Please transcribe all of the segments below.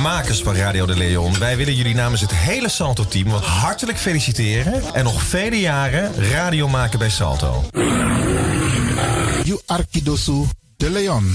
makers van Radio de Leon. Wij willen jullie namens het hele Salto-team wat hartelijk feliciteren. En nog vele jaren radio maken bij Salto. You Arkidosu de Leon.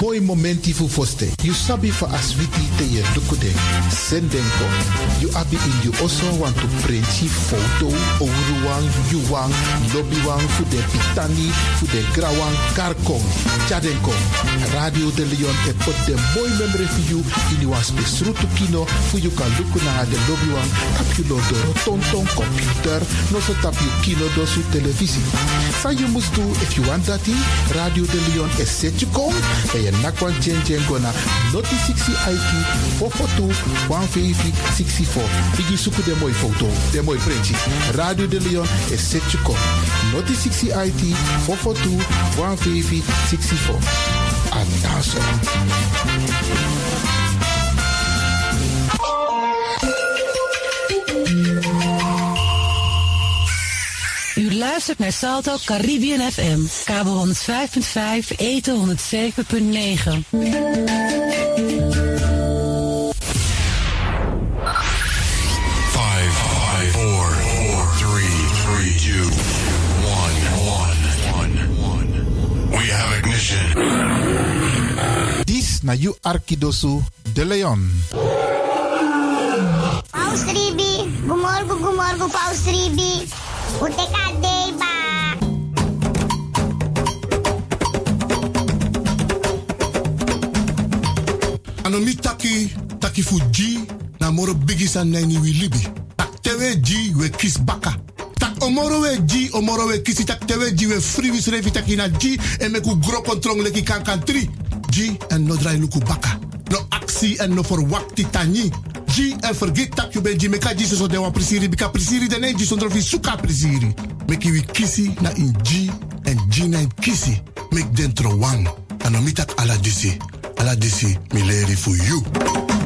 Boy momenti fu foste. You sabi for aswiti te ye dukude. Sendenko. You abi in you also want to print je foto. Ouruwang, yuwang, lobbywang, fu de pitani, fu de grawang, karkong. Chadenko. Radio de Leon e put de boy memory for you in you as besrutu kino. Fu you kan luku na de lobbywang. Tap you lo do tonton computer. No so tap you kino do su televisie. Sa you must do if you want that. Radio de Leon is set you je nakwan chen chen gona. Noti 60 IT 442 150 64. Bigi suku de mooi foto. De mooi printje. Radio de Leon is set you kom. Noti 60 IT 442 150 64. En luistert naar Salto Caribbean FM, kabel 105.5, eten 107.9. Five, five, four, four, three, three, two, one, one, one, one. We have ignition. Dis na you Arkidosu de Leon. Paus Ribi, gumorgo gumorgo Paus Ribi. Uteka deba. Anomi taki, taki fu G, na moro bigi san nani wi libi. Tak tewe G we kis baka. Tak omoro we G, omoro we kisi tak tewe G we free wis revi taki na G en meku gro kontrong leki kan kan tri. G en no drai luku baka. No aksi en no verwakti tani. G en forget tak you ben G meka G so de wan prisiri bika prisiri de ne G sondro fi suka prisiri. Meki wi kisi na in G en G na in kisi. Mek dentro wang. Anomi tak ala disi. Ala disi mi leri for you.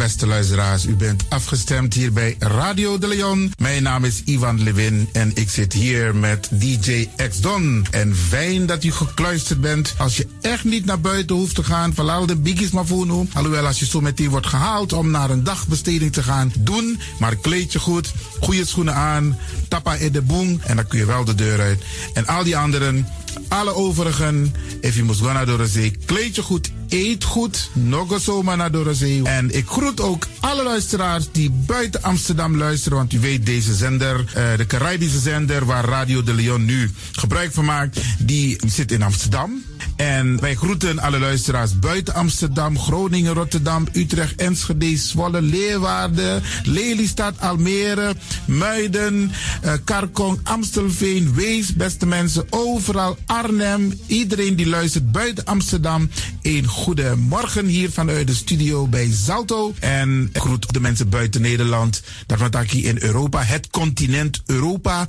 Beste luisteraars, u bent afgestemd hier bij Radio de Leon. Mijn naam is Ivan Levin en ik zit hier met DJ X Don. En fijn dat u gekluisterd bent. Als je echt niet naar buiten hoeft te gaan, verlaal de biggies maar voor nu. Alhoewel, als je zo meteen wordt gehaald om naar een dagbesteding te gaan, doen. Maar kleed je goed, goede schoenen aan, tappa in de boom en dan kun je wel de deur uit. En al die anderen, alle overigen, if je moest gaan naar de zee, kleed je goed, eet goed, nog zomaar naar de zee. En ik groet ook alle luisteraars die buiten Amsterdam luisteren, want u weet deze zender, eh, de Caribische zender waar Radio de Leon nu gebruik van maakt, die zit in Amsterdam. En wij groeten alle luisteraars buiten Amsterdam, Groningen, Rotterdam, Utrecht, Enschede, Zwolle, Leeuwarden, Lelystad, Almere, Muiden, eh, Karkong, Amstelveen, Wees, beste mensen, overal, Arnhem, iedereen die luistert buiten Amsterdam. Een goede morgen hier vanuit de studio bij Zalto. En ik groet de mensen buiten Nederland, daarvan hier in Europa, het continent Europa.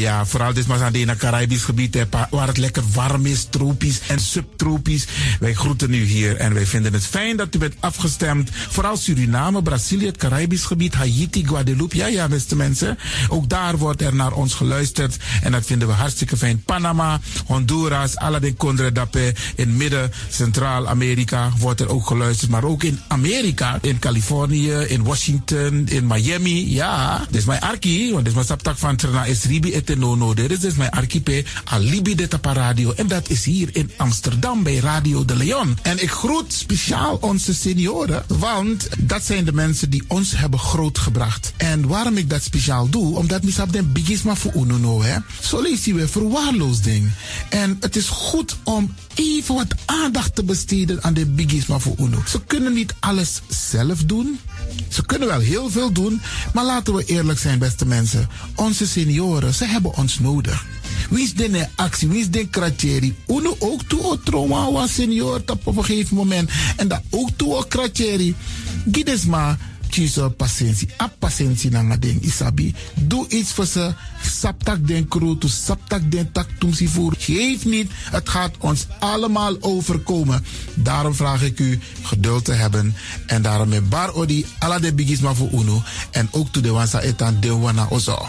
Ja, vooral dit maar aan het Caribisch gebied, waar het lekker warm is, tropisch en subtropisch. Wij groeten u hier en wij vinden het fijn dat u bent afgestemd. Vooral Suriname, Brazilië, het Caribisch gebied, Haiti, Guadeloupe. Ja, ja, beste mensen. Ook daar wordt er naar ons geluisterd en dat vinden we hartstikke fijn. Panama, Honduras, Aladdin Condre Dapé, in midden, Centraal-Amerika wordt er ook geluisterd. Maar ook in Amerika, in Californië, in Washington, in Miami. Ja, dit is mijn arki, want dit is mijn saptak van Trena Esribi et Nono. Dit is mijn archipel Alibi de Radio. En dat is hier in Amsterdam bij Radio de Leon. En ik groet speciaal onze senioren, want dat zijn de mensen die ons hebben grootgebracht. En waarom ik dat speciaal doe, omdat misap den bigisma voor uno hè. Zo lezen we verwaarloosding. En het is goed om even wat aandacht te besteden aan de bigisma voor uno. Ze kunnen niet alles zelf doen. Ze kunnen wel heel veel doen, maar laten we eerlijk zijn, beste mensen. Onze senioren, ze hebben ons nodig. Wie is de actie, wie is de kratjeri? Uno ook toe o trauma senior op een gegeven moment. En dat ook toe kratjeri. Gides maar kiezen patiëntie. A patiëntie na ding isabi. Doe iets voor ze. Saptak den kroto, saptak den tak tumsi voer. Geef niet, het gaat ons allemaal overkomen. Daarom vraag ik u geduld te hebben. En daarom met bar odi ala de bigisma voor uno. En ook to de wansa etan de wana ozo.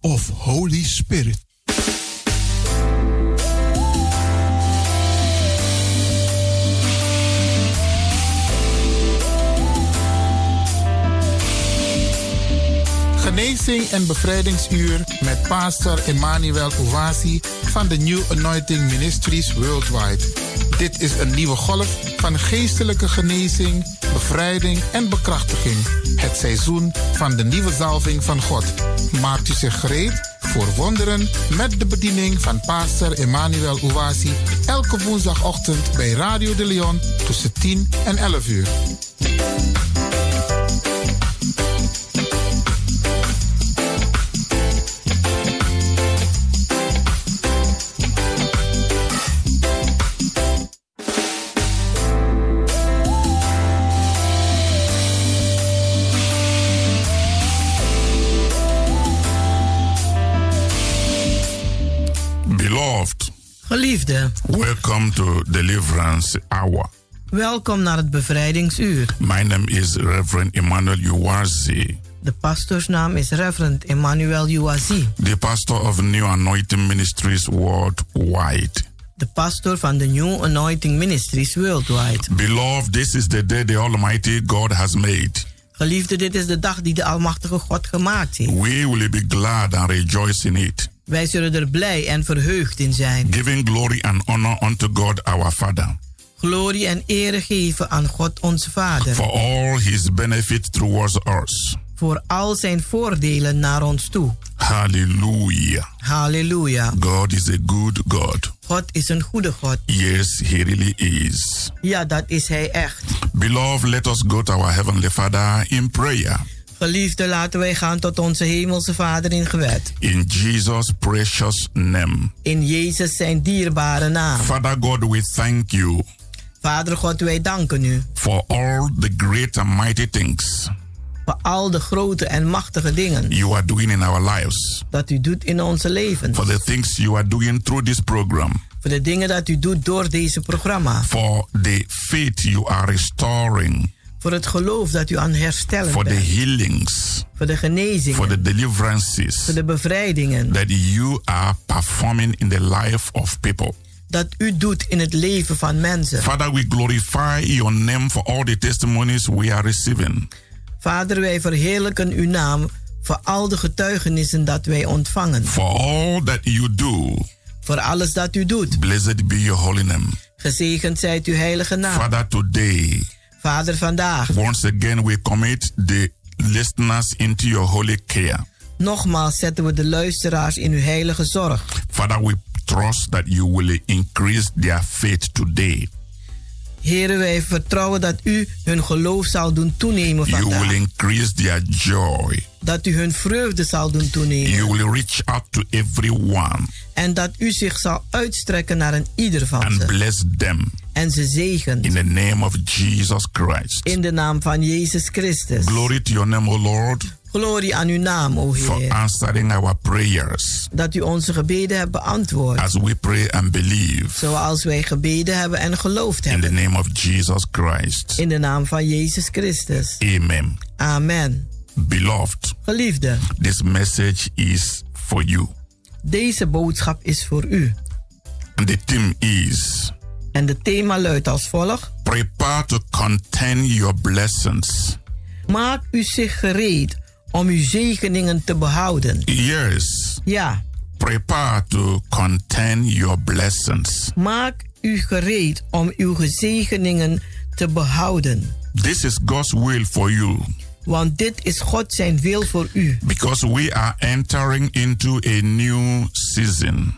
of Holy Spirit. Genezing en bevrijdingsuur met pastor Emmanuel Owasi van de New Anointing Ministries Worldwide. Dit is een nieuwe golf van geestelijke genezing, bevrijding en bekrachtiging. Het seizoen van de nieuwe zalving van God. Maakt u zich gereed voor wonderen met de bediening van pastor Emmanuel Ouasi elke woensdagochtend bij Radio de Leon tussen 10 en 11 uur. Geliefde, welcome to Deliverance Hour. welkom naar het bevrijdingsuur. My name is Reverend Emmanuel Uwazi, De pastoorsnaam is Reverend Emmanuel Uwazi, the pastor of New Anointing Ministries worldwide. de pastor van de New Anointing Ministries Worldwide. Beloved, this is the day the Almighty God has made. Geliefde, dit is de dag die de Almachtige God gemaakt heeft. We will be glad and rejoice in it, Wij zullen er blij en verheugd in zijn. giving glory and honor unto God our Father Glorie en ere geven aan God onze Vader. for all his benefit towards us. Voor al zijn voordelen naar ons toe. Hallelujah. Halleluja. God is a good God. God is een goede God. Yes, he really is. Ja, dat is hij echt. Beloved, let us go to our Heavenly Father in prayer. Geliefde, laten wij gaan tot onze Hemelse Vader in gebed. In Jesus' precious name. In Jezus zijn dierbare naam. Father God, we thank you Vader God, wij danken u for all the great and mighty things voor al de grote en machtige dingen you are doing in our lives, dat u doet in onze levens. for the things you are doing through this program, Voor de dingen dat u doet door deze programma. for the faith you are restoring, Voor het geloof dat u aan herstellen for the bent. healings, Voor de genezingen. for the deliverances Voor de bevrijdingen. that you are performing in the life of people. Dat u doet in het leven van mensen. Father, we glorify your name for all the testimonies we are receiving. Vader, wij verheerlijken uw naam voor al de getuigenissen dat wij ontvangen. For all that you do, Voor alles dat u doet. blessed be your holy name. Gezegend zijt uw heilige naam. Father, today, Vader, vandaag. once again, we commit the listeners into your holy care. Nogmaals zetten we de luisteraars in uw heilige zorg. Father, we trust that you will increase their faith today. Heren, wij vertrouwen dat u hun geloof zal doen toenemen You will vandaag. increase their joy. Dat u hun vreugde zal doen toenemen. You will reach out to everyone En dat u zich zal uitstrekken naar een ieder van and ze. bless them En ze zegent. in the name of Jesus Christ. In de naam van Jezus Christus. Glory to your name, O Lord, Glorie aan uw naam, o for Heer. answering our prayers Dat u onze gebeden hebt beantwoord. as we pray and believe Zoals wij gebeden hebben en geloofd in the hebben. name of Jesus Christ. In de naam van Jezus Christus. Amen. Amen. Beloved, Geliefde, this message is for you. deze boodschap is voor u. And the theme is En de thema luidt als volgt. prepare to contain your blessings. Maak u zich gereed om uw zegeningen te behouden. Yes, Ja, prepare to contain your blessings. maak u gereed om uw zegeningen te behouden. This is God's will for you Want dit is God zijn wil voor u. because we are entering into a new season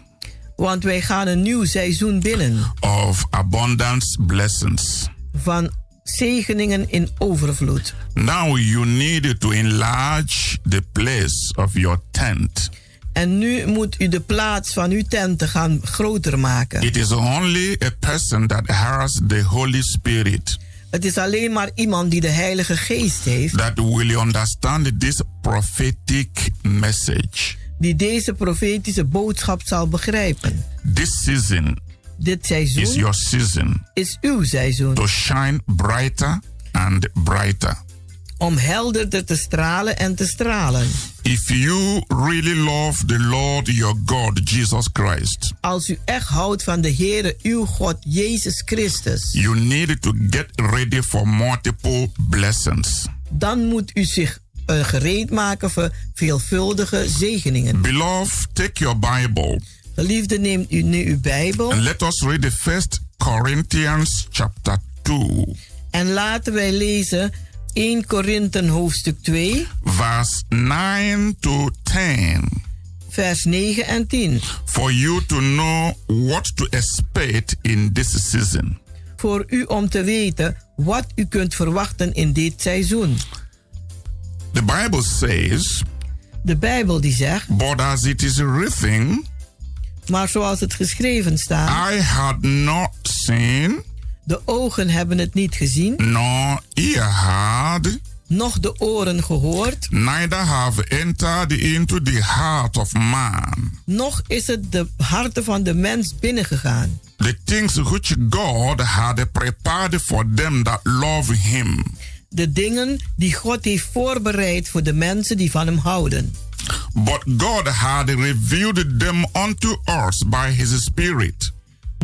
Want wij gaan een nieuw seizoen binnen of abundance blessings. van zegeningen in overvloed. Now you need to enlarge the place of your tent. En nu moet u de plaats van uw tenten gaan groter maken. It is only a person that has the Holy Spirit Het is alleen maar iemand die de Heilige Geest heeft, that will understand this prophetic message. die deze profetische boodschap zal begrijpen. This season Dit is seizoen your season is uw seizoen to shine brighter and brighter. om helderder te stralen en te stralen. If you really love the Lord your God, Jesus Christ, Als u echt houdt van de Heere uw God Jezus Christus, you need to get ready for multiple blessings. dan moet u zich uh, gereed maken voor veelvuldige zegeningen. Beloved, take your Bible Geliefde, neemt u nu uw Bijbel and let us read the first Corinthians chapter 2, En laten wij lezen 1 Korinthen hoofdstuk 2, verse 9 to 10, vers 9 en 10. for you to know what to expect in this season. Voor u om te weten wat u kunt verwachten in dit seizoen. The Bible says, De Bijbel die zegt, But as it is written, maar zoals het geschreven staat, I had not seen, de ogen hebben het niet gezien, nor ear heard, noch de oren gehoord, neither have entered into the heart of man noch is het de harten van de mens binnengegaan. the things which God had prepared for them that love him. De dingen die God heeft voorbereid voor de mensen die van hem houden. But God had revealed them unto us by his Spirit.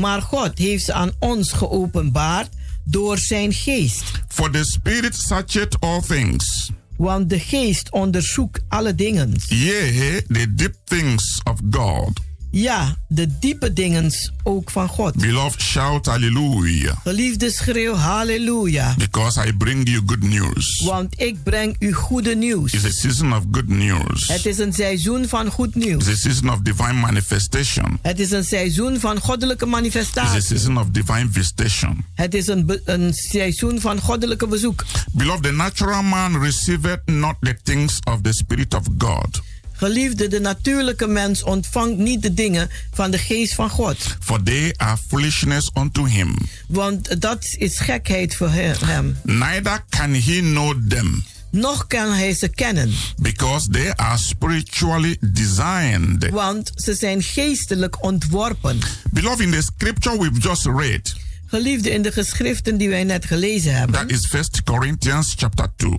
Maar God heeft ze aan ons geopenbaard door zijn geest. For the Spirit searcheth all things, Want de geest onderzoekt alle dingen. yea, the deep things of God. Ja, de diepe dingen ook van God. Beloved, shout hallelujah, Geliefde schreeuw halleluja. because I bring you good news. Want ik breng u goede nieuws. It's a season of good news. Het is een seizoen van goed nieuws. It's a season of divine manifestation. Het is een seizoen van goddelijke It's a manifestatie. season of divine visitation. Het is een, een seizoen van goddelijke bezoek. Beloved, the natural man receiveth not the things of the Spirit of God, Geliefde, de natuurlijke mens ontvangt niet de dingen van de geest van God. for they are foolishness unto him. Want dat is gekheid voor he- hem. Neither can he know them, Nog kan hij ze kennen. because they are spiritually designed. Want ze zijn geestelijk ontworpen. Beloved, in the scripture we've just read, Geliefde, in de geschriften die wij net gelezen hebben. that is First Corinthians chapter 2,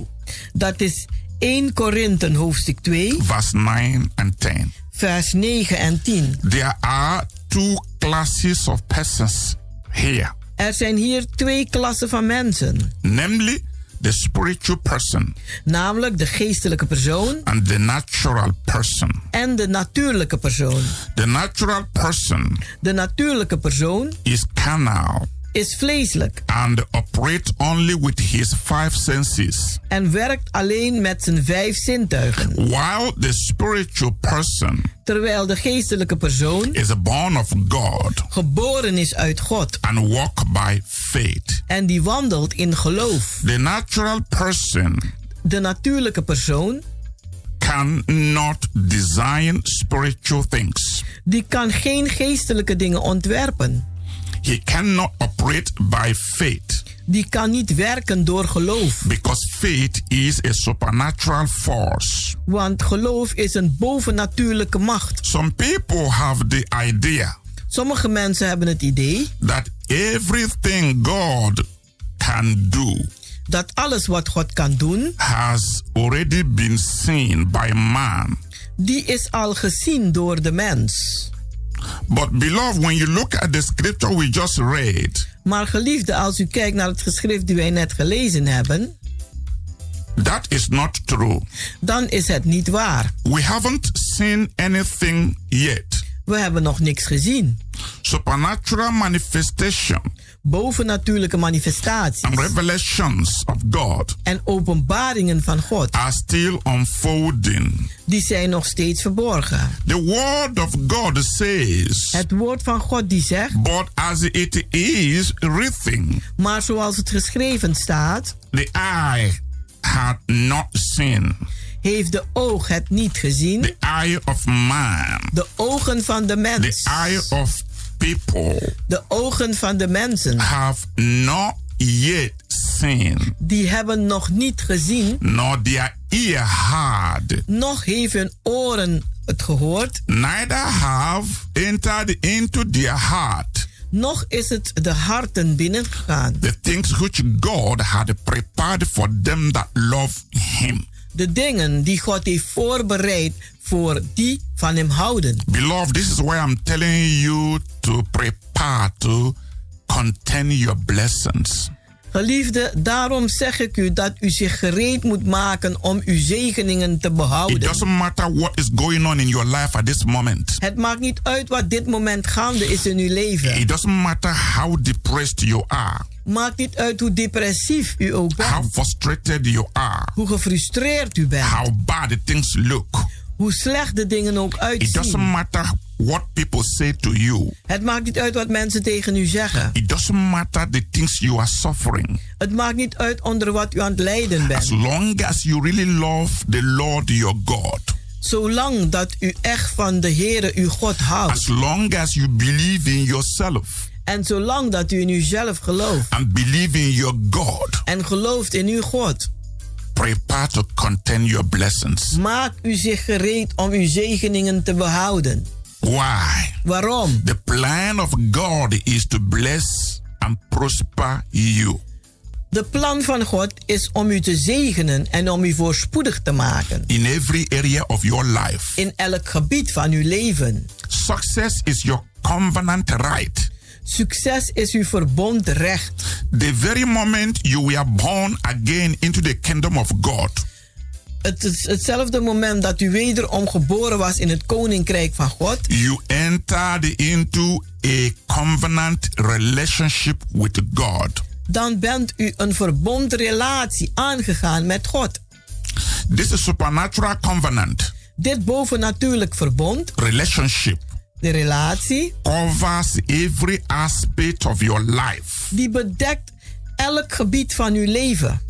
Dat is 1 Korinthen hoofdstuk 2, verse 9 and 10. vers 9 en 10. There are two classes of persons here, Er zijn hier twee klassen van mensen. namely the spiritual person Namelijk de geestelijke persoon and the natural person. en de natuurlijke persoon. The natural person De natuurlijke persoon is carnal is vleeselijk and operate only with his five senses, en werkt alleen met zijn vijf zintuigen. while the spiritual person Terwijl de geestelijke persoon is born of God geboren is uit God and walk by faith. en die wandelt in geloof. The natural person De natuurlijke persoon cannot design spiritual things. die kan geen geestelijke dingen ontwerpen. He cannot operate by faith Die kan niet werken door geloof. because faith is a supernatural force. Want geloof is een bovennatuurlijke macht. Some people have the idea Sommige mensen hebben het idee that everything God can do dat alles wat God kan doen, has already been seen by man. die is al gezien door de mens. But beloved, when you look at the scripture we just read, Maar geliefde, als u kijkt naar het geschrift die wij net gelezen hebben, that is not true. dan is het niet waar. We haven't seen anything yet. We hebben nog niks gezien. Supernatural manifestation Bovennatuurlijke manifestaties. And revelations of God en openbaringen van God, are still unfolding. die zijn nog steeds verborgen. The word of God says, Het woord van God die zegt, but as it is written, maar zoals het geschreven staat, the eye had not seen, heeft de oog het niet gezien, the eye of man, de ogen van de the mens, eye of people de ogen van de mensen, have not yet seen, die hebben nog niet gezien, nor their ear heard, nog heeft hun oren het gehoord, neither have entered into their heart. Nog is het de harten binnengegaan. the things which God had prepared for them that love Him. De dingen die God heeft voorbereid voor die van hem houden. Beloved, this is why I'm telling you to prepare to contain your blessings. Geliefde, daarom zeg ik u dat u zich gereed moet maken om uw zegeningen te It behouden. doesn't matter what is going on in your life at this moment. Het maakt niet uit wat dit moment gaande is in uw leven. It doesn't matter how depressed you are, Maakt niet uit hoe depressief u ook how bent. frustrated you are, Hoe gefrustreerd u bent. how bad things look. Hoe slecht de dingen ook It doesn't uitzien. matter what people say to you. Het maakt niet uit wat mensen tegen u zeggen. It doesn't matter the things you are suffering. Het maakt niet uit onder wat u aan het lijden As bent. long as you really love the Lord your God, Zolang dat u echt van de Heere uw God as houdt. long as you believe in yourself En zolang dat u in uzelf gelooft. and believe in your God, En gelooft in uw God. Prepare to contain your blessings. Maak u zich gereed om uw zegeningen te behouden. Why? Waarom? The plan of God is to bless and prosper you. De plan van God is om u te zegenen en om u voorspoedig te maken. in every area of your life. In elk gebied van uw leven. Success is your covenant right. Succes is uw verbondrecht. The very moment you were born again into the kingdom of God, Het is hetzelfde moment dat u wederom geboren was in het koninkrijk van God. you entered into a covenant relationship with God. Dan bent u een verbondrelatie aangegaan met God. This is supernatural covenant Dit bovennatuurlijk verbond, relationship de relatie, covers every aspect of your life. die bedekt elk gebied van uw leven.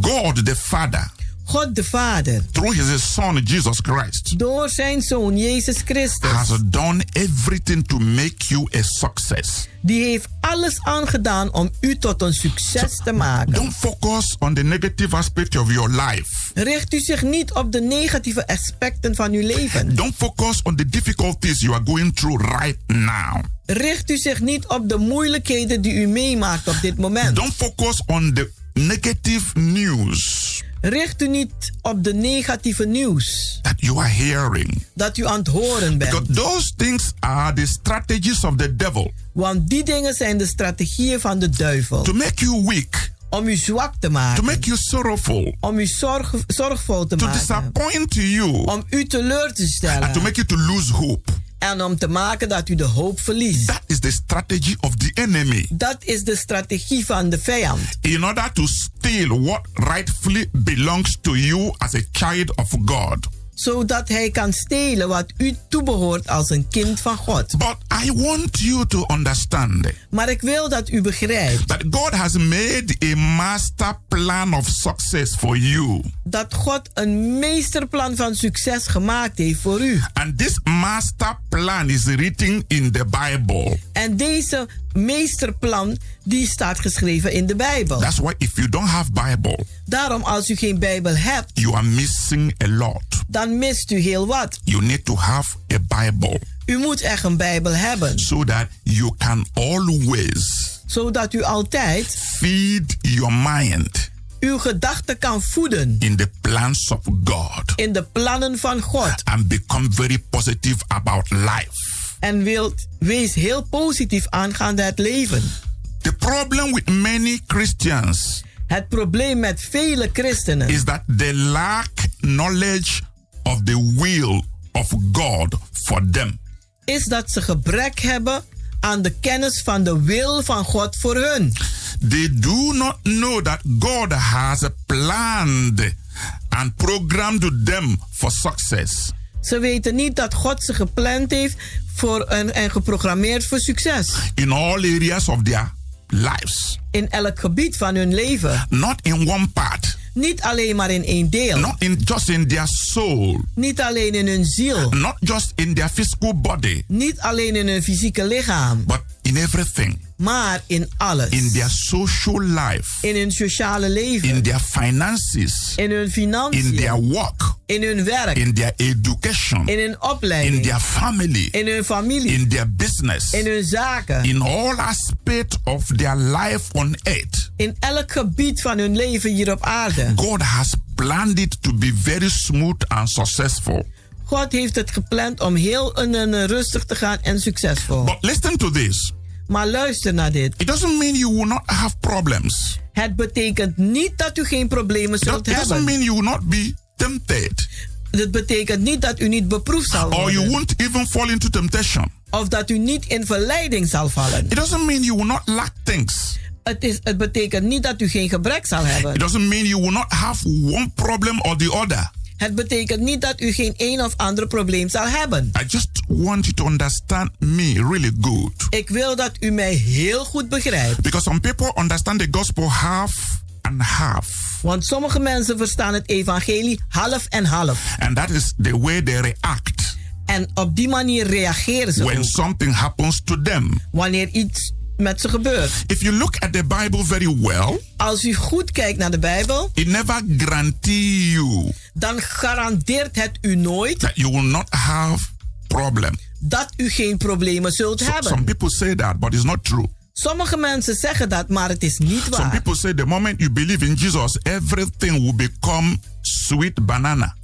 God the Father, God de Vader, through his Son Jesus Christ, door zijn zoon Jezus Christus, has done everything to make you a success. die heeft alles aangedaan om u tot een succes te maken. Don't focus on the negative aspect of your life. Richt u zich niet op de negatieve aspecten van uw leven. Don't focus on the difficulties you are going through right now. Richt u zich niet op de moeilijkheden die u meemaakt op dit moment. Don't focus on the negative news Richt u niet op de negatieve nieuws that you are hearing. dat u aan het horen Because bent. those things are the strategies of the devil Want die dingen zijn de strategieën van de duivel. to make you weak, Om u zwak te to maken. make you sorrowful, Om u zorg, zorgvol te to maken. disappoint you, Om u teleur te and to stellen. make you to lose hope. En om te maken dat u de hoop verliest. That is the strategy of the enemy Dat is de strategie van de vijand. in order to steal what rightfully belongs to you as a child of God. Zodat hij kan stelen wat u toebehoort als een kind van God. But I want you to understand Maar ik wil dat u begrijpt that God has made a master plan of success for you. dat God een meesterplan van succes gemaakt heeft voor u. And this master plan is written in the Bible. En deze meesterplan die staat geschreven in de Bijbel. That's why if you don't have Bible, Daarom als u geen Bijbel hebt, you are missing a lot. dan mist u heel wat. You need to have a Bible U moet echt een Bijbel hebben, so that you can always zodat u altijd feed your mind uw gedachten kan voeden in the plans of God in de plannen van God. and become very positive about life. En wilt, wees heel positief aangaande het leven. The problem with many Christians Het probleem met vele christenen is that they lack knowledge of the will of God for them. is dat ze gebrek hebben aan de kennis van de wil van God voor hun. They do not know that God has planned and programmed them for success. Ze weten niet dat God ze gepland heeft voor en, en geprogrammeerd voor succes. in all areas of their lives, In elk gebied van hun leven. not in one part, Niet alleen maar in één deel. not in just in their soul, Niet alleen in hun ziel. not just in their physical body, Niet alleen in hun fysieke lichaam. but in everything, Maar in alles. in their social life, In hun sociale leven. in their finances, in hun in financiën. their work, in hun werk. in their education, in hun opleiding. in their family, in hun familie. in their business, in hun zaken. in all aspects of their life on earth. in elk gebied van hun leven hier op aarde. God has planned it to be very smooth and successful. God heeft het gepland om heel en, en, rustig te gaan en succesvol. But listen to this. Maar luister naar dit. It doesn't mean you will not have problems. Het betekent niet dat u geen problemen It zult do- it doesn't hebben. mean you will not be tempted. Het betekent niet dat u niet beproefd zal Or you worden. won't even fall into temptation. Of dat u niet in verleiding zal vallen. It doesn't mean you will not lack things. Het, is, het betekent niet dat u geen gebrek zal It hebben. doesn't mean you will not have one problem or the other. Het betekent niet dat u geen een of ander probleem zal hebben. I just want you to understand me really good. Ik wil dat u mij heel goed begrijpt. Because some people understand the gospel half and half. Want sommige mensen verstaan het evangelie half en half. And that is the way they react En op die manier reageren ze when ook. something happens to them. Wanneer iets met ze gebeurt. If you look at the Bible very well, Als u goed kijkt naar de Bijbel, it never guarantee you dan garandeert het u nooit that you will not have problem. dat u geen problemen zult So- some hebben. people say that, but it's not true. Sommige mensen zeggen dat, maar het is niet Some waar. people say the moment you believe in Jesus, everything will become sweet banana.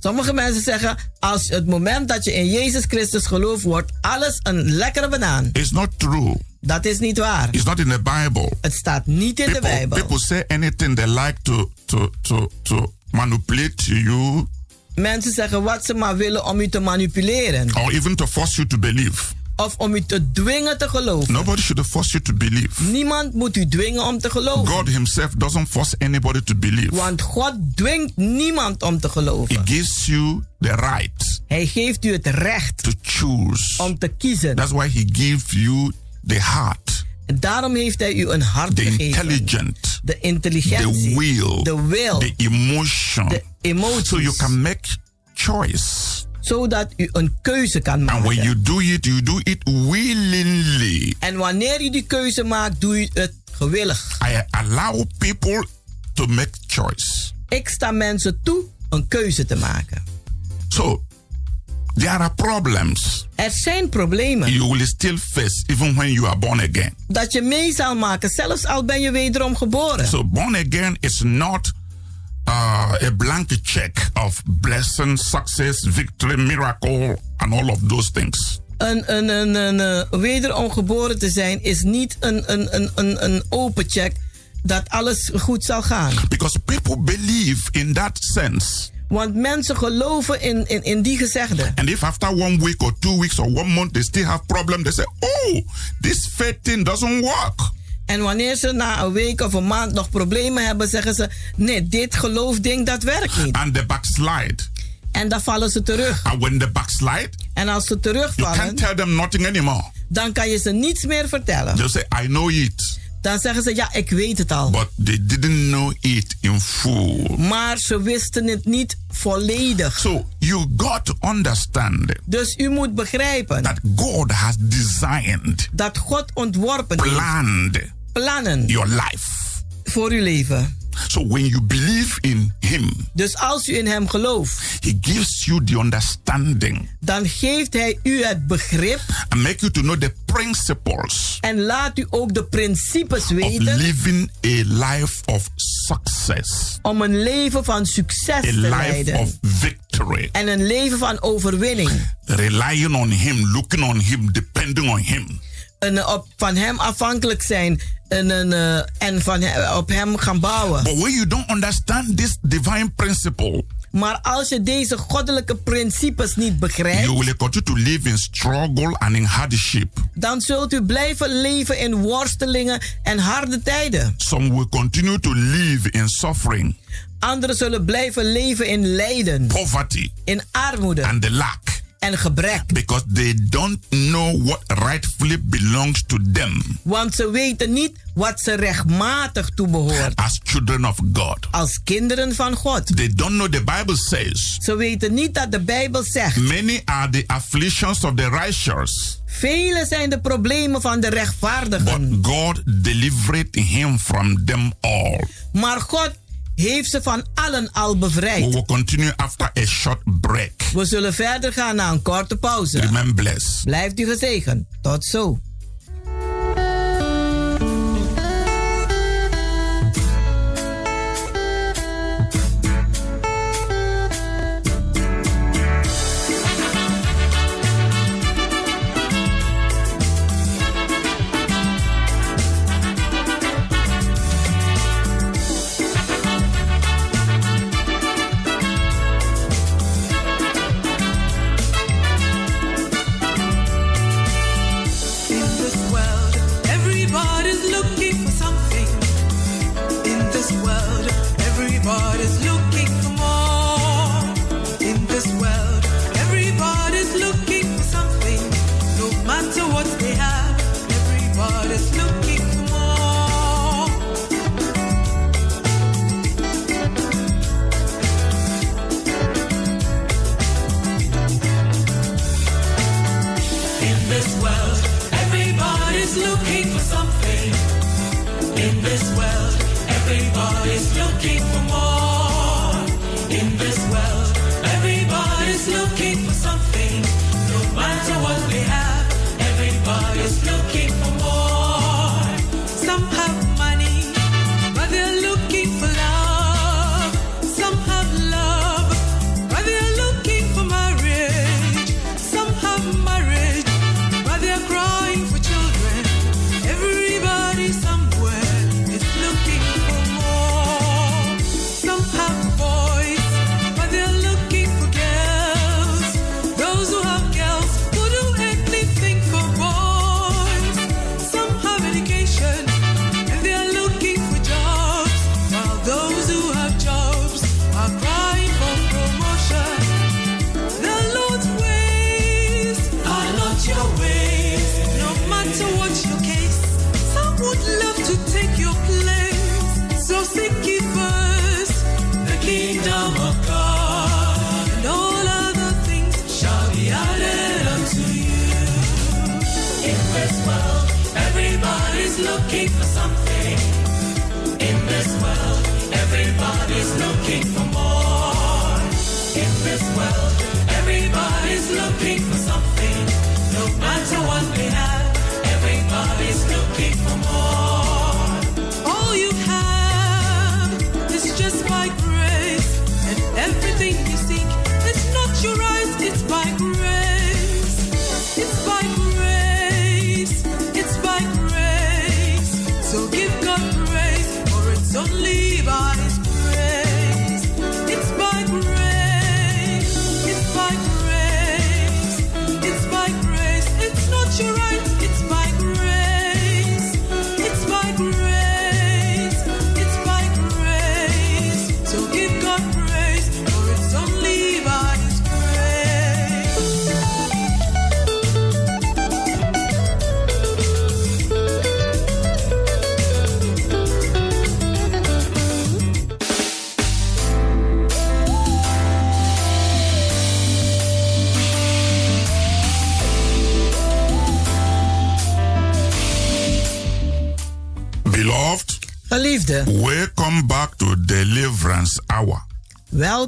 Sommige mensen zeggen, als het moment dat je in Jezus Christus gelooft, wordt alles een lekkere banaan. It's not true. Dat is niet waar. It's not in the Bible. Het staat niet in de People, Bijbel. people say anything they like to to to to manipulate you Mensen zeggen wat ze maar willen om u te manipuleren. or even to force you to believe. Of om u te dwingen te geloven. Nobody should force you to believe. Niemand moet u dwingen om te geloven. God Himself doesn't force anybody to believe. Want God dwingt niemand om te He geloven. gives you the right Hij geeft u het recht to choose. om te kiezen. That's why He gives you the heart, En daarom heeft hij u een hart the gegeven. intelligent, De intelligentie. the will, De wil. the emotion, De emoties. so you can make choice. Zodat u een keuze kan And when maken. you do it, you do it willingly. En wanneer u die keuze maakt, doe u het gewillig. I allow people to make choice. Ik sta mensen toe een keuze te maken. So there are problems Er zijn problemen you will still face even when you are born again. dat je mee zal maken, zelfs al ben je wederom geboren. So born again is not uh, a blank check of blessing, success, victory, miracle, and all of those things. Een, een, een, een, eh, wederom geboren te zijn is niet een, een, een, een, een open check dat alles goed zal gaan. Because people believe in that sense. Want mensen geloven in, in, in die gezegde. And if after one week or two weeks or one month they still have problem, they say, "Oh, this faith thing doesn't work." En wanneer ze na een week of een maand nog problemen hebben, zeggen ze: Nee, dit geloofding dat werkt niet. And they backslide. En dan vallen ze terug. And when they backslide, En als ze you terugvallen, can't tell them nothing anymore. dan kan je ze niets meer vertellen. They say, "I know it," Dan zeggen ze: Ja, ik weet het al. but they didn't know it in full. Maar ze wisten het niet volledig. So you got to understand Dus u moet begrijpen that God has designed, dat God ontworpen heeft planned plannen your life. voor uw leven. So when you believe in Him, Dus als u in Hem gelooft, He gives you the understanding dan geeft Hij u het begrip and make you to know the principles en laat u ook de principes of weten living a life of success, om een leven van succes a te life leiden. of victory, En een leven van overwinning. relying on Him, looking on Him, depending on Him. En op, van Hem afhankelijk zijn en, een, eh, en van, op Hem gaan bouwen. But when you don't understand this divine principle, Maar als je deze goddelijke principes niet begrijpt, you will continue to live in struggle and in hardship. dan zult u blijven leven in worstelingen en harde tijden. Some will continue to live in suffering, Anderen zullen blijven leven in lijden, poverty, in armoede and the lack en gebrek. because they don't know what rightfully belongs to them Want ze weten niet wat ze rechtmatig toebehoort as children of God. als kinderen van God. They don't know the Bible says Ze weten niet dat de Bijbel zegt: many are the afflictions of the righteous, vele zijn de problemen van de but rechtvaardigen. God delivered him from them all. Maar God heeft ze van allen al We bevrijd. will continue after a short break. We zullen verder gaan na een korte pauze. Remain blessed. Blijft u gezegend. Tot zo.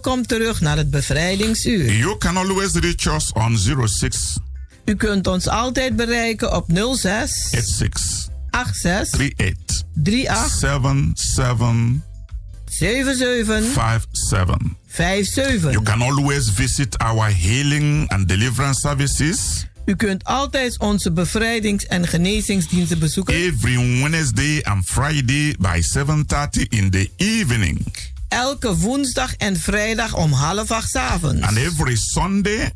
Welkom terug naar het bevrijdingsuur. You can always reach us on 06 U kunt ons altijd bereiken op 06 86 86 38 38 77 77 57. 57. You can always visit our healing and deliverance services U kunt altijd onze bevrijdings- en genezingsdiensten bezoeken. every Wednesday and Friday by 7:30 in the evening Elke woensdag en vrijdag om half acht avonds. and every Sunday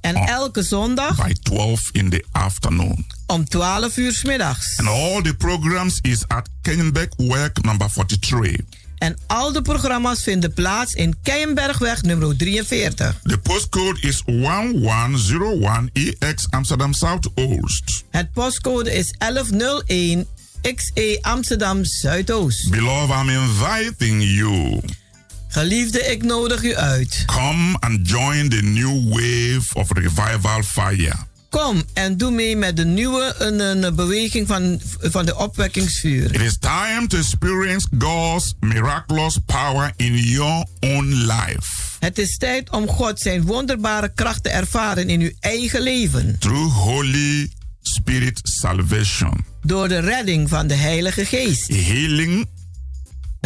En elke zondag by 12 in the afternoon. om 12 uur 's middags. And all the programs is at Kenyenbeck Work number 43. En al de programma's vinden plaats in Keienbergweg nummer 43. The postcode is 1101EX Amsterdam Southoost. Het postcode is 1101 XE Amsterdam Zuidoost. Beloved, I'm inviting you. Geliefde, ik nodig u uit. Come and join the new wave of revival fire. Kom en doe mee met de nieuwe een, een beweging van, van de opwekkingsvuur. It is time to experience God's miraculous power in your own life. Het is tijd om God zijn wonderbare kracht te ervaren in uw eigen leven. Through Holy Spirit salvation, Door de redding van de Heilige Geest. healing,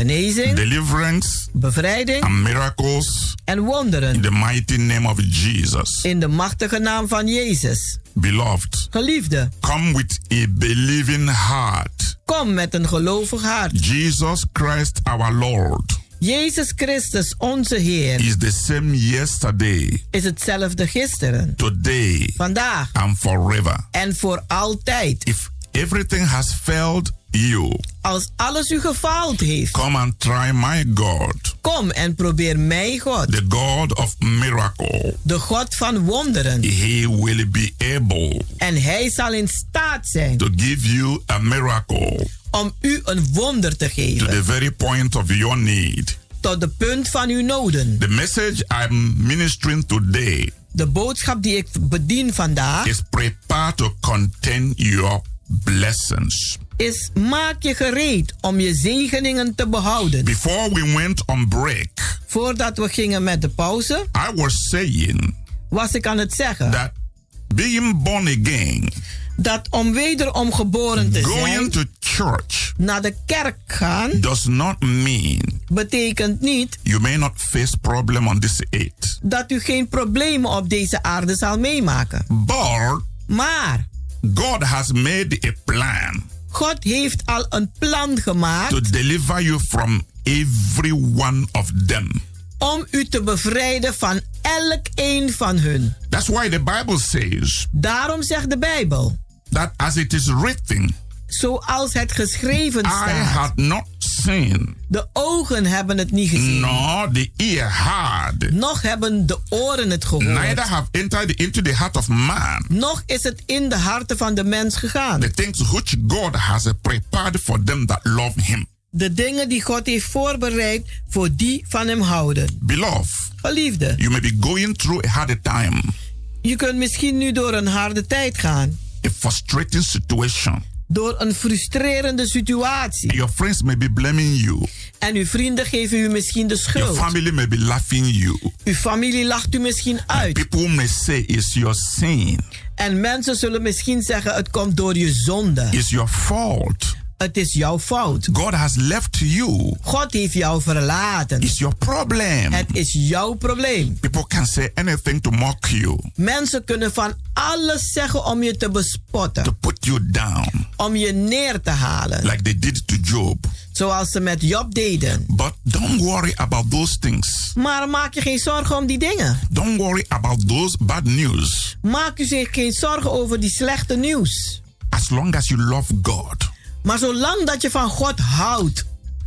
Genezing, deliverance, bevrijding and miracles en wonderen. in the mighty name of Jesus. In de machtige naam van Jezus. Beloved, Geliefde, come with a believing heart. kom met een gelovig hart. Jesus Christ our Lord Jezus Christus, onze Heer, is the same yesterday, is hetzelfde gisteren, today, vandaag and forever. en voor altijd. If everything has failed you, Als alles u gefaald heeft, come and try my God, kom en probeer mij, God. the God of miracle. De God van wonderen. He will be able En hij zal in staat zijn to give you a miracle om u een wonder te to geven. the very point of your need. Tot de punt van uw noden. The message I'm ministering today De boodschap die ik bedien vandaag is prepare to contain your blessings. Is maak je gereed om je zegeningen te behouden. Before we went on break, Voordat we gingen met de pauze, I was saying was ik aan het zeggen that being born again, dat om wederom geboren te going zijn, to church, naar de kerk gaan, does not mean betekent niet you may not face problem on this earth. dat u geen problemen op deze aarde zal meemaken. But Maar God has made a plan God heeft al een plan gemaakt to deliver you from every one of them. om u te bevrijden van elk een van hun. That's why the Bible says Daarom zegt de Bijbel, that as it is written, zoals het geschreven I staat, had not seen, de ogen hebben het niet gezien, nor the ear heard, nog hebben de oren het gehoord, neither have entered into the heart of man nog is het in de harten van de mens gegaan. the things which God has prepared for them that love him. De dingen die God heeft voorbereid voor die van hem houden. Beloved, Geliefde, you may be going through a hard time, je kunt misschien nu door een harde tijd gaan. a frustrating situation. Door een frustrerende situatie. Your friends may be blaming you. En uw vrienden geven u misschien de Your schuld. family may be laughing you. Uw familie lacht u misschien uit. People may say it's your sin, En mensen zullen misschien zeggen: het komt door je zonde. it's your fault. Het is jouw fout. God has left you. God heeft jou verlaten. It's your problem. Het is jouw probleem. People can say anything to mock you, Mensen kunnen van alles zeggen om je te to bespotten. put you down, Om je neer te halen. like they did to Job. Zoals ze met Job deden. But don't worry about those things. Maar maak je geen zorgen om die dingen. Don't worry about those bad news. Maak u zich geen zorgen over die slechte nieuws. As long as you love God, Maar zolang dat je van God houdt,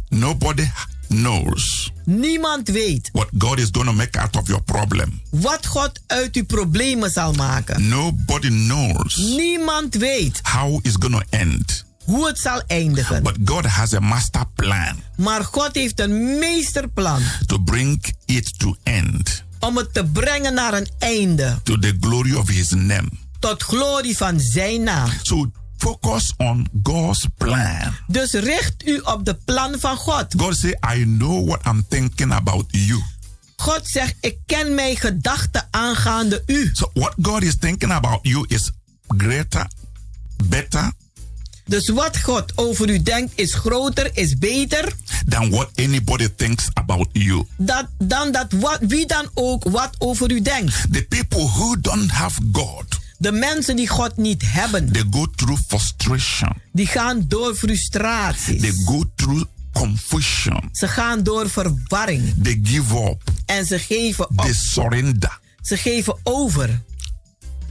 nobody knows niemand weet what God is to make out of your problem. wat God uit uw problemen zal maken. Nobody knows Niemand weet how it's going to end. hoe het zal eindigen. But God has a master plan Maar God heeft een meesterplan to bring it to end om het te brengen naar een einde. to the glory of his name. Tot glorie van zijn naam. So focus on God's plan. Dus richt u op de plan van God. God say, I know what I'm thinking about you. God zegt, ik ken mijn gedachten aangaande u. So what God is thinking about you is greater, better Dus wat God over u denkt is groter, is beter than what anybody thinks about you. dat, dan dat wat, wie dan ook wat over u denkt. The people who don't have God, De mensen die God niet hebben, they go through frustration. die gaan door frustraties. They go through confusion. Ze gaan door verwarring. They give up. En ze geven op. They surrender Ze geven over.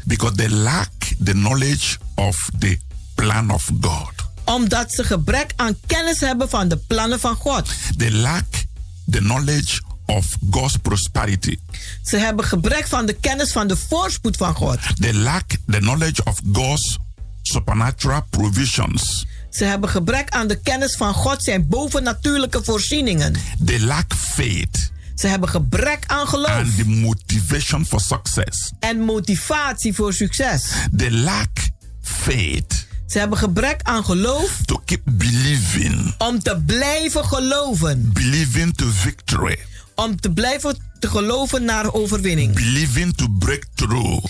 because they lack the knowledge of the plan of God. Omdat ze gebrek aan kennis hebben van de plannen van God. They lack the knowledge of God's prosperity. Ze hebben gebrek van de kennis van de voorspoed van God. They lack the knowledge of God's supernatural provisions. Ze hebben gebrek aan de kennis van God zijn bovennatuurlijke voorzieningen. They lack faith Ze hebben gebrek aan geloof and the motivation for success. en motivatie voor succes. They lack faith Ze hebben gebrek aan geloof to keep believing, om te blijven geloven. believing to victory, Om te blijven te geloven naar overwinning. believing to break through.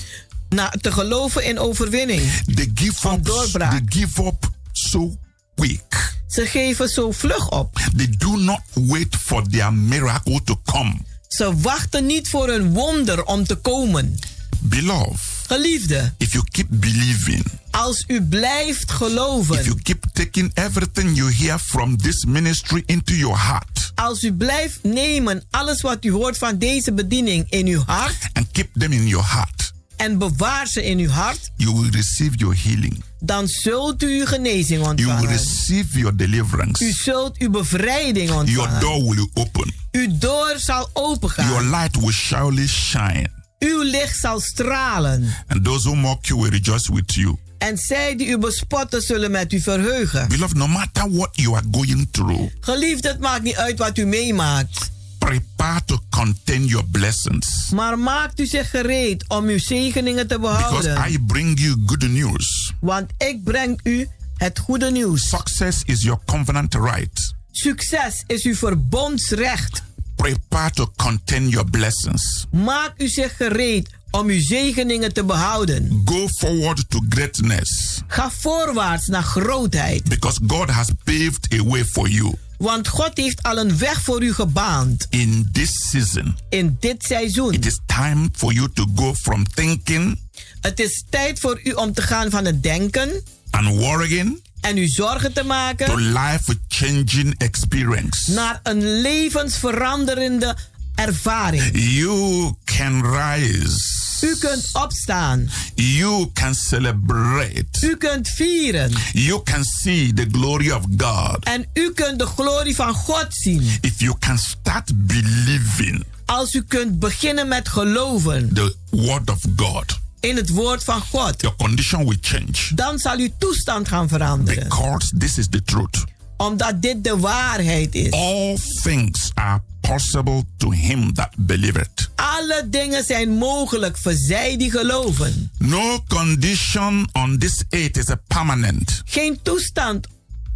Na, te geloven in overwinning. They give up. doorbraak. They give up so quick. Ze geven zo vlug op. They do not wait for their miracle to come. Ze wachten niet voor een wonder om te komen. Beloved, Geliefde, if you keep believing, als u blijft if geloven, you keep taking everything you hear from this ministry into your heart als u blijft nemen alles wat u hoort van deze bediening in uw hart and keep them in your heart, en bewaar ze in uw hart, you will receive your healing. dan zult u uw genezing You will ontvangen. receive your deliverance. U zult uw bevrijding Your ontvangen. door will open. Uw door zal opengaan. Your light will surely shine. Uw licht zal stralen. And those who mock you will rejoice with you. En zij die u bespotten zullen met u verheugen. Beloved, no matter what you are going through, Geliefd, het maakt niet uit wat u meemaakt. prepare to contain your blessings. Maar maakt u zich gereed om uw zegeningen te Because behouden. I bring you good news. Want ik breng u het goede nieuws. Success is your covenant right. Succes is uw verbondsrecht. Prepare to contain your blessings. Maak u zich gereed om uw zegeningen te behouden. Go forward to greatness Ga voorwaarts naar grootheid. because God has paved a way for you Want God heeft al een weg voor u gebaand. in this season. In dit seizoen. It is time for you to go from thinking Het is tijd voor u om te gaan van het denken and worrying en u zorgen te maken life changing experience. naar een levensveranderende ervaring. You can rise. U kunt opstaan. You can celebrate. U kunt vieren. You can see the glory of God. En u kunt de glorie van God zien. If you can start believing Als u kunt beginnen met geloven the word of God, in het woord van God. your condition will change Dan zal uw toestand gaan veranderen. because this is the truth. Omdat dit de waarheid is. All things are possible to him that believeth. Alle dingen zijn mogelijk voor zij die geloven. No condition on this earth is a permanent. Geen toestand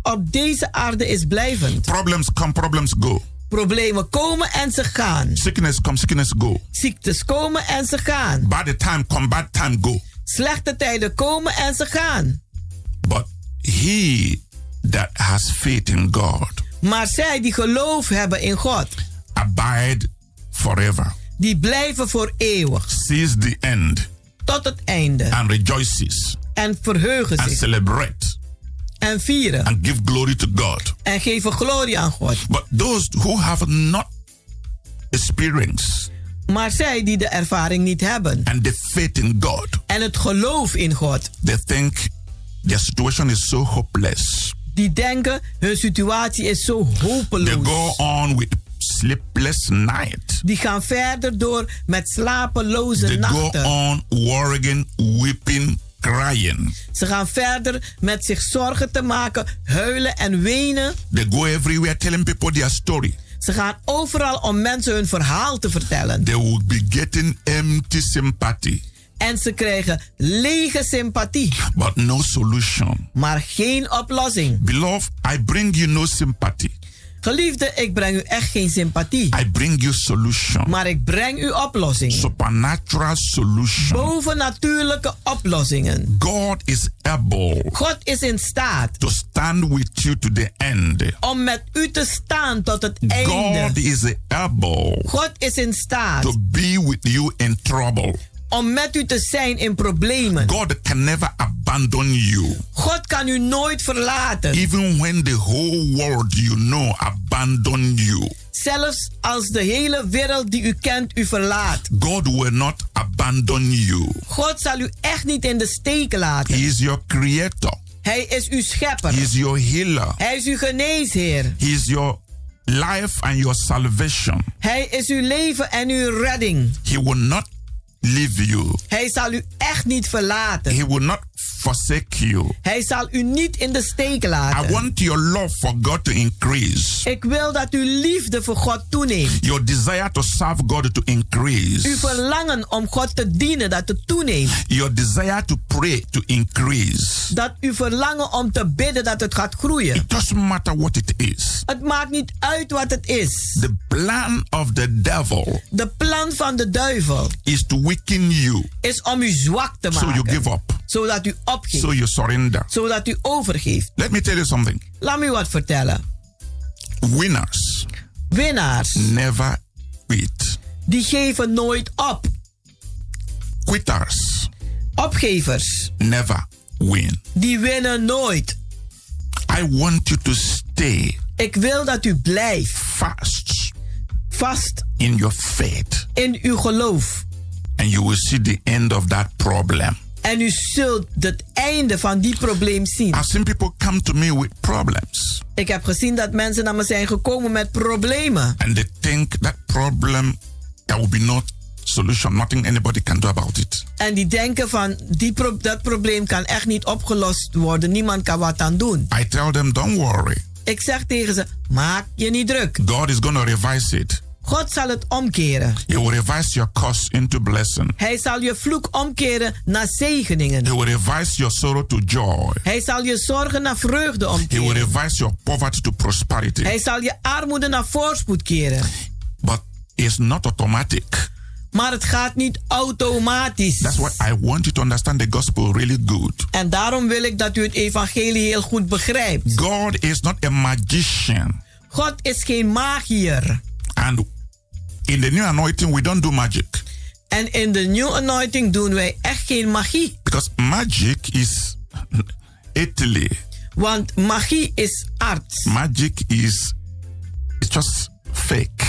op deze aarde is blijvend. Problems come, problems go. Problemen komen en ze gaan. Sickness come, sickness go. Ziektes komen en ze gaan. Bad time come, bad time go. Slechte tijden komen en ze gaan. But he that has faith in God Maar zij die geloof hebben in God, abide forever, die blijven voor eeuwig. sees the end Tot het einde. and rejoices En verheugen and zich. celebrate En vieren. and give glory to God. En geven glorie aan God. But those who have not experienced Maar zij die de ervaring niet hebben. and the faith in God, En het geloof in God. they think their situation is so hopeless. Die denken hun situatie is zo They hopeloos. go on with sleepless night. Die gaan verder door met slapeloze They go nachten. on worrying, weeping, crying. Ze gaan verder met zich zorgen te maken, huilen en wenen. They go everywhere telling people their story. Ze gaan overal om mensen hun verhaal te vertellen. They will be getting empty sympathy, En ze krijgen lege sympathie, but no solution. maar geen oplossing. Beloved, I bring you no sympathy. Geliefde, ik breng u echt geen sympathie, I bring you solution. maar ik breng u oplossing. Supernatural solution. Bovennatuurlijke oplossingen. God is able God is in staat to stand with you to the end. om met u te staan tot het God einde. is able God is in staat to be with you in trouble. Om met u te zijn in problemen. God can never abandon you. God kan u nooit verlaten. Even when the whole world you know abandon you, Zelfs als de hele wereld die u kent u verlaat. God will not abandon you. God zal u echt niet in de steek He laten. is your creator. Hij is uw schepper. He is your healer. Hij is uw geneesheer. He is your life and your salvation. Hij is uw leven en uw redding. He will not leave you. Hij zal u echt niet verlaten. He will not forsake you. Hij zal u niet in de steek I laten. want your love for God to increase. Ik wil dat uw liefde voor God toeneemt. Your desire to serve God to Uw increase. verlangen om God te dienen dat het toeneemt. Your desire to pray to increase. Dat uw verlangen om te bidden dat het gaat groeien. It doesn't matter what it is. Het maakt niet uit wat het is. The plan of the devil De plan van de duivel is to weaken you is om u zwak te so you maken. give up, Zodat u opgeeft. so you surrender. Zodat u overgeeft. Let me tell you something. Laat me wat vertellen. Winners Winnaars, never quit. die geven nooit op. Quitters Opgevers, never win. die winnen nooit. I want you to stay Ik wil dat u blijft fast vast in your faith in uw geloof. And you will see the end of that problem. En u zult het einde van die probleem zien. I've seen people come to me with problems. Ik heb gezien dat mensen naar me zijn gekomen met problemen. And they think that problem, there will be no solution. Nothing anybody can do about it. En die denken van, die pro- dat probleem kan echt niet opgelost worden. Niemand kan wat aan doen. I tell them, don't worry. Ik zeg tegen ze, maak je niet druk. God is going to revise it. God zal het omkeren. He will revise your curse into blessing. Hij zal je vloek omkeren naar zegeningen. He will revise your sorrow to joy. Hij zal je zorgen naar vreugde He will omkeren. revise your poverty to prosperity. Hij zal je armoede naar voorspoed keren. But it's not automatic. Maar het gaat niet automatisch. That's why I want you to understand the gospel really good. En daarom wil ik dat u het evangelie heel goed begrijpt. God is not a magician. God is geen magier. And in the new anointing, we don't do magic. En in de New Anointing doen wij echt geen magie. Because magic is Italy. Want magie is arts. Magic is it's just fake.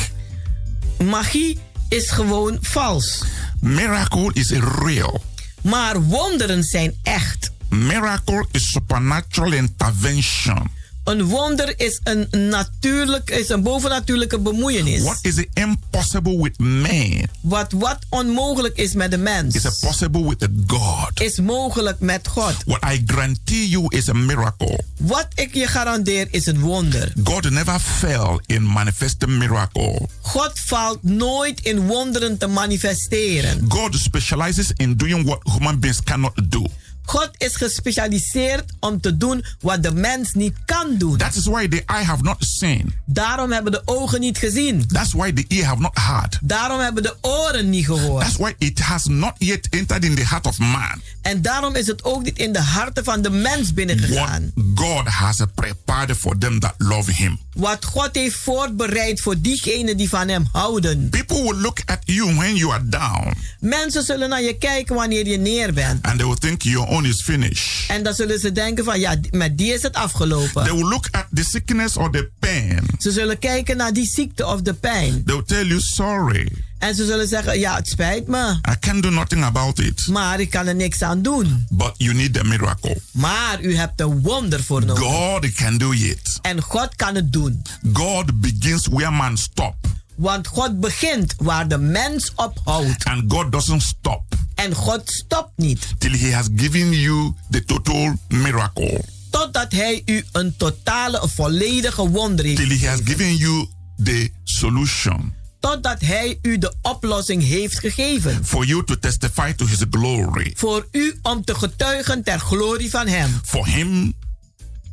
Magie is gewoon vals. Miracle is real. Maar wonderen zijn echt. Miracle is supernatural intervention. Een wonder is een natuurlijk, is een bovennatuurlijke bemoeienis. What is impossible with man Wat, wat onmogelijk is met de mens, is possible with God. is mogelijk met God. What I guarantee you is a miracle. Wat ik je garandeer is een wonder. God never fell in manifesting miracle. God faalt nooit in wonderen te manifesteren. God specializes in doing what human beings cannot do. God is gespecialiseerd om te doen wat de mens niet kan doen. That is why the eye have not seen. Daarom hebben de ogen niet gezien. That's why the ear have not heard. Daarom hebben de oren niet gehoord. That's why it has not yet entered in the heart of man. En daarom is het ook niet in de harten van de mens binnengegaan. God has prepared for them that love him. Wat God heeft voorbereid voor diegenen die van hem houden. People will look at you when you are down Mensen zullen naar je kijken wanneer je neer bent. and they will think your own is finished. En dan zullen ze denken van ja, met die is het afgelopen. They will look at the sickness or the pain. Ze zullen kijken naar die ziekte of de pijn. They will tell you sorry. En ze zullen zeggen, ja, het spijt me. I can't do nothing about it. Maar ik kan er niks aan doen. But you need a miracle. Maar u hebt een wonder voor nodig. God can do it. En God kan het doen. God begins where man stop. Want God begint waar de mens ophoudt. And God doesn't stop En God stopt niet. till he has given you the total miracle. Totdat hij u een totale, een volledige wonder heeft Till he has gegeven. given you the solution Totdat hij u de oplossing heeft gegeven. for you to testify to his glory. Voor u om te getuigen ter glorie van hem. For him,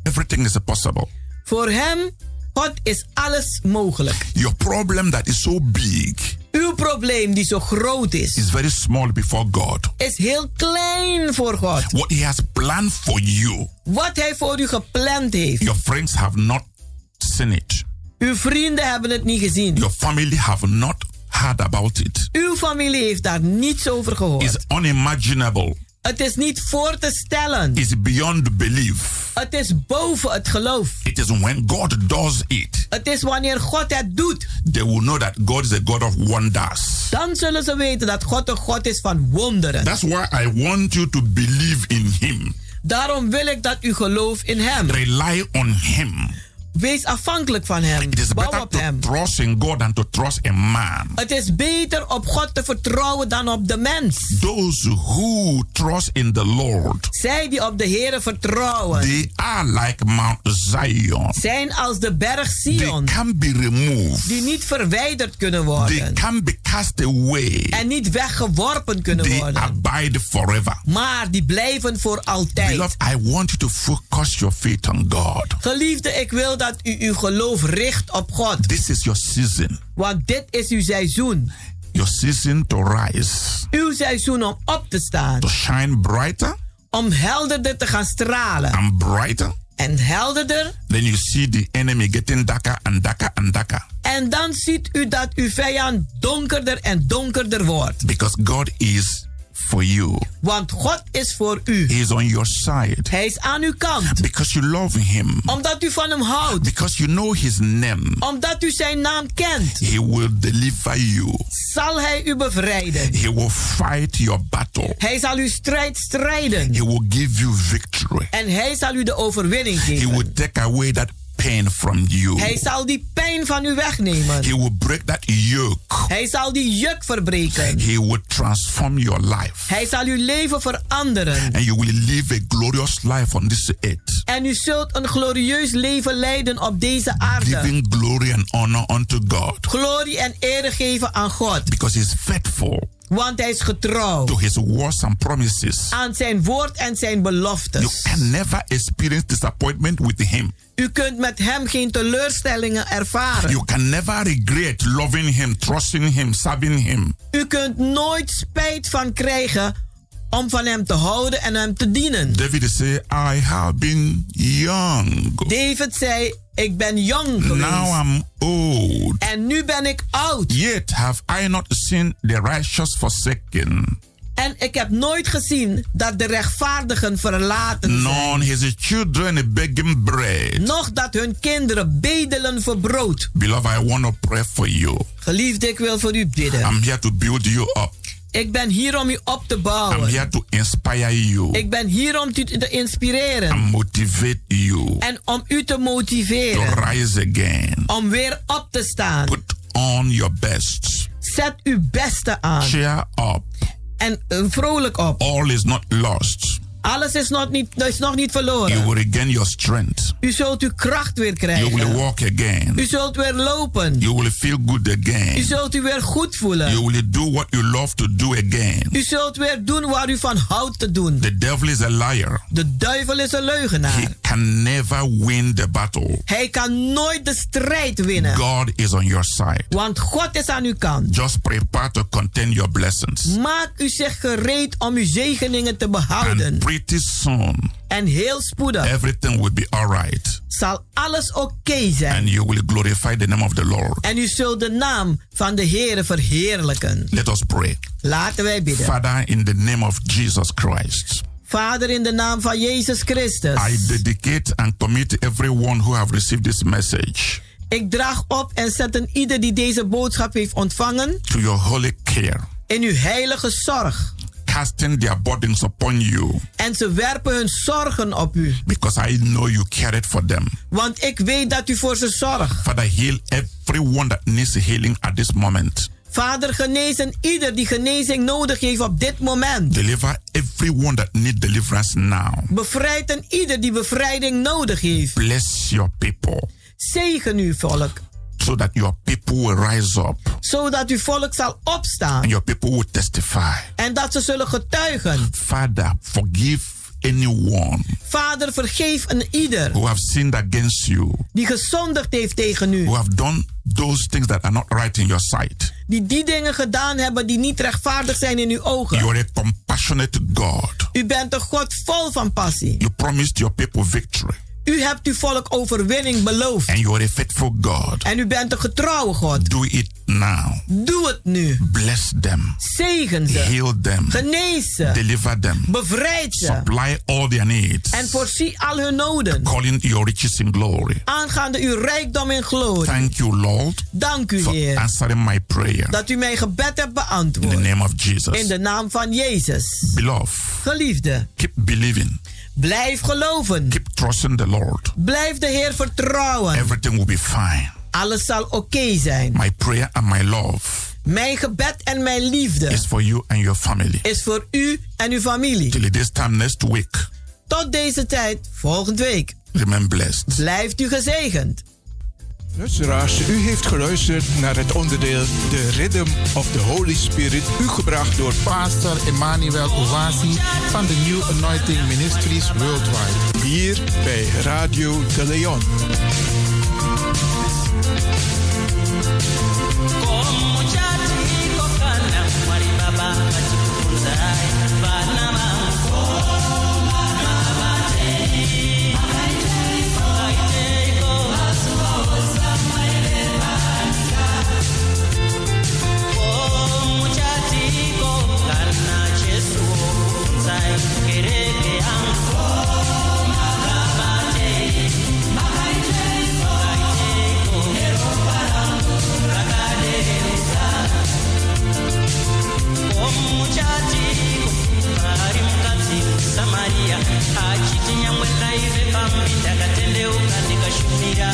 everything is possible. Voor hem, God is alles mogelijk. Your problem that is so big Uw probleem die zo groot is, is very small before God. is heel klein voor God. What he has planned for you, Wat hij voor u gepland heeft. your friends have not seen it. Uw vrienden hebben het niet gezien. Your family have not heard about it. Uw familie heeft daar niets over It's gehoord. unimaginable. Het is niet voor te stellen. It's beyond belief. Het is boven het geloof. It is when God does it, Het is wanneer God het doet. they will know that God is a God of wonders. Dan zullen ze weten dat God een God is van wonderen. That's why I want you to believe in Him. Daarom wil ik dat u gelooft in Hem. Rely on Him. Wees afhankelijk van Hem. It is better to Hem. trust in God than to trust in man. Het is beter op God te vertrouwen dan op de mens. Those who trust in the Lord, Zij die op de Heer vertrouwen, they are like Mount Zion. zijn als de berg They Sion, can be removed. die niet verwijderd kunnen They worden can be cast away. en niet weggeworpen kunnen They worden, abide forever. maar die blijven voor altijd. Beloved, I want you to focus your faith on God. Geliefde, ik wil dat u uw geloof richt op God, This is your season. want dit is uw seizoen. Your season to rise, Uw seizoen om op te staan, to shine brighter om helderder te gaan stralen. and brighter. En helderder Then you see the enemy getting darker and darker and darker. En dan ziet u dat uw vijand donkerder en donkerder wordt. Because God is for you. Want God is voor u. He is on your side. Hij is aan uw kant. Because you love him. Omdat u van hem houdt. Because you know his name. Omdat u zijn naam kent. He will deliver you. Zal hij u bevrijden. He will fight your battle. Hij zal uw strijd strijden. He will give you victory. En hij zal u de overwinning He geven. will take away that pain from you. Hij zal die pijn van u wegnemen. He will break that yoke. Hij zal die juk verbreken. He will transform your life. Hij zal uw leven veranderen. And you will live a glorious life on this earth. En u zult een glorieus leven leiden op deze aarde. Giving glory and honor unto God. Glorie en ere geven aan God. Because He is faithful Want hij is getrouw to His words and promises. aan zijn woord en zijn You beloftes. can never experience disappointment with Him. U kunt met hem geen teleurstellingen ervaren. You can never regret loving Him, trusting Him, serving Him. U kunt nooit spijt van krijgen om van hem te houden en hem te dienen. David said, I have been young. David zei, ik ben jong geweest. Now I'm old. En nu ben ik oud. Yet have I not seen the righteous forsaken, En ik heb nooit gezien dat de rechtvaardigen verlaten zijn. nor his children begging bread. Nog dat hun kinderen bedelen voor brood. Beloved, I want to pray for you. Geliefde, ik wil voor u bidden. I'm here to build you up. Ik ben hier om u op te I'm bouwen. here to inspire you Ik ben hier om u te inspireren. and motivate you En om u te to motiveren. rise again. Om weer op te staan. Put on your best. Zet uw beste aan. Cheer up. En eh, vrolijk op. All is not lost. Alles is nog niet, is nog niet You verloren. will regain your strength. U zult uw kracht weer You will krijgen. walk again. U zult weer lopen. You will feel good U again. zult u weer goed voelen. You will do what you love to do again. U zult weer doen waar u van houdt te doen. The devil is a liar. De duivel is een leugenaar. He can never win the battle. Hij kan nooit de strijd winnen. God is on your side. Want God is aan uw kant. Just prepare to contain your blessings. Maak u zich gereed om uw zegeningen te behouden. And pretty soon, En heel spoedig everything will be alright. zal alles oké zijn. And you will glorify the name of the Lord. En u zult de naam van de Heere verheerlijken. Let us pray. Laten wij bidden. Father, in the name of Jesus Christ, Vader, in de naam van Jezus Christus. I dedicate and commit everyone who have received this message Ik draag op en zet een ieder die deze boodschap heeft ontvangen to your holy care, in uw heilige zorg. Casting their burdens upon you En ze werpen hun zorgen op u. because I know you cared for them. Want ik weet dat u voor ze zorgt. Father, heal everyone that needs healing at this moment. Vader, genees een ieder die genezing nodig heeft op dit moment. Deliver everyone that needs deliverance now. Bevrijd een ieder die bevrijding nodig heeft. Bless your people Zegen uw volk, so that your people will rise up zodat uw volk zal opstaan and your people will testify. en dat ze zullen getuigen. Father, forgive anyone Vader, vergeef een ieder who have sinned against you, die gezondigd heeft tegen u, who have done those things that are not right in your sight. die die dingen gedaan hebben die niet rechtvaardig zijn in uw ogen. You are a compassionate God. U bent een God vol van passie. You promised your people victory. U hebt uw volk overwinning beloofd. And you are a faithful God. En u bent een getrouwe God. Do it now. Doe het nu. Bless them. Zegen ze. Heal them. Genees ze. Deliver them. Bevrijd ze. Supply all their needs. En voorzie al hun noden. Calling your riches in glory. Aangaande uw rijkdom in glorie. Thank you, Lord, Dank u, for Heer. answering my prayer. Dat u mijn gebed hebt In the beantwoord. name of Jesus. In de naam van Jezus. Beloved, Geliefde, keep believing. Blijf geloven. Keep trusting the Lord. Blijf de Heer vertrouwen. Everything will be fine. Alles zal oké zijn. My prayer and my love Mijn gebed en mijn liefde is for you and your family. is voor u en uw familie. Till this time next week, Tot deze tijd, volgende week. remain blessed. Blijft u gezegend. Luisteraars, u heeft geluisterd naar het onderdeel The Rhythm of the Holy Spirit, u gebracht door pastor Emmanuel Owasi van de New Anointing Ministries Worldwide, hier bij Radio de Leon. Maria achitinya mwenda ive pambinda katendeuka nikashumira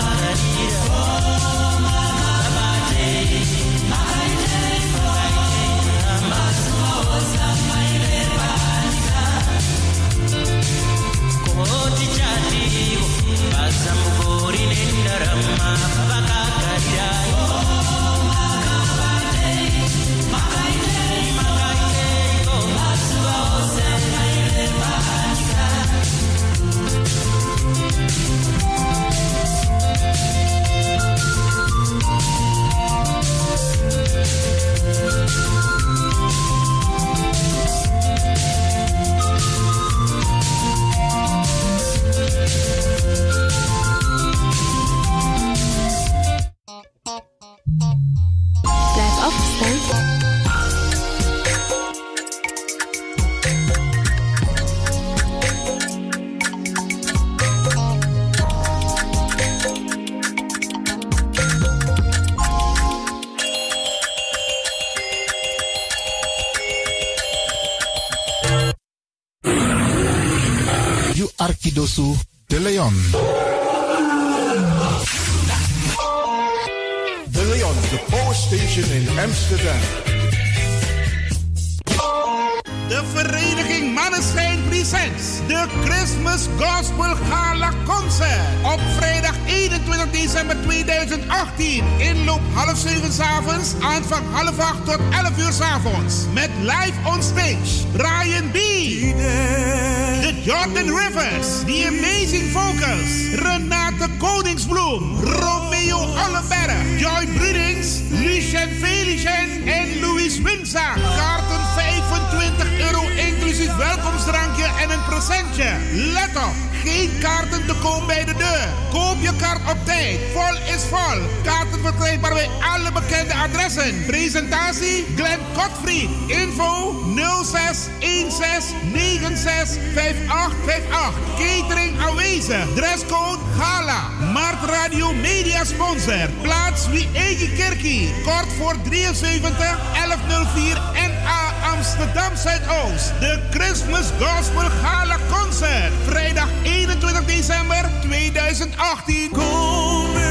Met live on stage. Brian B. The Jordan Rivers. The Amazing Vocals. Renate Koningsbloem. Romeo Ollenberg. Joy Brudings. Lucien Felicien en Louis Winza. Kaarten 25 euro inclusief welkomstdrankje en een presentje. Let op, geen kaarten te koop bij de deur. Koop je kaart op tijd. Vol is vol. Kaarten verkrijgbaar bij alle bekende adressen. Presentatie Glenn Godfried. Info 06 16 96 5858. Catering aanwezig. Dresscode Gala. Mart Radio Media Sponsor. Plaats wie eigen kerkie. Kort voor 73 1104 NA Amsterdam Zuidoost. De Christmas Gospel Gala Concert. Vrijdag 21 december 2018. Kom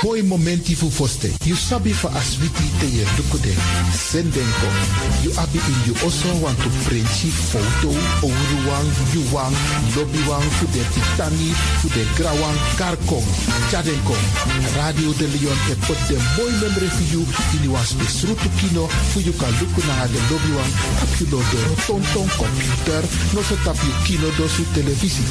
Boy momenti fu foste. You sabi fa aswiti te ye dukude. Sendenko. You abi in you also want to printji foto. Ouruwang, yuwang, lobbywang, fu de titani, fu de grawang, karkom. Chadenko. Radio de Leon e pot de boy membre fu you. In you was besrutu kino. Fu you kan luku na de lobbywang. Tap you no de tonton computer. No so tap you kino do su televisie.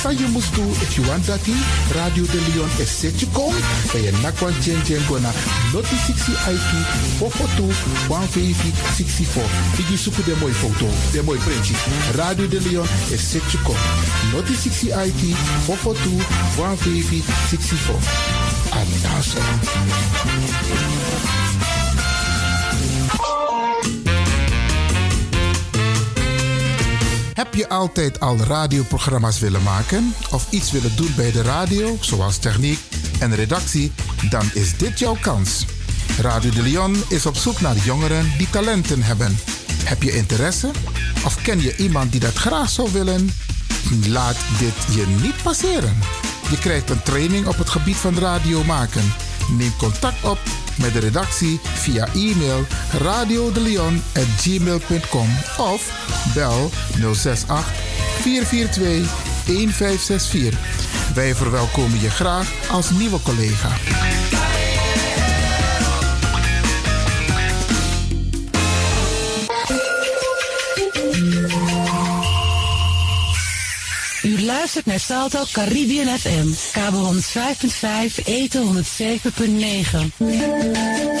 Sa you must do if you want that Radio de Leon e set you kom. Bij je nakwan chen chen gona. Noti 60 IP. Fofoto. 150 64. Igi suku de mooi foto. De mooi printje. Radio de Leon e set you kom. Noti 60 IP. Fofoto. 150 64. Amenazo. Heb je altijd al radioprogramma's willen maken of iets willen doen bij de radio, zoals techniek en redactie? Dan is dit jouw kans. Radio de Leon is op zoek naar jongeren die talenten hebben. Heb je interesse of ken je iemand die dat graag zou willen? Laat dit je niet passeren. Je krijgt een training op het gebied van radio maken. Neem contact op met de redactie via e-mail radiodeleon@gmail.com of bel 068 442 1564. Wij verwelkomen je graag als nieuwe collega. Luistert naar Salto Caribbean FM, kabel 105.5, eten 107.9.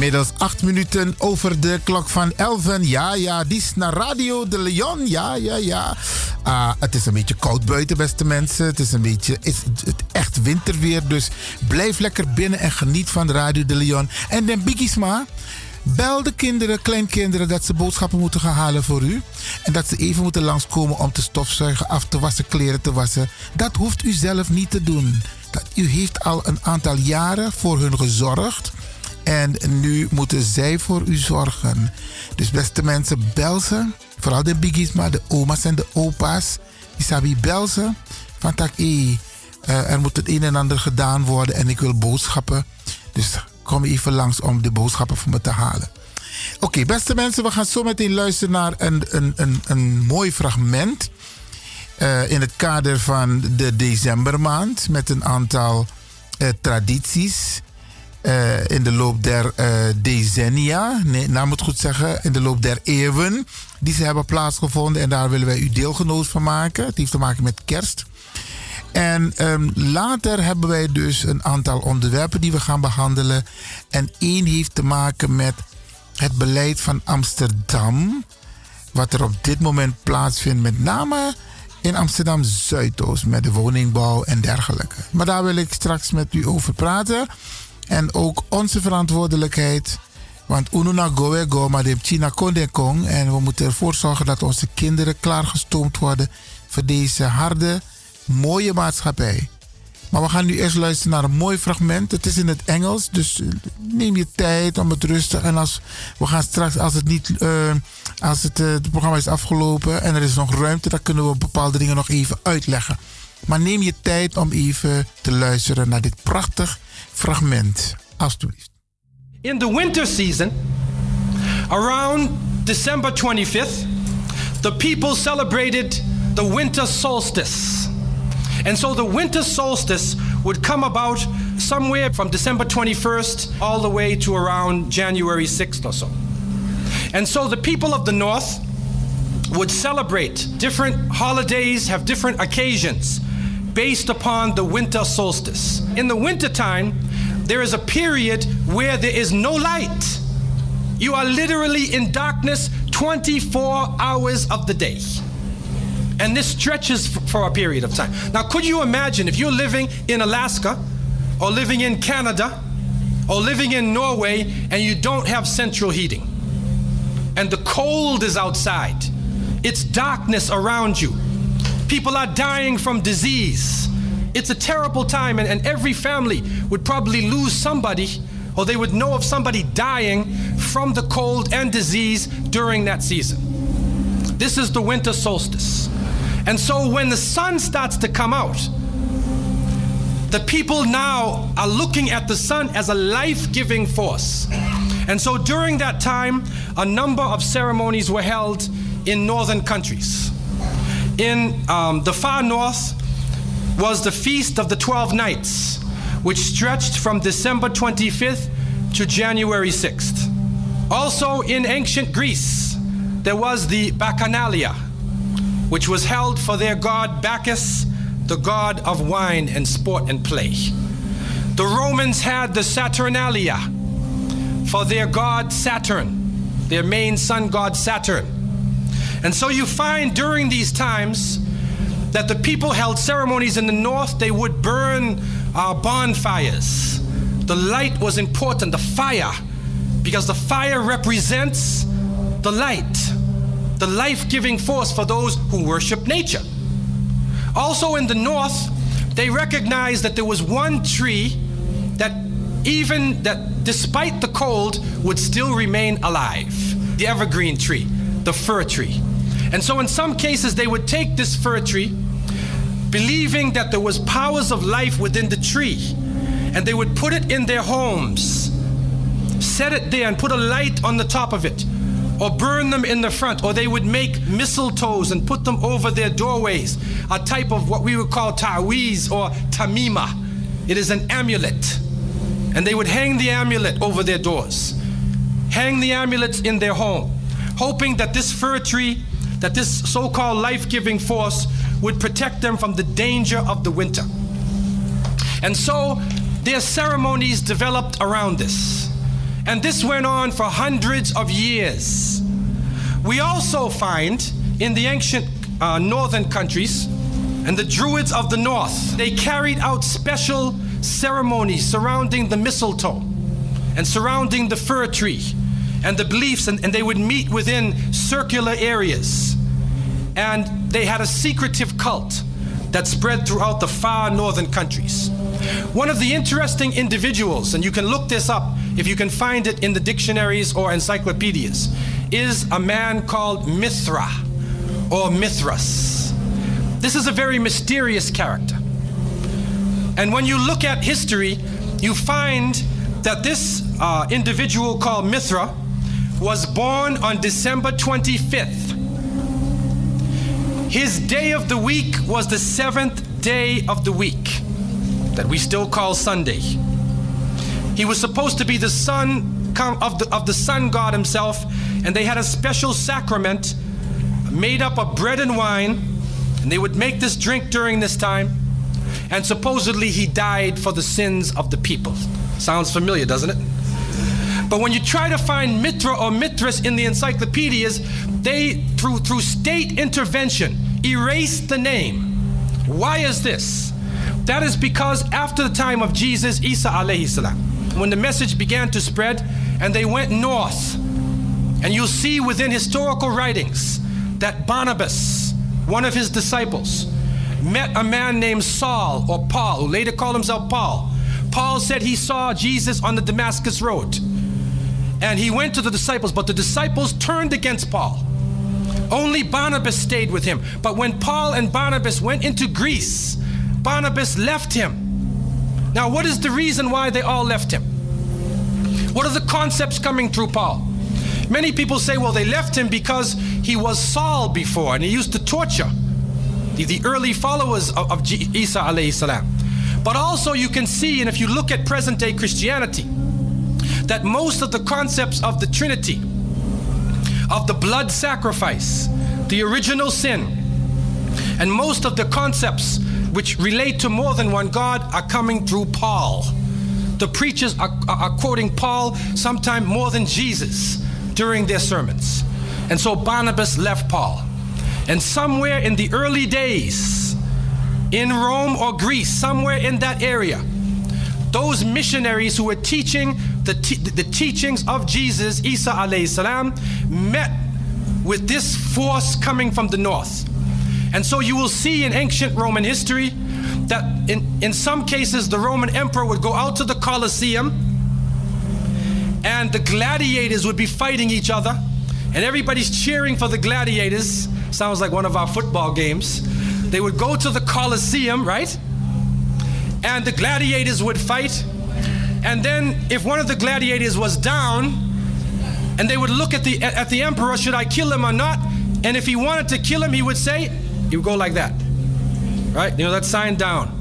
Inmiddels acht minuten over de klok van 11. Ja, ja, die is naar Radio de Leon. Ja, ja, ja. Ah, het is een beetje koud buiten, beste mensen. Het is een beetje is het echt winterweer. Dus blijf lekker binnen en geniet van Radio de Leon. En dan Biggiesma. Bel de kinderen, kleinkinderen, dat ze boodschappen moeten gaan halen voor u. En dat ze even moeten langskomen om te stofzuigen, af te wassen, kleren te wassen. Dat hoeft u zelf niet te doen. Dat, u heeft al een aantal jaren voor hun gezorgd. En nu moeten zij voor u zorgen. Dus beste mensen, bel ze. Vooral de biggies, maar de oma's en de opa's. Isabi, bel ze. Van tak, eh, er moet het een en ander gedaan worden en ik wil boodschappen. Dus kom even langs om de boodschappen voor me te halen. Oké, beste mensen, we gaan zo meteen luisteren naar een, een, een, een mooi fragment. eh, in het kader van de decembermaand. Met een aantal eh, tradities. Eh, in de loop der eh, decennia, nee, nou moet goed zeggen, in de loop der eeuwen, die ze hebben plaatsgevonden. En daar willen wij u deelgenoot van maken. Het heeft te maken met kerst. En ehm, later hebben wij dus een aantal onderwerpen die we gaan behandelen. En één heeft te maken met het beleid van Amsterdam. Wat er op dit moment plaatsvindt, met name in Amsterdam Zuidoost, met de woningbouw en dergelijke. Maar daar wil ik straks met u over praten. En ook onze verantwoordelijkheid. Want Ununa goe go, maar de China konde kong. En we moeten ervoor zorgen dat onze kinderen klaargestoomd worden voor deze harde, mooie maatschappij. Maar we gaan nu eerst luisteren naar een mooi fragment. Het is in het Engels, dus eh, neem je tijd om het rustig. En als we gaan straks, als het niet, eh, als het, eh, het programma is afgelopen en er is nog ruimte, dan kunnen we bepaalde dingen nog even uitleggen. Maar neem je tijd om even te luisteren naar dit prachtig fragment. Alsjeblieft. In the winter season, around December 25th, the people celebrated the winter solstice. And so the winter solstice would come about somewhere from December 21st all the way to around January 6th or so. And so the people of the north would celebrate different holidays, have different occasions based upon the winter solstice. In the wintertime, there is a period where there is no light. You are literally in darkness 24 hours of the day. And this stretches for a period of time. Now, could you imagine if you're living in Alaska or living in Canada or living in Norway and you don't have central heating? And the cold is outside, it's darkness around you. People are dying from disease. It's a terrible time, and, and every family would probably lose somebody, or they would know of somebody dying from the cold and disease during that season. This is the winter solstice. And so when the sun starts to come out, the people now are looking at the sun as a life giving force. And so during that time, a number of ceremonies were held in northern countries. In um, the far north was the Feast of the Twelve Nights, which stretched from December 25th to January 6th. Also in ancient Greece, there was the Bacchanalia, which was held for their god Bacchus, the god of wine and sport and play. The Romans had the Saturnalia for their god Saturn, their main sun god Saturn. And so you find during these times that the people held ceremonies in the north, they would burn uh, bonfires. The light was important, the fire, because the fire represents the light, the life giving force for those who worship nature. Also in the north, they recognized that there was one tree that even that despite the cold would still remain alive. The evergreen tree, the fir tree. And so in some cases they would take this fir tree believing that there was powers of life within the tree and they would put it in their homes, set it there, and put a light on the top of it, or burn them in the front, or they would make mistletoes and put them over their doorways, a type of what we would call ta'wiz or tamima. It is an amulet. And they would hang the amulet over their doors, hang the amulets in their home, hoping that this fir tree, that this so called life giving force, would protect them from the danger of the winter. And so their ceremonies developed around this. And this went on for hundreds of years. We also find in the ancient uh, northern countries and the Druids of the north, they carried out special ceremonies surrounding the mistletoe and surrounding the fir tree and the beliefs, and, and they would meet within circular areas. And they had a secretive cult that spread throughout the far northern countries. One of the interesting individuals, and you can look this up if you can find it in the dictionaries or encyclopedias, is a man called Mithra or Mithras. This is a very mysterious character. And when you look at history, you find that this uh, individual called Mithra was born on December 25th. His day of the week was the seventh day of the week that we still call Sunday. He was supposed to be the son of the, of the sun god himself, and they had a special sacrament made up of bread and wine, and they would make this drink during this time. And supposedly he died for the sins of the people. Sounds familiar, doesn't it? But when you try to find Mitra or Mithras in the encyclopedias, they, through, through state intervention, erase the name. Why is this? That is because after the time of Jesus, Isa alayhi salam, when the message began to spread and they went north, and you'll see within historical writings that Barnabas, one of his disciples, met a man named Saul or Paul, who later called himself Paul. Paul said he saw Jesus on the Damascus Road. And he went to the disciples, but the disciples turned against Paul. Only Barnabas stayed with him. But when Paul and Barnabas went into Greece, Barnabas left him. Now, what is the reason why they all left him? What are the concepts coming through Paul? Many people say, well, they left him because he was Saul before and he used to torture the, the early followers of, of Isa salam. But also, you can see, and if you look at present day Christianity, that most of the concepts of the Trinity, of the blood sacrifice, the original sin, and most of the concepts which relate to more than one God are coming through Paul. The preachers are, are quoting Paul sometime more than Jesus during their sermons. And so Barnabas left Paul. And somewhere in the early days, in Rome or Greece, somewhere in that area, those missionaries who were teaching the, te- the teachings of Jesus, Isa alayhi salam, met with this force coming from the north. And so you will see in ancient Roman history that in, in some cases the Roman emperor would go out to the Colosseum and the gladiators would be fighting each other and everybody's cheering for the gladiators. Sounds like one of our football games. They would go to the Colosseum, right? And the gladiators would fight. And then if one of the gladiators was down, and they would look at the at the emperor, should I kill him or not? And if he wanted to kill him, he would say, he would go like that. Right? You know that sign down.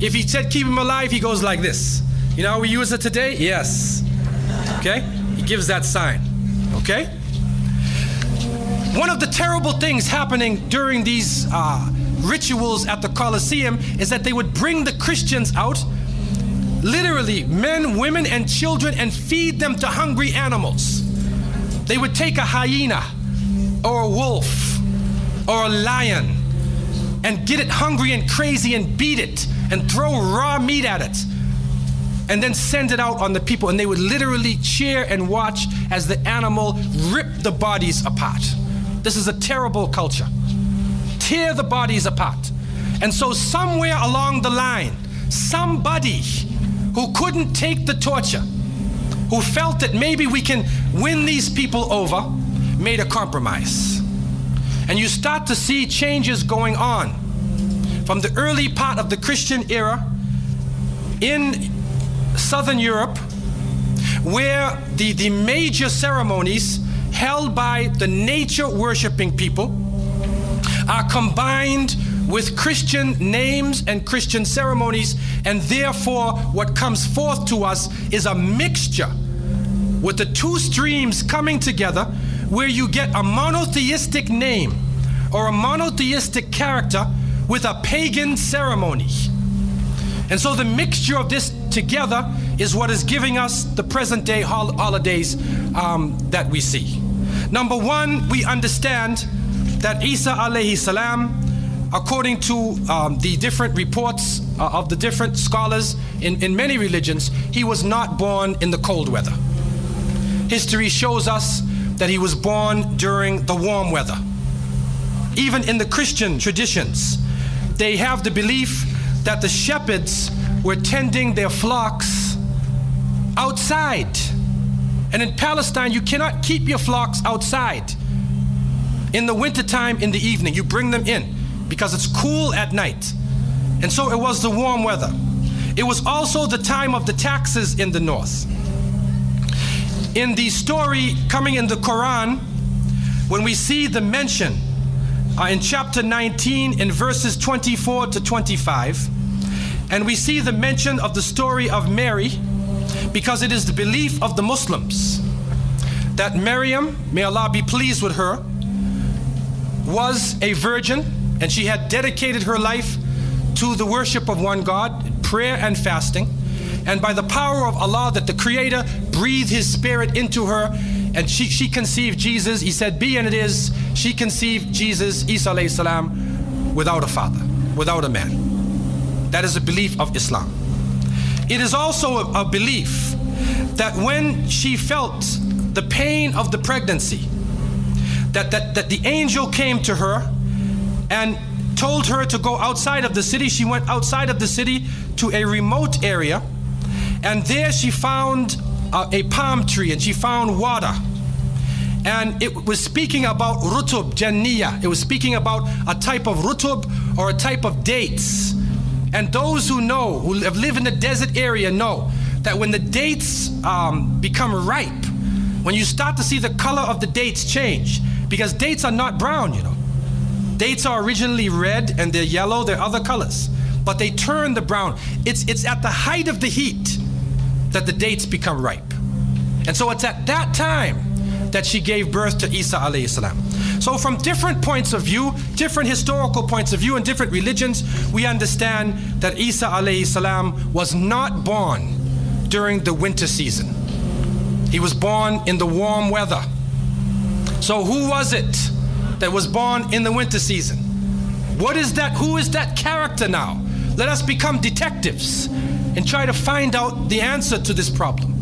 If he said keep him alive, he goes like this. You know how we use it today? Yes. Okay? He gives that sign. Okay? One of the terrible things happening during these uh, rituals at the Colosseum is that they would bring the Christians out, literally, men, women, and children, and feed them to hungry animals. They would take a hyena or a wolf or a lion and get it hungry and crazy and beat it and throw raw meat at it and then send it out on the people and they would literally cheer and watch as the animal ripped the bodies apart. This is a terrible culture. Tear the bodies apart. And so, somewhere along the line, somebody who couldn't take the torture, who felt that maybe we can win these people over, made a compromise. And you start to see changes going on from the early part of the Christian era in Southern Europe, where the, the major ceremonies held by the nature worshiping people are combined with Christian names and Christian ceremonies, and therefore, what comes forth to us is a mixture with the two streams coming together where you get a monotheistic name or a monotheistic character with a pagan ceremony. And so the mixture of this together is what is giving us the present day hol- holidays um, that we see. Number one, we understand that Isa alayhi salam, according to um, the different reports uh, of the different scholars in, in many religions, he was not born in the cold weather. History shows us that he was born during the warm weather. Even in the Christian traditions, they have the belief that the shepherds were tending their flocks outside. And in Palestine, you cannot keep your flocks outside. In the wintertime, in the evening, you bring them in because it's cool at night. And so it was the warm weather. It was also the time of the taxes in the north. In the story coming in the Quran, when we see the mention uh, in chapter 19 in verses 24 to 25, and we see the mention of the story of Mary, because it is the belief of the Muslims that Maryam, may Allah be pleased with her, was a virgin and she had dedicated her life to the worship of one God, prayer and fasting. And by the power of Allah, that the Creator breathed His Spirit into her, and she, she conceived Jesus. He said, Be and it is. She conceived Jesus, Isa salam, without a father, without a man. That is a belief of Islam. It is also a, a belief that when she felt the pain of the pregnancy, that, that, that the angel came to her and told her to go outside of the city. She went outside of the city to a remote area, and there she found uh, a palm tree and she found water. And it was speaking about rutub janniya. It was speaking about a type of rutub or a type of dates. And those who know, who have lived in the desert area, know that when the dates um, become ripe, when you start to see the color of the dates change, because dates are not brown, you know. Dates are originally red and they're yellow, they're other colors, but they turn the brown. It's, it's at the height of the heat that the dates become ripe. And so it's at that time that she gave birth to Isa alayhi salam. So from different points of view, different historical points of view and different religions, we understand that Isa alayhi salam was not born during the winter season. He was born in the warm weather. So who was it that was born in the winter season? What is that? Who is that character now? Let us become detectives and try to find out the answer to this problem.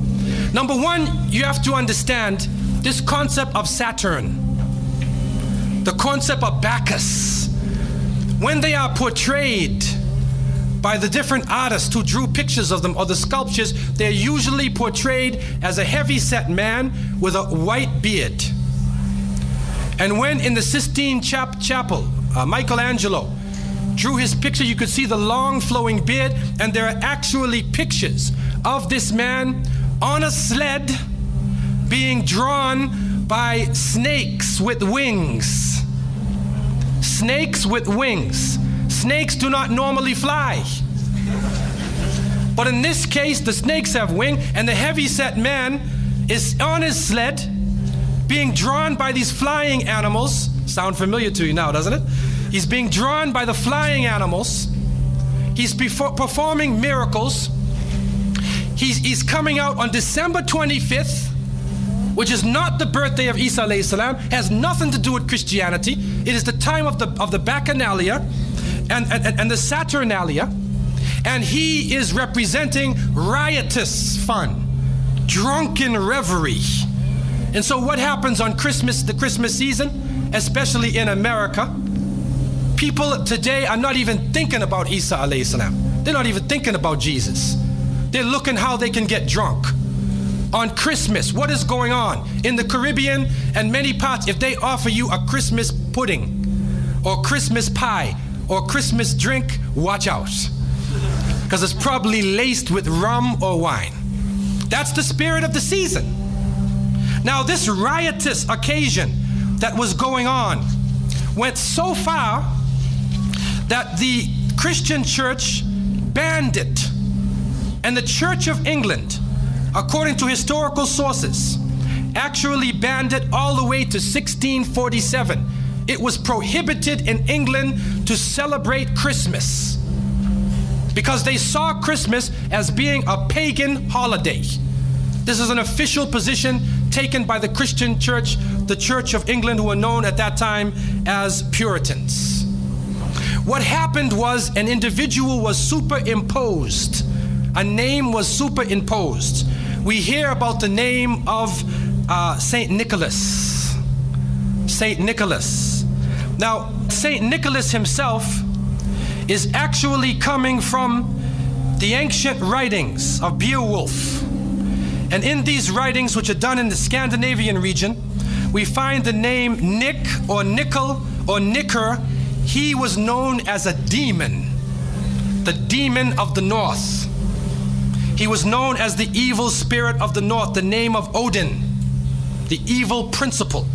Number one, you have to understand this concept of Saturn, the concept of Bacchus. When they are portrayed by the different artists who drew pictures of them or the sculptures, they're usually portrayed as a heavy set man with a white beard. And when in the Sistine Chap- Chapel, uh, Michelangelo drew his picture, you could see the long flowing beard, and there are actually pictures of this man on a sled being drawn by snakes with wings. Snakes with wings. Snakes do not normally fly. But in this case, the snakes have wing, and the heavy set man is on his sled being drawn by these flying animals. Sound familiar to you now, doesn't it? He's being drawn by the flying animals. He's performing miracles. He's, he's coming out on December 25th, which is not the birthday of Isa salam, has nothing to do with Christianity. It is the time of the, of the Bacchanalia and, and, and the Saturnalia. And he is representing riotous fun, drunken reverie. And so, what happens on Christmas, the Christmas season, especially in America? People today are not even thinking about Isa alayhi salam. They're not even thinking about Jesus. They're looking how they can get drunk. On Christmas, what is going on? In the Caribbean and many parts, if they offer you a Christmas pudding or Christmas pie or Christmas drink, watch out. because it's probably laced with rum or wine. That's the spirit of the season. Now, this riotous occasion that was going on went so far that the Christian church banned it. And the Church of England, according to historical sources, actually banned it all the way to 1647. It was prohibited in England to celebrate Christmas because they saw Christmas as being a pagan holiday. This is an official position taken by the Christian church, the Church of England, who were known at that time as Puritans. What happened was an individual was superimposed, a name was superimposed. We hear about the name of uh, Saint Nicholas. Saint Nicholas. Now, Saint Nicholas himself is actually coming from the ancient writings of Beowulf. And in these writings, which are done in the Scandinavian region, we find the name Nick or Nickel or Nicker. He was known as a demon, the demon of the north. He was known as the evil spirit of the north, the name of Odin, the evil principle.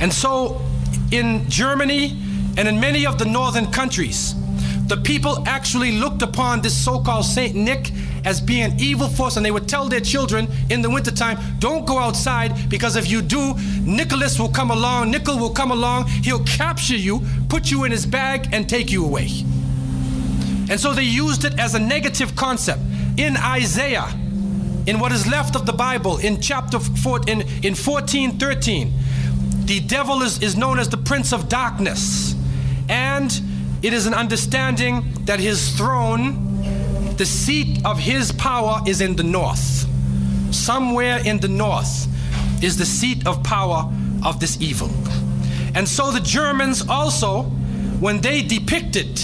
And so in Germany and in many of the northern countries, the people actually looked upon this so called Saint Nick as being evil force, and they would tell their children in the wintertime, don't go outside because if you do, Nicholas will come along, Nickel will come along, he'll capture you, put you in his bag, and take you away. And so they used it as a negative concept. In Isaiah, in what is left of the Bible, in chapter 4, in, in 14, 13, the devil is, is known as the prince of darkness. And it is an understanding that his throne, the seat of his power, is in the north. Somewhere in the north is the seat of power of this evil. And so the Germans also, when they depicted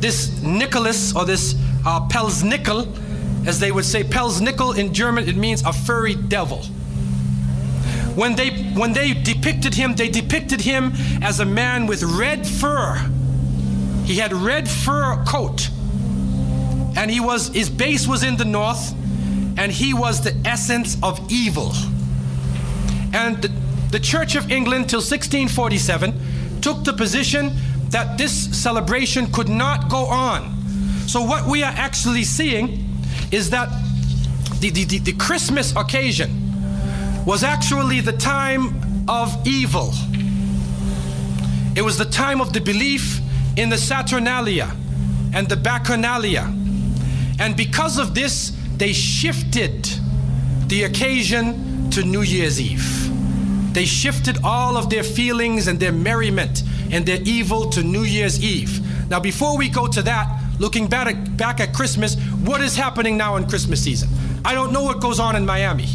this Nicholas or this uh, Pelsnickel, as they would say, Pelsnickel in German, it means a furry devil. When they, when they depicted him, they depicted him as a man with red fur. He had red fur coat, and he was his base was in the north, and he was the essence of evil. And the, the Church of England till 1647 took the position that this celebration could not go on. So what we are actually seeing is that the, the, the, the Christmas occasion was actually the time of evil. It was the time of the belief in the Saturnalia and the Bacchanalia. And because of this, they shifted the occasion to New Year's Eve. They shifted all of their feelings and their merriment and their evil to New Year's Eve. Now, before we go to that, looking back at, back at Christmas, what is happening now in Christmas season? I don't know what goes on in Miami,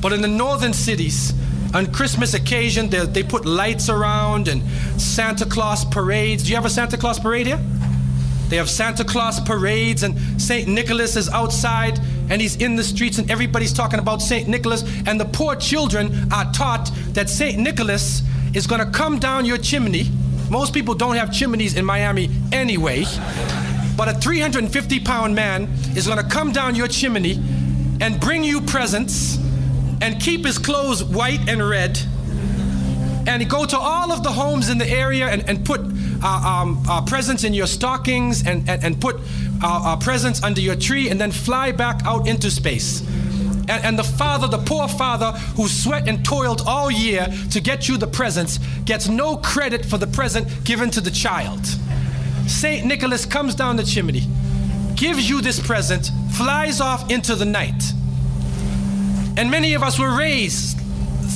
but in the northern cities, on Christmas occasion, they, they put lights around and Santa Claus parades. Do you have a Santa Claus parade here? They have Santa Claus parades, and St. Nicholas is outside and he's in the streets, and everybody's talking about St. Nicholas. And the poor children are taught that St. Nicholas is going to come down your chimney. Most people don't have chimneys in Miami anyway. But a 350 pound man is going to come down your chimney and bring you presents and keep his clothes white and red and go to all of the homes in the area and, and put um, presents in your stockings and, and, and put presents under your tree and then fly back out into space. And, and the father, the poor father who sweat and toiled all year to get you the presents, gets no credit for the present given to the child. St. Nicholas comes down the chimney, gives you this present, flies off into the night. And many of us were raised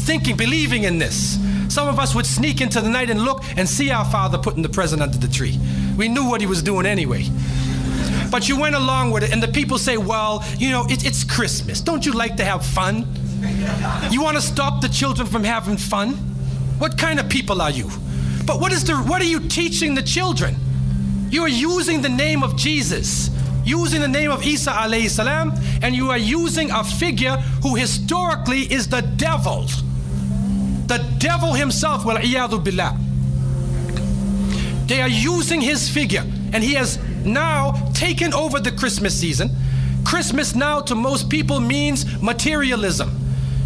thinking, believing in this. Some of us would sneak into the night and look and see our father putting the present under the tree. We knew what he was doing anyway. But you went along with it, and the people say, Well, you know, it, it's Christmas. Don't you like to have fun? You want to stop the children from having fun? What kind of people are you? But what is the what are you teaching the children? You are using the name of Jesus, using the name of Isa alayhi salam, and you are using a figure who historically is the devil. The devil himself, wal billah. They are using his figure. And he has now taken over the Christmas season. Christmas now to most people means materialism.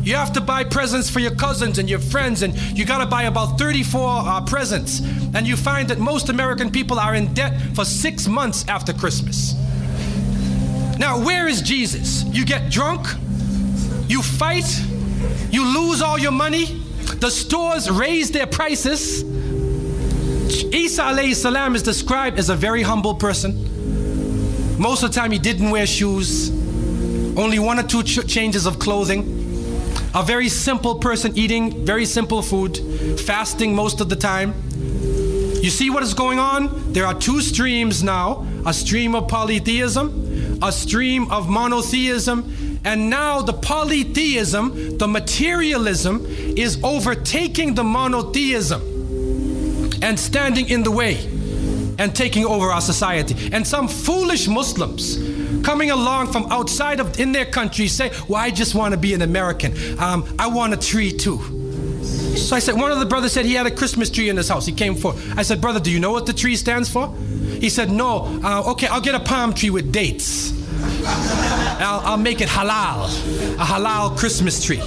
You have to buy presents for your cousins and your friends, and you got to buy about 34 uh, presents. And you find that most American people are in debt for six months after Christmas. Now, where is Jesus? You get drunk, you fight, you lose all your money, the stores raise their prices. Isa alayhi salam is described as a very humble person. Most of the time, he didn't wear shoes, only one or two ch- changes of clothing. A very simple person eating very simple food, fasting most of the time. You see what is going on? There are two streams now a stream of polytheism, a stream of monotheism, and now the polytheism, the materialism, is overtaking the monotheism and standing in the way and taking over our society. And some foolish Muslims coming along from outside of in their country say, "Well, I just want to be an American. Um, I want a tree too." So I said, one of the brothers said he had a Christmas tree in his house. He came for. I said, brother, do you know what the tree stands for? He said, no. Uh, okay, I'll get a palm tree with dates. I'll, I'll make it halal, a halal Christmas tree.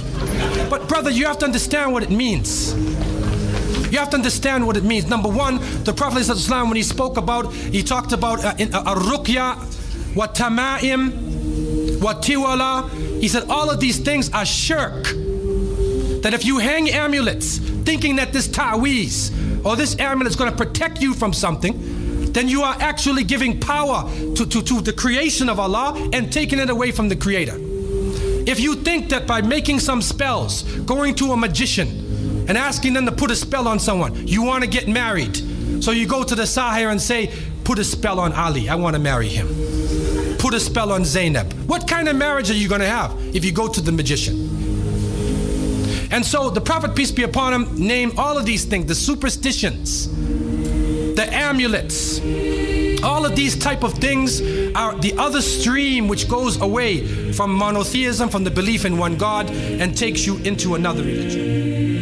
But brother, you have to understand what it means. You have to understand what it means. Number one, the Prophet Islam, when he spoke about, he talked about uh, in, uh, a ruqya, what tamaim, what tiwala. He said all of these things are shirk. That if you hang amulets thinking that this taweez or this amulet is going to protect you from something, then you are actually giving power to, to, to the creation of Allah and taking it away from the Creator. If you think that by making some spells, going to a magician, and asking them to put a spell on someone, you want to get married. So you go to the Sahir and say, Put a spell on Ali, I want to marry him. Put a spell on Zainab. What kind of marriage are you going to have if you go to the magician? And so the Prophet, peace be upon him, named all of these things the superstitions, the amulets, all of these type of things are the other stream which goes away from monotheism, from the belief in one God, and takes you into another religion.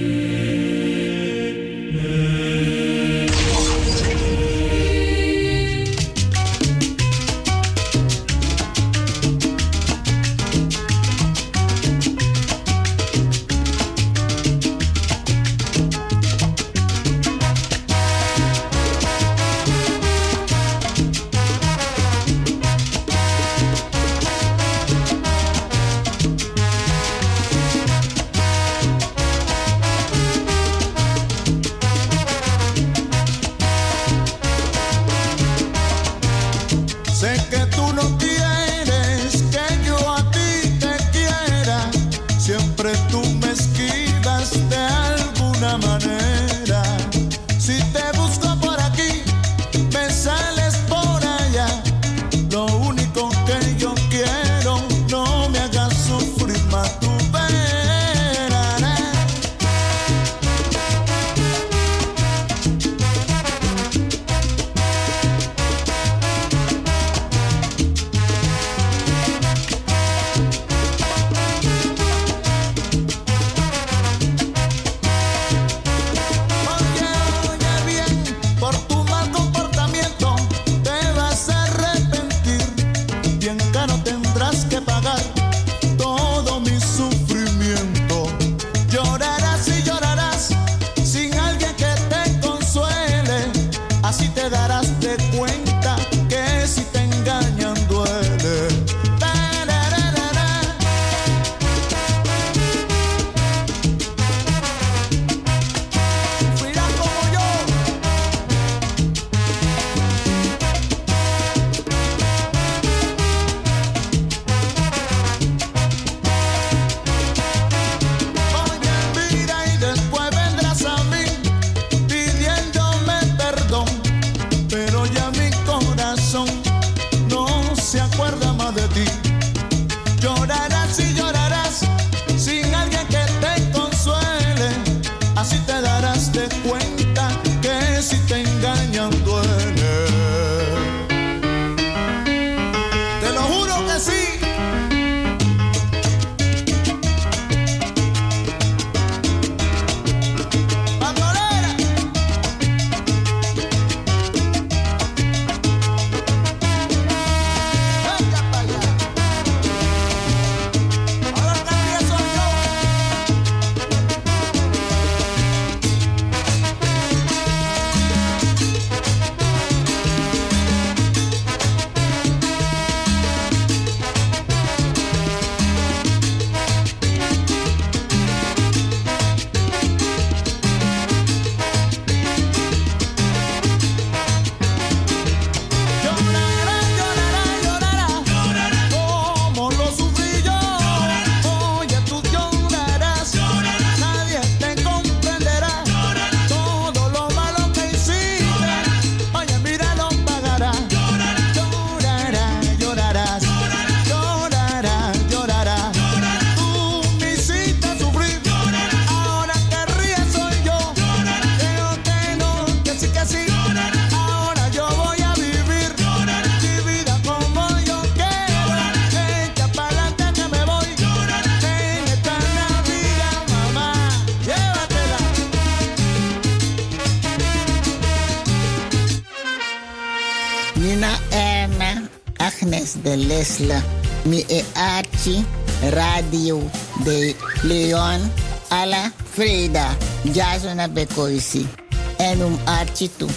De Lesla. Mi e Archie, Radio de Leon, alla Freda, Jasona Bekoisi. En um Archie toe.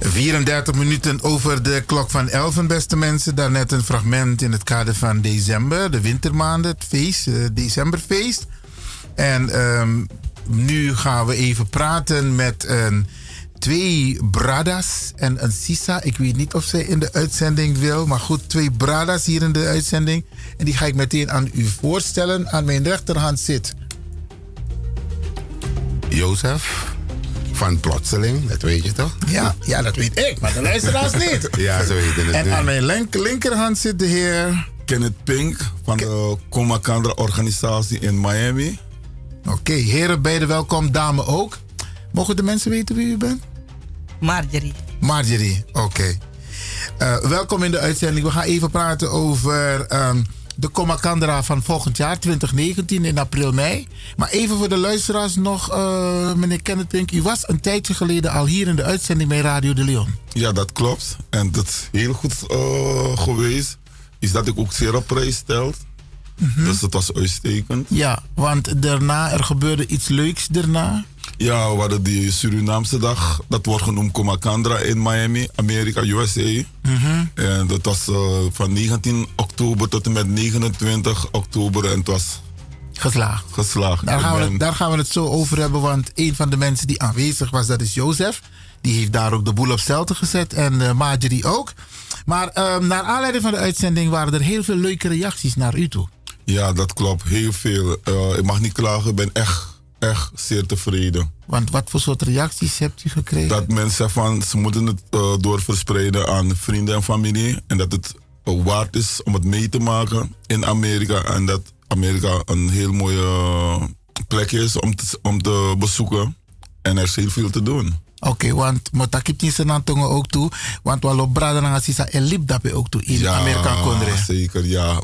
34 minuten over de klok van 11, beste mensen. Daarnet een fragment in het kader van december, de wintermaanden, het feest, het decemberfeest. En ehm, nu gaan we even praten met een, twee bradas en een sisa. Ik weet niet of zij in de uitzending wil, maar goed, twee bradas hier in de uitzending. En die ga ik meteen aan u voorstellen. Aan mijn rechterhand zit Jozef van Plotseling, dat weet je toch? Ja, ja dat weet ik, maar de luisteraars niet. ja, ze weten het En aan mijn link- linkerhand zit de heer... Kenneth Pink van de Comacandra organisatie in Miami. Oké, heren beide welkom, dame ook. Mogen de mensen weten wie u bent? Marjorie. Marjorie, oké. Eh, welkom in de uitzending. We gaan even praten over ehm, de Comacandra van volgend jaar, 2019, in april, mei. Maar even voor de luisteraars nog, eh, meneer Kenneth Pink. U was een tijdje geleden al hier in de uitzending bij Radio de Leon. Ja, dat klopt. En dat is heel goed eh, geweest. Is dat ik ook zeer op prijs stel. Dus het was uitstekend. Ja, want daarna, er gebeurde iets leuks daarna. Ja, we hadden die Surinaamse dag. Dat wordt genoemd Comacandra in Miami, Amerika, USA. Mhm. En dat was eh, van 19 oktober tot en met 29 oktober. En het was geslaagd. Geslaagd. Daar gaan, we het, daar gaan we het zo over hebben, want een van de mensen die aanwezig was, dat is Jozef. Die heeft daar ook de boel op stelte gezet en eh Marjorie ook. Maar ehm, naar aanleiding van de uitzending waren er heel veel leuke reacties naar u toe. Ja, dat klopt. Heel veel. Eh, ik mag niet klagen. Ik ben echt, echt zeer tevreden. Want wat voor soort reacties hebt u gekregen? Dat mensen van ze moeten het eh, doorverspreiden aan vrienden en familie. En dat het eh, waard is om het mee te maken in Amerika. En dat Amerika een heel mooie plek is om te, om te bezoeken. En er is heel veel te doen. Oké, want motakip niet zijn tongen ook toe. Want we lopen braden en sisa en daarbij ook toe in ja, Amerika Kondre. zeker. Ja.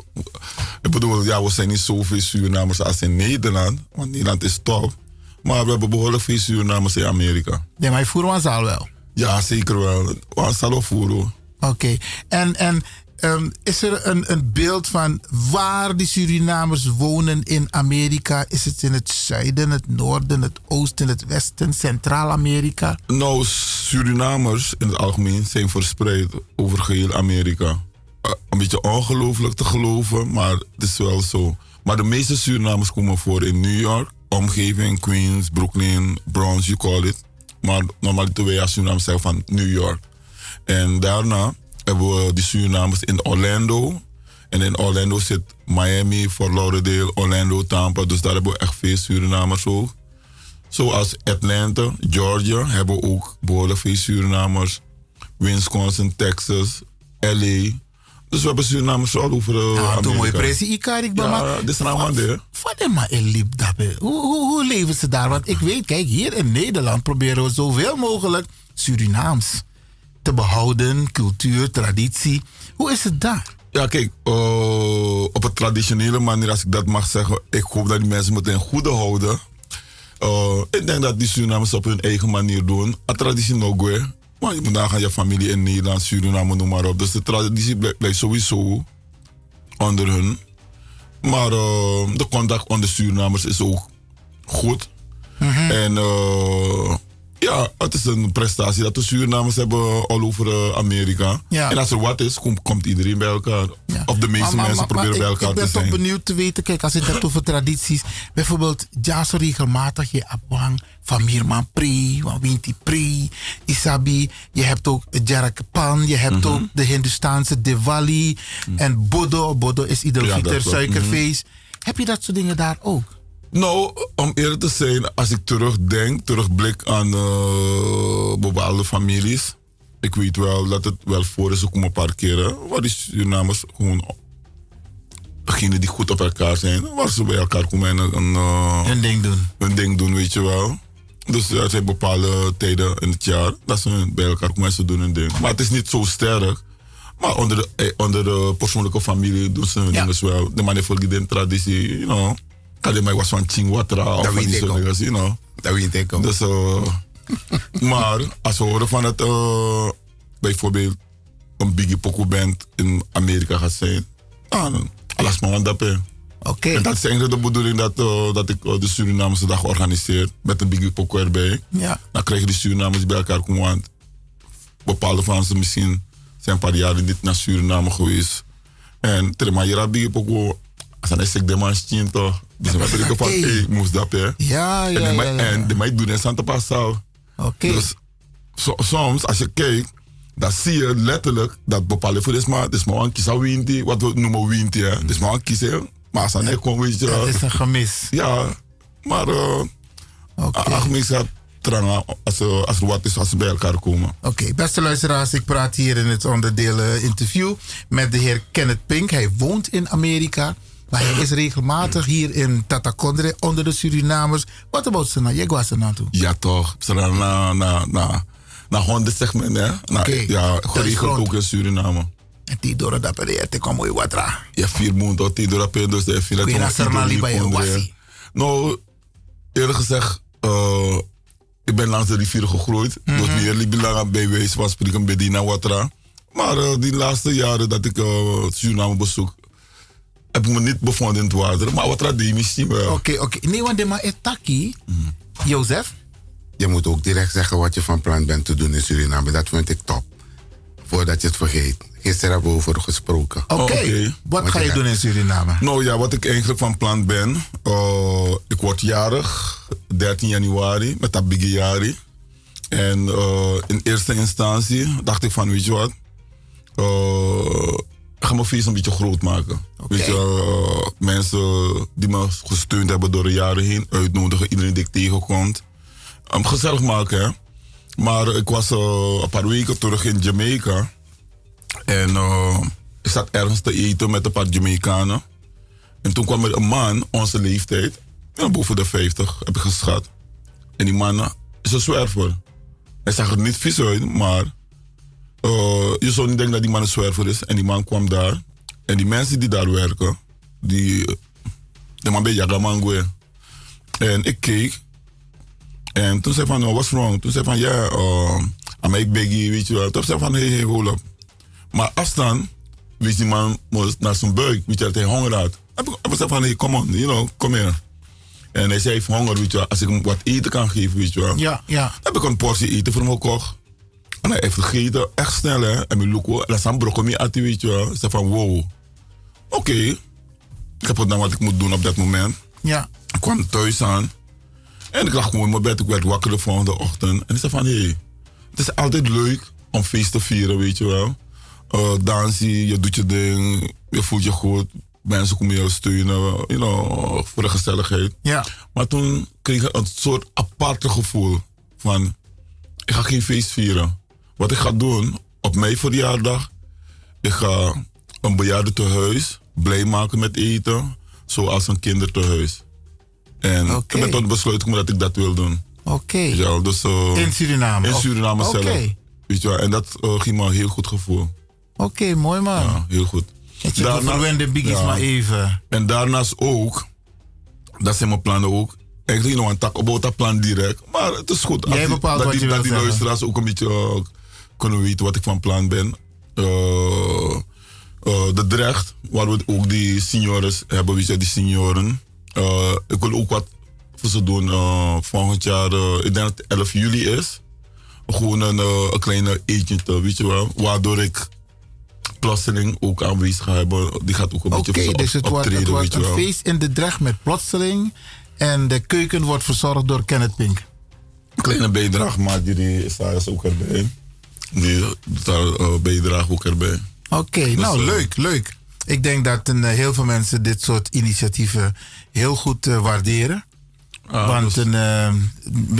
Ik bedoel, ja, we zijn niet zoveel Surinamers als in Nederland. Want Nederland is top. Maar we hebben behoorlijk veel Surinamers in Amerika. Ja, maar je voert ons al wel. Ja, zeker wel. We zal wel voeren. Oké, en, en ehm, is er een, een beeld van waar die Surinamers wonen in Amerika? Is het in het zuiden, het noorden, het oosten, het westen, Centraal-Amerika? Nou, Surinamers in het algemeen zijn verspreid over geheel Amerika. Eh, een beetje ongelooflijk te geloven, maar het is wel zo. Maar de meeste Surinamers komen voor in New York, omgeving, Queens, Brooklyn, Bronx, you call it. Maar normaliter wij als Surinamers zeggen van New York. En daarna hebben we die Surinamers in Orlando. En in Orlando zit Miami, Fort Lauderdale, Orlando, Tampa. Dus daar hebben we echt veel Surinamers ook. Zoals Atlanta, Georgia hebben we ook behoorlijk veel Surinamers. Wisconsin, Texas, LA. Dus we hebben Surinamers all over uh, Ja, Amerika. toen mooi presi Ikarik Bama. Ja, dit is nou man de. Van de maar in. Hoe, hoe, hoe leven ze daar? Want ik weet, kijk, hier in Nederland proberen we zoveel mogelijk Surinaams te behouden. Cultuur, traditie. Hoe is het daar? Ja, kijk, eh, op een traditionele manier, als ik dat mag zeggen, ik hoop dat die mensen het in goede houden. Eh, ik denk dat die Surinamers op hun eigen manier doen. A traditie no go, Maar je moet nagaan je familie in Nederland, Suriname, noem maar op. Dus de traditie blijft, blijft sowieso onder hun. Maar eh, de contact onder Surinamers is ook goed. En eh, ja, het is een prestatie dat de Surinamers hebben all over eh, Amerika. Ja. En als er wat is, komt, komt iedereen bij elkaar. Of de meeste Maar- maar- mensen maar- proberen bij elkaar Ik ben te toch zijn. benieuwd te weten, kijk, als je het hebt over tradities. Bijvoorbeeld, ja, zo regelmatig je abwang van Mirman Pri, van Winti Pri, Isabi. Je hebt ook Jarak Pan, je hebt Mhm. ook de Hindustaanse Diwali en Bodo. Bodo is ieder Ja, klopt. suikerfeest. Heb je dat soort dingen daar ook? Nou, om eerlijk te zijn, als ik terugdenk, terugblik aan eh, bepaalde families. Ik weet wel dat het wel voor is, om een paar keren. Waar die Surinamers gewoon, degenen die goed op elkaar zijn, waar ze bij elkaar komen en een, eh, hun ding doen. Hun ding doen, weet je wel. Dus er zijn bepaalde tijden in het jaar dat ze bij elkaar komen en ze doen hun ding. Maar het is niet zo sterk. Maar onder de, eh, onder de persoonlijke familie doen ze hun dingen wel. De manier voor die traditie, you know. Kali mij was van Chingwatra of Dat van die soort you know. Dat weet ik ook. Dus, maar als we horen van het eh, bijvoorbeeld een Biggie Poco band in Amerika gaat zijn, dan alles maar aan dat. Oké. En dat is eigenlijk de bedoeling dat, eh, dat ik eh, de Surinamese dag organiseer met een Biggie Poco erbij. Ja. Dan krijgen die Surinamers bij elkaar komen, want bepaalde van ze misschien zijn een paar jaren niet naar Suriname geweest. En terwijl je dat Biggie Poco, als dan is ik de man toch. Dus wat ik van, Oké. hey, ik moest dat hè. Ja, ja, En ja. En de doen in Santa Passau. Oké. Dus so- soms, als je kijkt, dan zie je letterlijk dat bepaalde voor is maar, het is maar een kies aan winti, wat we noemen winti, hè. Het is maar een kies, hè. Maar als hij komt, weet je. Het is een gemis. Ja, maar uh, ach, mensen gaat trangen als, er- als er wat is, als ze bij elkaar komen. Oké, beste luisteraars, ik praat hier in het onderdeel eh, interview met de heer Kenneth Pink. Hij woont in Amerika, maar hij is regelmatig hier in Tatakondre onder de Surinamers. Wat about Sana? Jij was er naartoe. Ja, toch. Ze gaan naar, naar, naar, naar Honda, zeg maar, hè. Ja, geregeld ook in Suriname. En die door dat per te komen mooi wat ra. Ja, vier maanden, tien door dat dus de vier Kun je naar? Nou, eerlijk gezegd, eh, ik ben langs de rivier gegroeid. Mhm. Dus meer liep ik lang bij wijze van spreken bij Dina Watra. Maar eh, die laatste jaren dat ik eh, Suriname bezoek, heb ik me niet bevonden in het water. Maar Watra die misschien wel. Oké, oké. Nee, want de maar etaki. Jozef? Je moet ook direct zeggen wat je van plan bent te doen in Suriname. Dat vind ik top. Voordat je het vergeet. Gisteren hebben we over gesproken. Oké. Wat ga je doen in Suriname? Nou ja, wat ik eigenlijk van plan ben. eh, ik word jarig, 13 januari, met dat jari. En eh, in eerste instantie dacht ik van, weet je wat. eh, ga mijn feest een beetje groot maken. Weet je, eh, mensen die me gesteund hebben door de jaren heen uitnodigen. Iedereen die ik tegenkomt. Um, gezellig maken, hè. Maar ik was eh, een paar weken terug in Jamaica. En eh, ik zat ergens te eten met een paar Jamaicanen. En toen kwam er een man, onze leeftijd, ja, boven de 50, heb ik geschat. En die man is een zwerver. Hij zag er niet vies uit, maar eh, je zou niet denken dat die man een zwerver is. En die man kwam daar. En die mensen die daar werken, die, de man bij Jagamangue. En ik keek. En toen zei hij van, oh, what's wrong? Toen zei van, ja, yeah, uh, ik biggie, weet je wel. Toen zei hij van, hey, hey, hold up. Maar afstand wist die man moest naar zijn buik, weet je, dat hij honger had. Heb ik gezegd van, hey, come on, you know, kom hier. En hij zei, honger, weet je wel, als ik hem wat eten kan geven, weet je wel. Ja, ja. Dan heb ik een portie eten voor hem gekocht. En hij heeft gegeten, echt snel, hè. En mijn loco, dat is een broccoli at, weet je zei van, wow. Oké. Ik heb gedaan wat ik moet doen op dat moment. Ja. Ik kwam thuis aan. En ik lag gewoon in mijn bed. Ik werd wakker de volgende ochtend. En ik zei van, hé, hey, het is altijd leuk om feest te vieren, weet je wel. Eh dansen, je doet je ding, je voelt je goed. Mensen komen je steunen, you know, voor de gezelligheid. Ja. Maar toen kreeg ik een soort aparte gevoel van, ik ga geen feest vieren. Wat ik ga doen, op mijn verjaardag, ik ga een bejaarde tehuis blij maken met eten, zoals een kindertehuis. En ik ben tot het besluit gekomen dat ik dat wil doen. Oké. Ja, dus, eh, In Suriname? In Suriname Oké. zelf. Weet je wel, en dat eh, ging me een heel goed gevoel. Oké, mooi man. Ja, heel goed. Je verwende biggies maar even. En daarnaast ook, dat zijn mijn plannen ook. Eigenlijk nog een tak op dat plan direct. Maar het is goed. als Jij die- bepaalt dat wat die, je dat wil die luisteraars ook een beetje eh, kunnen weten wat ik van plan ben. Eh, eh, de Drecht, waar we ook die seniors hebben, weet je, die senioren. Eh, ik wil ook wat voor ze doen volgend jaar. ik denk dat het 11 juli is. Gewoon een, een kleine eentje, weet je wel. Waardoor ik plotseling ook aanwezig ga hebben. Die gaat ook een Oké, beetje voor dus het wordt, het optreden, wordt een feest in de Drecht met plotseling. En de keuken wordt verzorgd door Kenneth Pink. kleine bijdrage maakt die is daar ook erbij. Doet daar eh, bijdrage ook erbij. Oké, Dus, nou eh, leuk, leuk. Ik denk dat een, eh, heel veel mensen dit soort initiatieven heel goed eh, waarderen. Ah, Want dus- een, eh,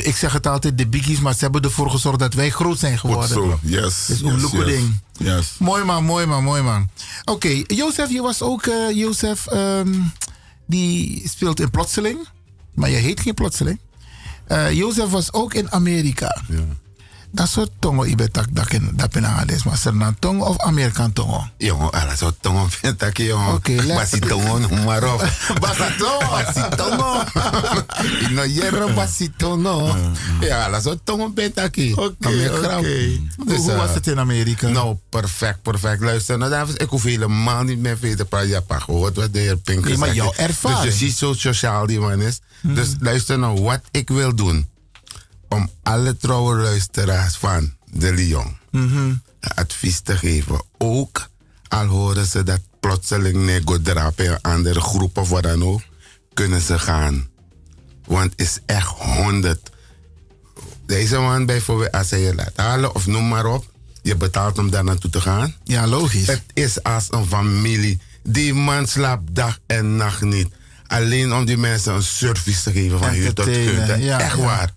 ik zeg het altijd, de biggies, maar ze hebben ervoor gezorgd dat wij groot zijn Goed geworden. zo, yes. Dus yes, yes. ding. Yes. Mooi man, mooi man, mooi man. Oké, Jozef, je was ook, eh Jozef, ehm, die speelt in Plotseling. Maar je heet geen Plotseling. Eh Jozef was ook in Amerika. Dat soort tongo ibe tak dakin dapina ades maar Sernan tongo of Amerikaan tongo? Jongen, ala zo tongo pentaki, jongen. Oké, let- Basi tongo, noem maar. Basi tongo. Basi tongo. Ino jero basi tongo. Ja, ala zo tongo pentaki. Oké, grap. Hoe- hoe was het in Amerika? Nou, perfect, perfect. Luister, nou, dames, ik hoef helemaal niet meer veel te praten. Je hebt gehoord wat de heer Pink Nee, maar jouw ervaring. Dus je ziet zo sociaal die man is. Dus luister nou, wat ik wil doen. Om alle trouwe luisteraars van de Lyon Mhm. advies te geven. Ook al horen ze dat plotseling nego drapen in andere groepen of wat dan ook, kunnen ze gaan. Want het is echt honderd. Deze man bijvoorbeeld, als hij je laat halen of noem maar op, je betaalt om daar naartoe te gaan. Ja, logisch. Het is als een familie. Die man slaapt dag en nacht niet. Alleen om die mensen een service te geven van je tot kunt. ja, Echt ja. waar.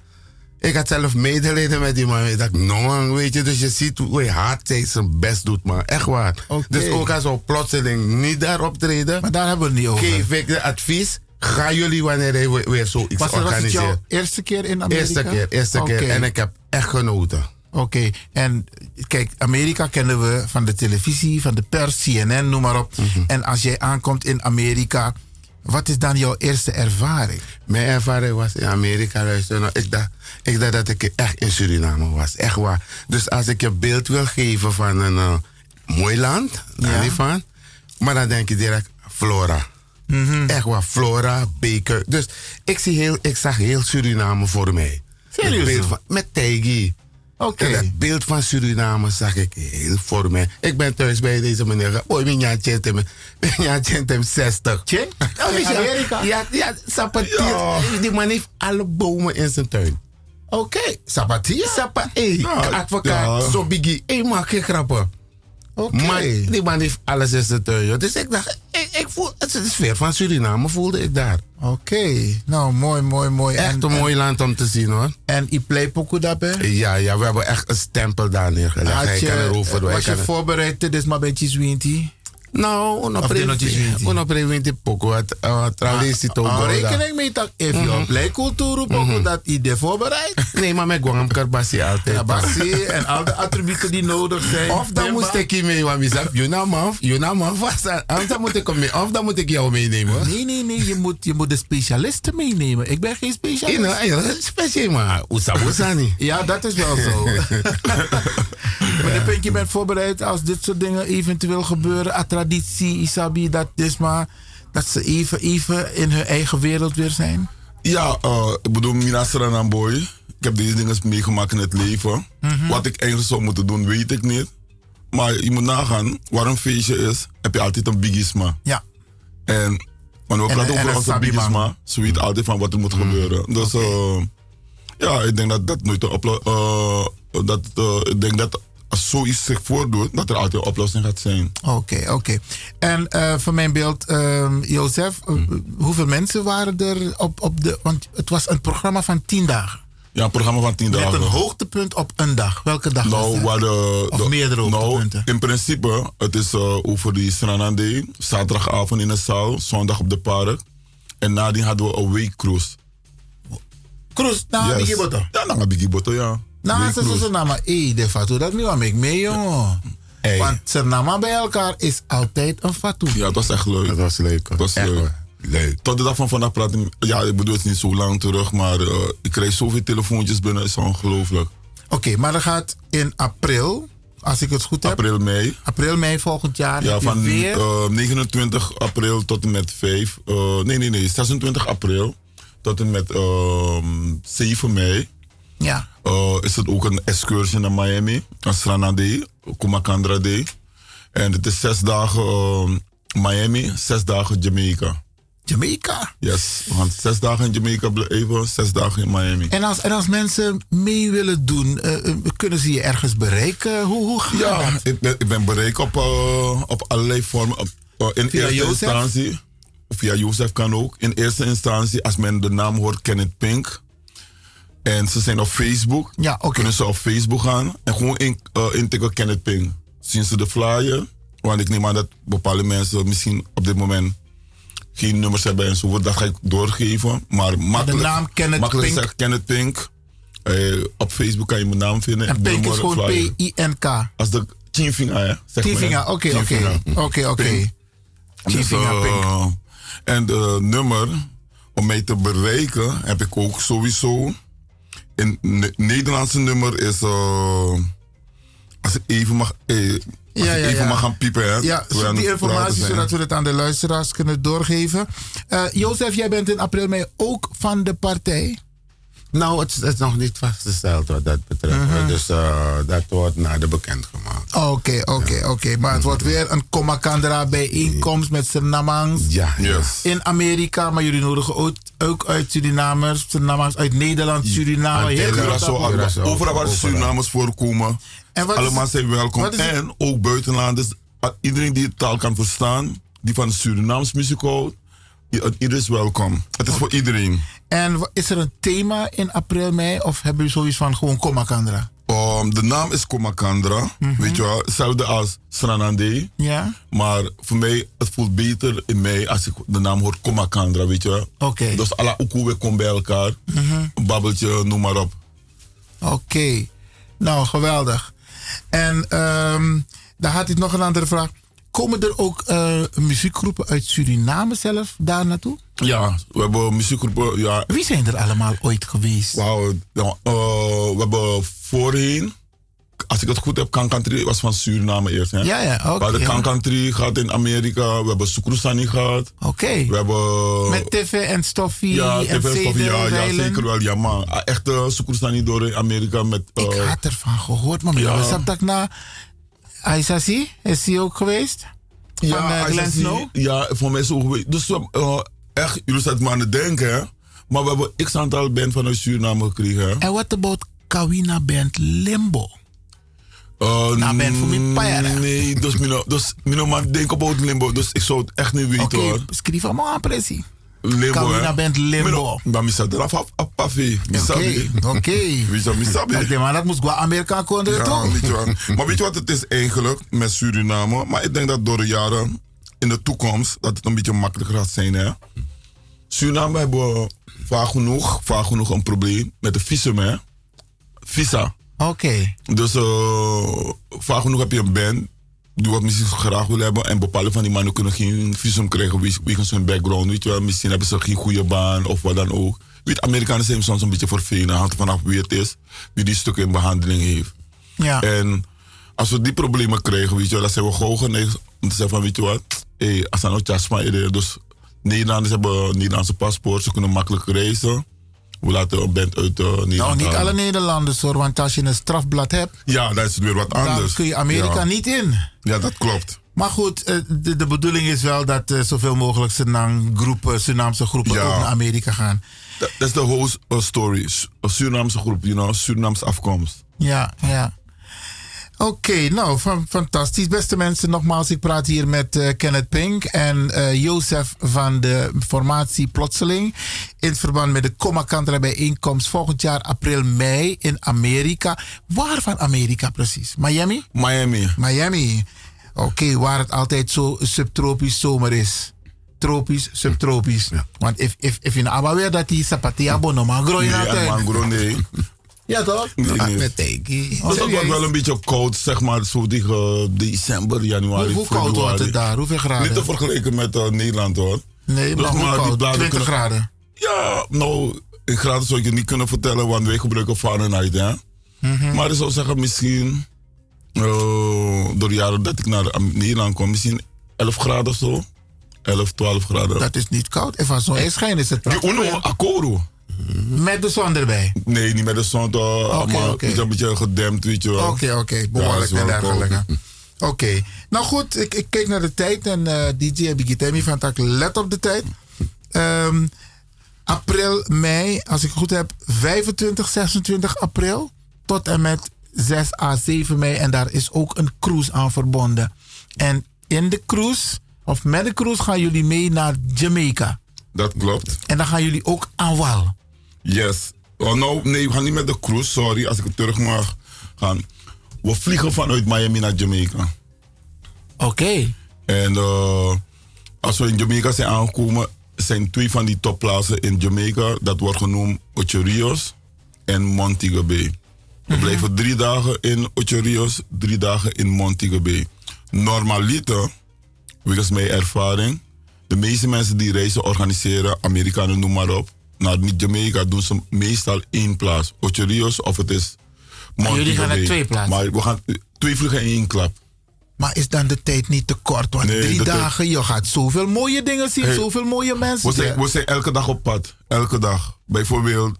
Ik had zelf medelijden met die man. Ik dacht, no man, weet je. Dus je ziet hoe hard hij zijn best doet, man. Echt waar. Dus ook als we plotseling niet daar optreden. Maar daar hebben we het niet over. Geef ik de advies. Ga jullie wanneer hij weer- zoiets Was, het- was het jouw eerste keer in Amerika? Eerste keer, eerste keer. En ik heb echt genoten. Oké, en kijk, Amerika kennen we van de televisie, van de pers, CNN, noem maar op. Mhm. En als jij aankomt in Amerika, wat is dan jouw eerste ervaring? Mijn ervaring was in Amerika, luister. Nou, ik, dacht, ik dacht dat ik echt in Suriname was. Echt waar. Dus als ik je beeld wil geven van een eh, mooi land, daar van. Maar dan denk je direct Flora. Mhm. Echt waar, Flora, Beker. Dus ik, zie heel, ik zag heel Suriname voor mij. Serieus? Met Tegi. Oké. En dat beeld van Suriname zag ik heel voor mij. Ik ben thuis bij deze meneer. Oh, ik ben Chentem. Ik ben Chentem 60. Chen? Oh, In Amerika? Ja, ja, Sapatier. Die man heeft alle bomen in zijn tuin. Oké, Sapatia? Sapa, hey, Ja, advocaat, ja. zo biggie. Hé, maak geen grappen. Maar die man heeft alles in zijn tuin. Dus ik dacht, ik, ik voel, het is de sfeer van Suriname voelde ik daar. Oké, nou mooi, mooi, mooi. Echt een mooi land om te zien hoor. En je play pokoe daarbij? Ja, ja, we hebben echt een stempel daar neergelegd. Had je, was je er- voorbereid, dit is maar een beetje zwintie? Nou, uno Of dit nog iets pre- uno poco. Het uh, traditie to Ah, go rekening mee dat if je Mhm. op play cultuur pokoe dat je de voorbereid? Nee, maar met Guam Karbasi altijd. Ja, en al de attributen die nodig zijn. Of dan moest ik want je zegt, je nou man, je nou man vast. Of dan moet ik, hem mee- of dan moet ik jou meenemen. Nee, nee, nee, je moet, je moet de specialisten meenemen. Ik ben geen specialist. Je speciaal, maar niet. Ja, dat is wel zo. Pink, je bent voorbereid als dit soort dingen eventueel gebeuren. Traditie, Isabi, dat is maar... Dat ze even, even in hun eigen wereld weer zijn. Ja, eh, ik bedoel, Mina Saranamboy. Ik heb deze dingen meegemaakt in het leven. Mhm. Wat ik eigenlijk zou moeten doen, weet ik niet. Maar je moet nagaan, waar een feestje is, heb je altijd een bigisma. Ja. En wanneer we En- praten en over een onze bigisma, ze weet altijd van wat er moet gebeuren. Dus eh, ja, ik denk dat dat nooit een oplossing... dat, eh, ik denk dat als zoiets zich voordoet, dat er altijd een oplossing gaat zijn. Oké, oké. En eh voor mijn beeld, ehm Jozef, eh, hoeveel mensen waren er op, op de... Want het was een programma van tien dagen. Ja, een programma van tien Met dagen. een hoogtepunt op een dag. Welke dag was Nou, waar de, Of de- meerdere nou, hoogtepunten? in principe, het is eh, over die Stranande. Zaterdagavond in de zaal, zondag op de park. En nadien hadden we een weekcruise. Cruise, nou, Biggie Botto. Ja, Biggie Botto, ja. Nou, ze zo nama eh, de fatu. Dat nu am ik mee, jongen. Want ze nama bij elkaar is altijd een fatu. Ja, het was echt leuk. Het was leuk. Het was leuk. Leuk. Tot de dag van vandaag praat ik... Ja, ik bedoel het is niet zo lang terug, maar eh, ik kreeg zoveel telefoontjes binnen. Het is ongelooflijk. Oké, maar dan gaat in april, als ik het goed heb. April, mei. April, mei volgend jaar. Ja, van weer. eh, 29 april tot en met 5. eh, nee, nee, nee. 26 april tot en met ehm 7 mei. Ja. eh, is het ook een excursie naar Miami. Asrana Day, Kumakandra Day. En het is zes dagen ehm, Miami, zes dagen Jamaica. Jamaica? Yes, we gaan zes dagen in Jamaica blijven, zes dagen in Miami. En als, en als mensen mee willen doen, eh, eh, kunnen ze je ergens bereiken? Hoe, hoe gaat Ja, dat? ik ben, ik ben bereik op, eh, op allerlei vormen. Op, eh, in Via eerste Jozef? instantie, of via Jozef kan ook. In eerste instantie, als men de naam hoort, Kenneth Pink. En ze zijn op Facebook. Ja, oké. Kunnen ze op Facebook gaan en gewoon in, eh, intikken Kenneth Pink. Zien ze de flyer? Want ik neem aan dat bepaalde mensen misschien op dit moment geen nummers hebben enzovoort. Dat ga ik doorgeven. Maar makkelijk, naam Kenneth makkelijk Pink. Zeg, Kenneth Pink. Eh, op Facebook kan je mijn naam vinden. En Pink is gewoon. P-I-N-K. Als de maar, Chinfinga, hè. oké, oké. Oké, oké. Dus, eh, Pink. En de nummer om mij te bereiken heb ik ook sowieso. Ne- Nederlandse nummer is. eh, als ik even mag, eh, als Ja, ja, even ja. mag gaan piepen. Hè, Ja, zoek die informatie zodat we het aan de luisteraars kunnen doorgeven. Eh Jozef, jij bent in april mei ook van de partij. Nou, het is, het is nog niet vastgesteld wat dat betreft. Mhm. Dus eh, dat wordt nader bekendgemaakt. Oké, oké, oké. Maar het wordt weer een Komakandra bijeenkomst met Surinamangs. Ja, In Amerika, maar jullie nodigen ook, ook uit Surinamers, Surinamangs uit Nederland, Suriname. heel Curaçao, overal waar Surinamers voorkomen. En wat is- allemaal zijn welkom. wat is het- En ook buitenlanders. Iedereen die de taal kan verstaan, die van de Surinaams muziek houdt, iedereen is welkom. Het is voor iedereen. En is er een thema in april, mei? Of hebben jullie zoiets van gewoon Komakandra? Um, de naam is Komakandra. Weet je wel, hetzelfde als Sranande. Ja? Maar voor mij, het voelt beter in mij als ik de naam hoor Komakandra, weet je wel. Oké. Dus alle Okuwe komt bij elkaar. Een babbeltje, noem maar op. Oké. Nou, geweldig. En ehm dan had ik nog een andere vraag. Komen er ook eh, muziekgroepen uit Suriname zelf daar naartoe? Ja, we hebben muziekgroepen. Ja. Wie zijn er allemaal ooit geweest? Wauw, ja, eh, we hebben voorheen, als ik het goed heb, Kankantri was van Suriname eerst. Hè? Ja, ja, oké, We hadden ja. Kankantri gehad in Amerika, we hebben Sukrusani gehad. Oké. We hebben... Met TV en Stoffie ja, en TV Stoffie, ja, ja, zeker wel. Ja, man. Ah, Echte Sukrusani door in Amerika met... Ik eh, had ervan gehoord, maar Ja. ja. was dat na Aisasi? Is die ook geweest? Van ja, eh, Glenn Snow? Ja, voor mij is ook geweest. Dus we, eh, echt, jullie zaten maar aan het denken, hè. Maar we hebben x aantal band vanuit Suriname gekregen, hè. En what about Kawina Band Limbo? Uh, Nou, ben voor mij pijeren. Nee, dus mino, dus mino man denk op limbo, dus ik zou het echt niet weten Oké, hoor. schrijf allemaal aan pressie. Limbo, Kawina hè. Band Limbo. Maar misa eraf af af pafi. Oké, oké. Ik denk, maar dat moest gewoon Amerika komen Ja, toch? weet je wel. Maar weet je wat het is eigenlijk met Suriname? Maar ik denk dat door de jaren in de toekomst dat het een beetje makkelijker gaat zijn. Hè? Suriname hebben we vaak genoeg, vaak genoeg een probleem met de visum. Hè? Visa. Oké. Dus eh, vaak genoeg heb je een band die wat misschien graag wil hebben. En bepaalde van die mannen kunnen geen visum krijgen wie- wegens hun background. Weet je wel. Misschien hebben ze geen goede baan of wat dan ook. Weet, Amerikanen zijn soms een beetje vervelend. Hangt vanaf wie het is, wie die stukken in behandeling heeft. Ja. En als we die problemen krijgen, weet je wel, dan zijn we gewoon geneigd om te zeggen van, weet je wat, hey, als dat nou chasma dus Nederlanders hebben een Nederlandse paspoort, ze kunnen makkelijk reizen. We laten een band uit uh, Nederland Nou, niet alle Nederlanders hoor, want als je een strafblad hebt, Ja, dan is het weer wat anders. dan kun je Amerika Ja. niet in. Ja, dat klopt. Maar goed, eh, de, de bedoeling is wel dat eh, zoveel mogelijk Senang groepen, Surinaamse groepen Ja. ook naar Amerika gaan. Dat dat is de whole story. Surinaamse groep, you know, Surinaamse afkomst. Ja, ja. Oké, nou, van, fantastisch. Beste mensen, nogmaals, ik praat hier met eh, Kenneth Pink en eh Jozef van de formatie Plotseling. In verband met de Comacantra bijeenkomst volgend jaar april, mei in Amerika. Waar van Amerika precies? Miami? Miami. Miami. Oké, waar het altijd zo subtropisch zomer is. Tropisch, subtropisch. Want if, if, if in Abba weer dat die sapatia bono man groeien Nee, altijd. man, groen, nee. Ja toch? Nee, Ah, met teki. Het wordt wel een beetje koud, zeg maar, zo tegen december, januari, Hoe- hoe koud februari. wordt het daar? Hoeveel graden? Niet te vergelijken met uh, Nederland, hoor. Nee, Dus maar hoe die koud? bladen 20 kunnen- graden. Ja, nou, in graden zou ik je niet kunnen vertellen, want wij gebruiken Fahrenheit, hè. Mhm. Maar ik zou zeggen, misschien, eh, door de jaren dat ik naar Nederland kwam, misschien 11 graden of zo. 11, 12 graden. Dat is niet koud. Even als zo'n schijn is het Die. Uno, Akoro. Met de zon erbij. Nee, niet met de zon. Oké, oké. Een beetje gedempt, weet je wel. Oké, oké. Behoorlijk en dergelijke. Oké. Nou goed, ik, ik keek naar de tijd en eh DJ heb ik het van tak let op de tijd. Ehm, april, mei, als ik het goed heb, 25, 26 april tot en met 6 à 7 mei. En daar is ook een cruise aan verbonden. En in de cruise, of met de cruise, gaan jullie mee naar Jamaica. Dat klopt. En dan gaan jullie ook aan wal. Yes. Oh, nou, nee, we gaan niet met de cruise, sorry, als ik het terug mag gaan. We vliegen vanuit Miami naar Jamaica. Oké. En eh, als we in Jamaica zijn aangekomen, zijn twee van die topplaatsen in Jamaica. Dat wordt genoemd Ocho Rios en Montego Bay. We blijven drie dagen in Ocho Rios, drie dagen in Montego Bay. Normaliter, wegens mijn ervaring, de meeste mensen die reizen organiseren, Amerikanen noem maar op, naar niet Jamaica doen ze meestal één plaats. Ocho Rios of het is Montego jullie gaan naar Bay. twee plaatsen? Maar we gaan twee vliegen in één klap. Maar is dan de tijd niet te kort? Want Nee, drie dagen, je gaat zoveel mooie dingen zien, Hey, zoveel mooie mensen. We zijn, zien. we zijn elke dag op pad. Elke dag. Bijvoorbeeld,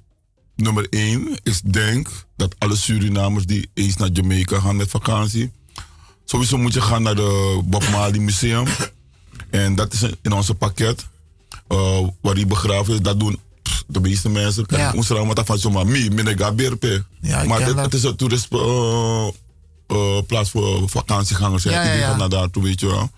nummer één is denk dat alle Surinamers die eens naar Jamaica gaan met vakantie. Sowieso moet je gaan naar de Bob Marley Museum. En dat is in onze pakket. eh, waar hij begraven is. Dat doen de meeste mensen. Ja. Ons raam van zomaar. Mi, minne gaberpe. Maar het, is een toerist eh, eh, plaats voor vakantiegangers. Ja, Iedereen gaat naar daartoe, weet je wel.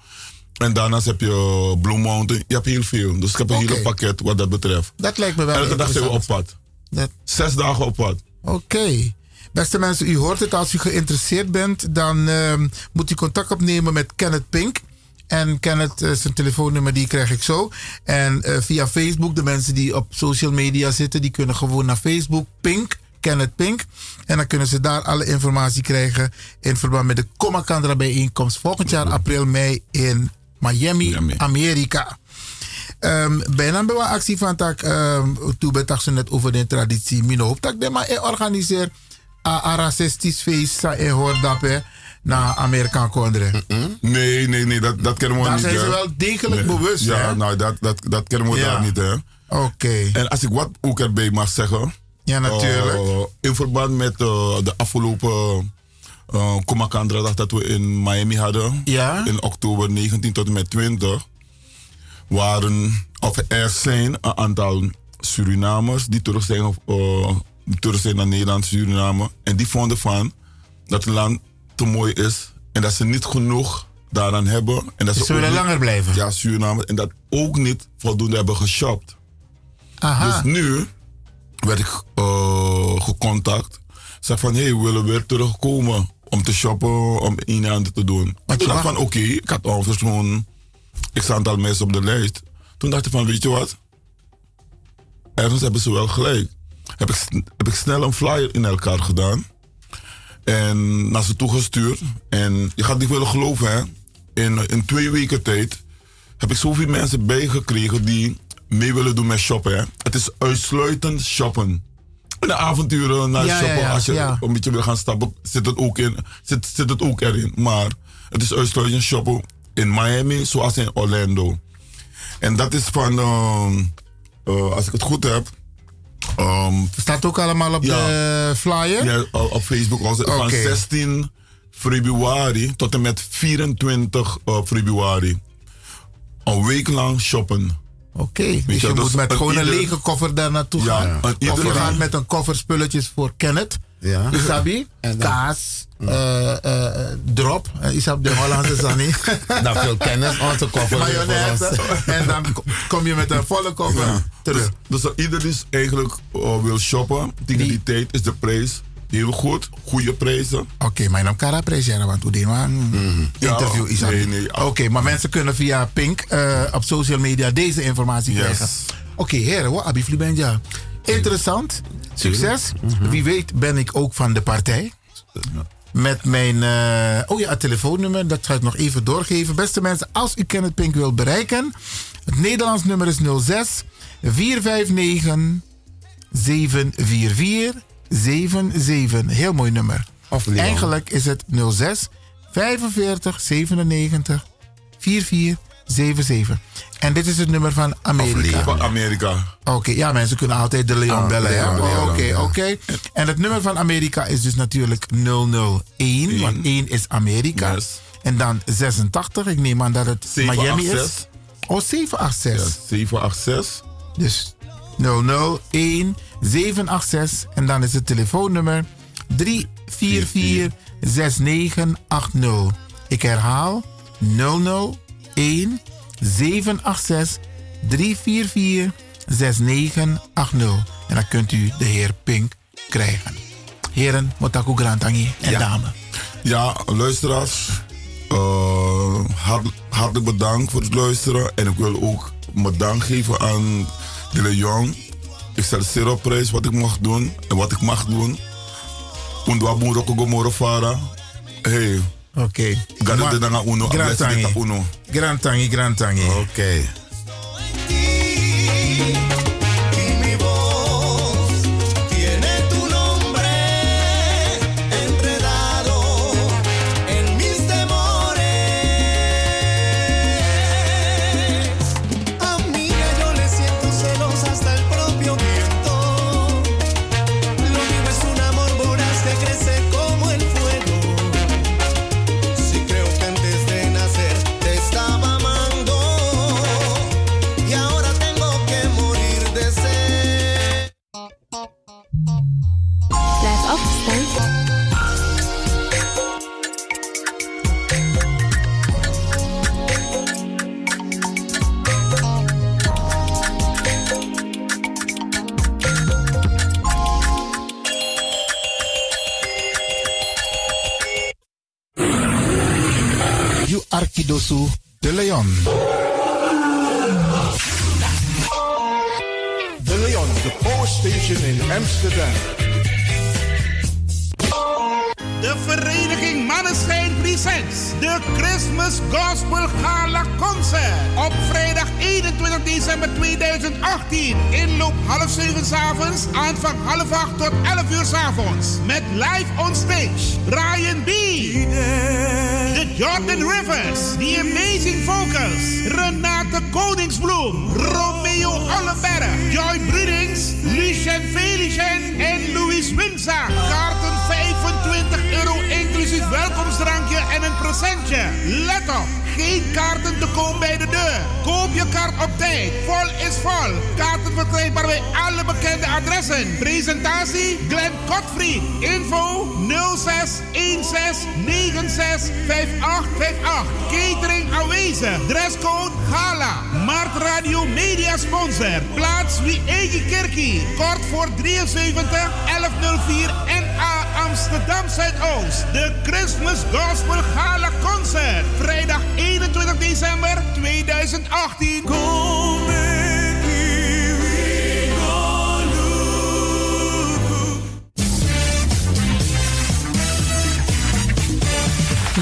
En daarnaast heb je Blue Mountain. Je hebt heel veel. Dus ik heb een Oké. hele pakket wat dat betreft. Dat lijkt me wel Elke dag zijn we op pad. Dat- Zes dagen op pad. Oké. Beste mensen, u hoort het. Als u geïnteresseerd bent, dan ehm, moet u contact opnemen met Kenneth Pink. En Kenneth, eh, zijn telefoonnummer, die krijg ik zo. En eh, via Facebook, de mensen die op social media zitten, die kunnen gewoon naar Facebook, Pink, Kenneth Pink. En dan kunnen ze daar alle informatie krijgen in verband met de Comacandra bijeenkomst volgend jaar april, mei in Miami, Amerika. Um, bijna bij een actie van tak, um, toen betak ze net over de traditie. Mino hoop dat de maar organiseer a racistisch feest sa e hoor dat hè, na Amerikaan kondre. Nee, nee, nee, dat, dat kennen we Daar niet. zijn hè. ze wel degelijk bewust, Ja, hè? nou, dat, dat, dat kennen we Ja. daar niet, hè. Oké. En als ik wat ook erbij mag zeggen. Ja, natuurlijk. eh, in verband met eh, de afgelopen uh, Comacandra-dag dat we in Miami hadden. Ja. In oktober 19 tot en met 20. Waren, of er zijn een aantal Surinamers die terug zijn, of, eh, terug zijn naar Nederland, Suriname. En die vonden van dat het land te mooi is. En dat ze niet genoeg daaraan hebben. En dat Dus ze willen niet- langer blijven? Ja, Suriname. En dat ook niet voldoende hebben geshopt. Aha. Dus nu werd ik eh, gecontact. Zeg van, hé, hey, we willen weer terugkomen om te shoppen, om een en ander te doen. En toen dacht ik van, oké, ik had ongeveer zo'n x aantal mensen op de lijst. Toen dacht ik van, weet je wat? Ergens hebben ze wel gelijk. Heb ik, heb ik snel een flyer in elkaar gedaan. En naar ze toegestuurd. En je gaat niet willen geloven, hè. In, in twee weken tijd heb ik zoveel mensen bijgekregen die mee willen doen met shoppen. Hè. Het is uitsluitend shoppen. En de avonturen naar Ja, shoppen, ja, als je een beetje wil gaan stappen, zit het ook, in, zit, zit het ook erin. Maar het is uitsluitend shoppen in Miami zoals in Orlando. En dat is van, ehm, eh, als ik het goed heb. Ehm, Staat ook allemaal op de flyer? Ja, op Facebook. Was het Van Oké. 16 februari tot en met 24 eh, februari. Een week lang shoppen. Oké, dus je moet met gewoon een lege koffer daar naartoe Ja, gaan. Of je gaat met een koffer spulletjes voor Kenneth. Ja. Isabi, kaas, eh, eh, drop. Uh, Isab de Hollandse Zanny. Nou, veel kennis, onze koffer Mayonaise. En dan ko- kom je met een volle koffer Ja. terug. Dus, dus ieder die eigenlijk eh, wil shoppen, tegen die tijd is de prijs heel goed. Goede prijzen. Oké, maar dan kan appreciëren, want hoe we een interview is nee, nee. Oké, maar mensen kunnen via Pink eh, op social media deze informatie Yes. krijgen. Oké, heren, wat Abi Benja. Interessant. Succes. Mhm. Wie weet ben ik ook van de partij. Met mijn, eh, oh ja, het telefoonnummer, dat ga ik nog even doorgeven. Beste mensen, als u Kenneth Pink wil bereiken, het Nederlands nummer is 06 459 744 77. Heel mooi nummer. Leon. Eigenlijk is het 06 45 97 44 77. En dit is het nummer van Amerika. Van Amerika. Oké, ja, mensen kunnen altijd de Leon Ah, bellen. Oké, ja. oké. En het nummer van Amerika is dus natuurlijk 001, want 1 is Amerika. Yes. En dan 86, ik neem aan dat het Miami is. 786. Oh, 786. 786. Dus 001 786 en dan is het telefoonnummer 344 6980. Ik herhaal 001 786 344 6980. En dan kunt u de heer Pink krijgen. Heren, Motaku Grantangi en Ja. dame. Ja, luisteraars. hart, hartelijk bedankt voor het luisteren. En ik wil ook mijn dank geven aan de Leon. Ik stel zeer op prijs wat ik mag doen en wat ik mag doen. Undwa boero kogomoro fara. Hey. Oké. Okay. Gado de uno. Grand tangi. uno. Grand tangi, grand tangi. Oké. Okay. De Leon. De Leon, the power station in Amsterdam. De vereniging Mannenschijn Presents. De Christmas Gospel Gala Concert. Op vrijdag 21 december 2018. Inloop half 7 s avonds. Aanvang half 8 tot 11 uur s avonds. Met live on stage. Brian B. Jordan Rivers. The Amazing Vocals. Renate Koningsbloem. Romeo Ollenberg. Joy Brudings. Lucien Felicien en Louis Winza. Kaarten 25 euro inclusief welkomstdrankje en een presentje. Let op, geen kaarten te koop bij de deur. Koop je kaart op tijd. Vol is vol. Kaarten verkrijgbaar bij alle bekende adressen. Presentatie Glenn Godfrey. Info 06 16 96 5858. Catering aanwezig. Dresscode Gala. Mart Radio Media Sponsor. Plaats wie eigen kerkie. Kort voor 73 1104 NA Amsterdam Zuidoost. De Christmas Gospel Gala Concert. Vrijdag 21 december 2018. Kom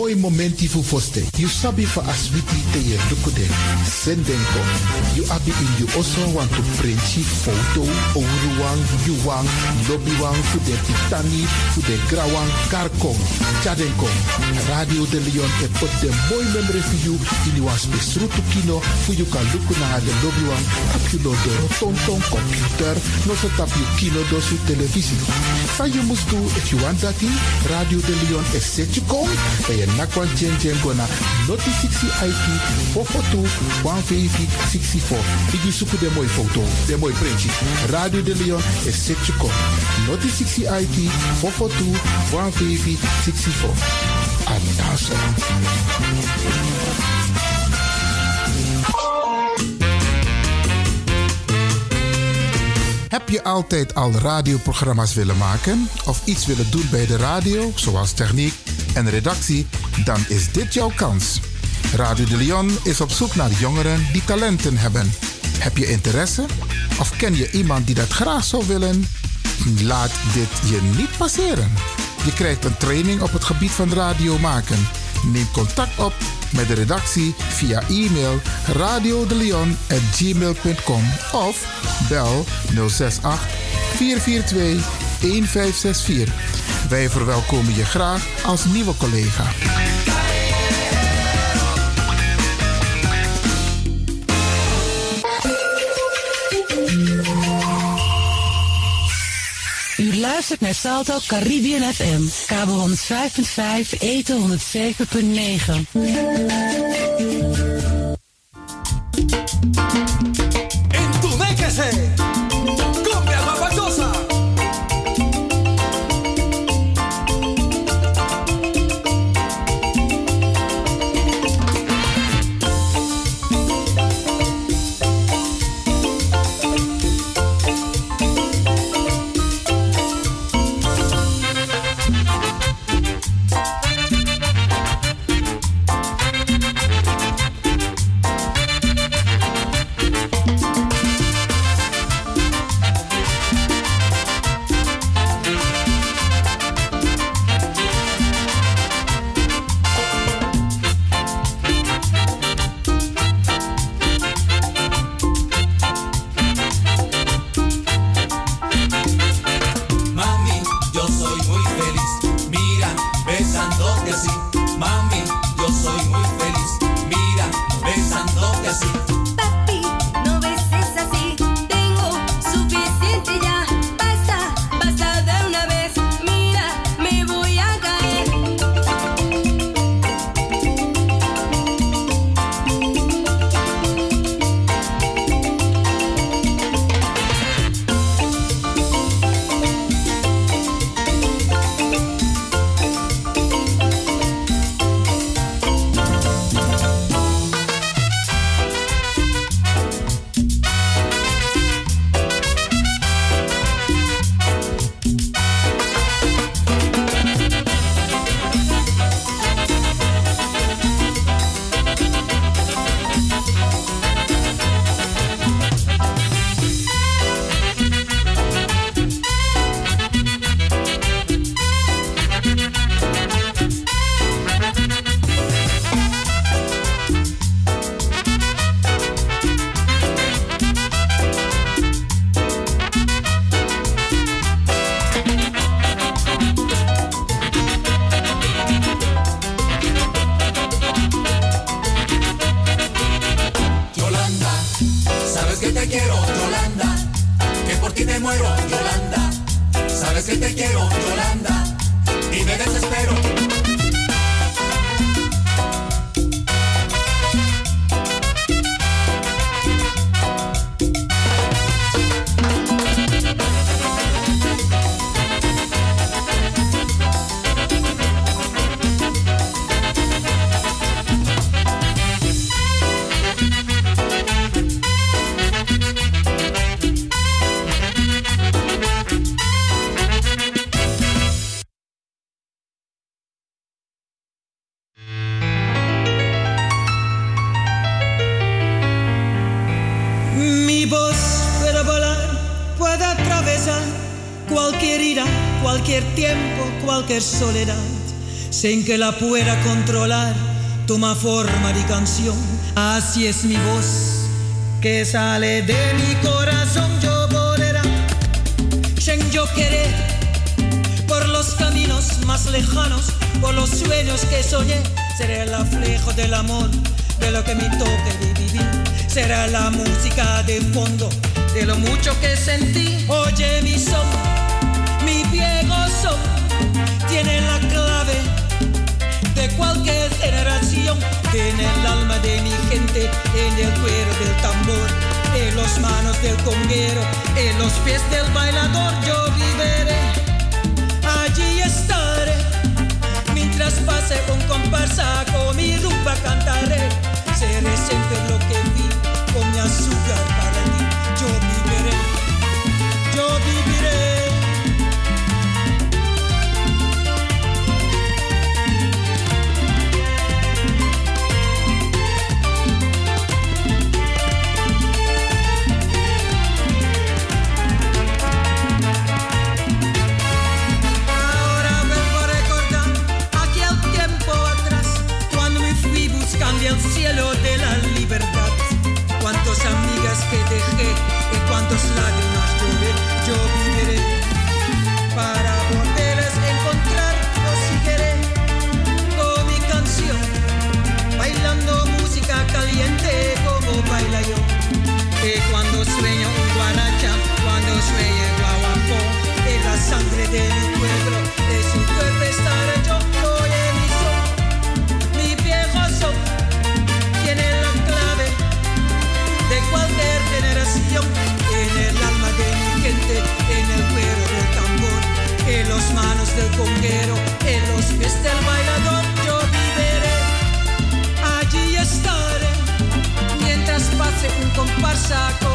Hoi momenti fu foste. You sabi fa aswiti te ye dukude. Sendenko. You abi in you also want to print photo. Ouruwang, yuwang, lobbywang, fu de titani, fu de grawang, karkong. Chadenko. Radio de Leon e put de mooi memory for you. In you was besrutu kino. Fu you kan luku na de lobbywang. Tap you no de tonton computer. No so tap you kino do su televisie. Sa you must do if you want that Radio de Leon is set you je nakwa jen jen gona noti 60 IT fofoto 150 64. Igi suku de mooi foto, de printje. Radio de Leon is set you come. Noti 60 IT fofoto 150 64. Heb je altijd al radioprogramma's willen maken of iets willen doen bij de radio, zoals techniek en redactie? Dan is dit jouw kans. Radio de Leon is op zoek naar jongeren die talenten hebben. Heb je interesse? Of ken je iemand die dat graag zou willen? Laat dit je niet passeren. Je krijgt een training op het gebied van radio maken. Neem contact op met de redactie via e-mail radiodeleon.gmail.com of bel 068 442 1564. Wij verwelkomen je graag als nieuwe collega. U luistert naar Salto Caribbean FM, kabel 105.5, eten 107.9. soledad, sin que la pueda controlar. Toma forma de canción, así es mi voz que sale de mi corazón. Yo volará, sin yo querer, por los caminos más lejanos, por los sueños que soñé. Seré el reflejo del amor, de lo que me toque de vivir. Será la música de fondo de lo mucho que sentí. Oye, mi son, tiene la clave de cualquier generación. Tiene el alma de mi gente en el cuero del tambor, en las manos del conguero, en los pies del bailador. Yo viviré, allí estaré. Mientras pase un comparsa con mi rumba cantaré. Seré siempre lo que vi con mi azúcar para ti. Yo viviré, yo viviré. Que dejé y cuántas lágrimas conguero, en los pies del bailador, yo viviré, allí estaré, mientras pase un comparsa con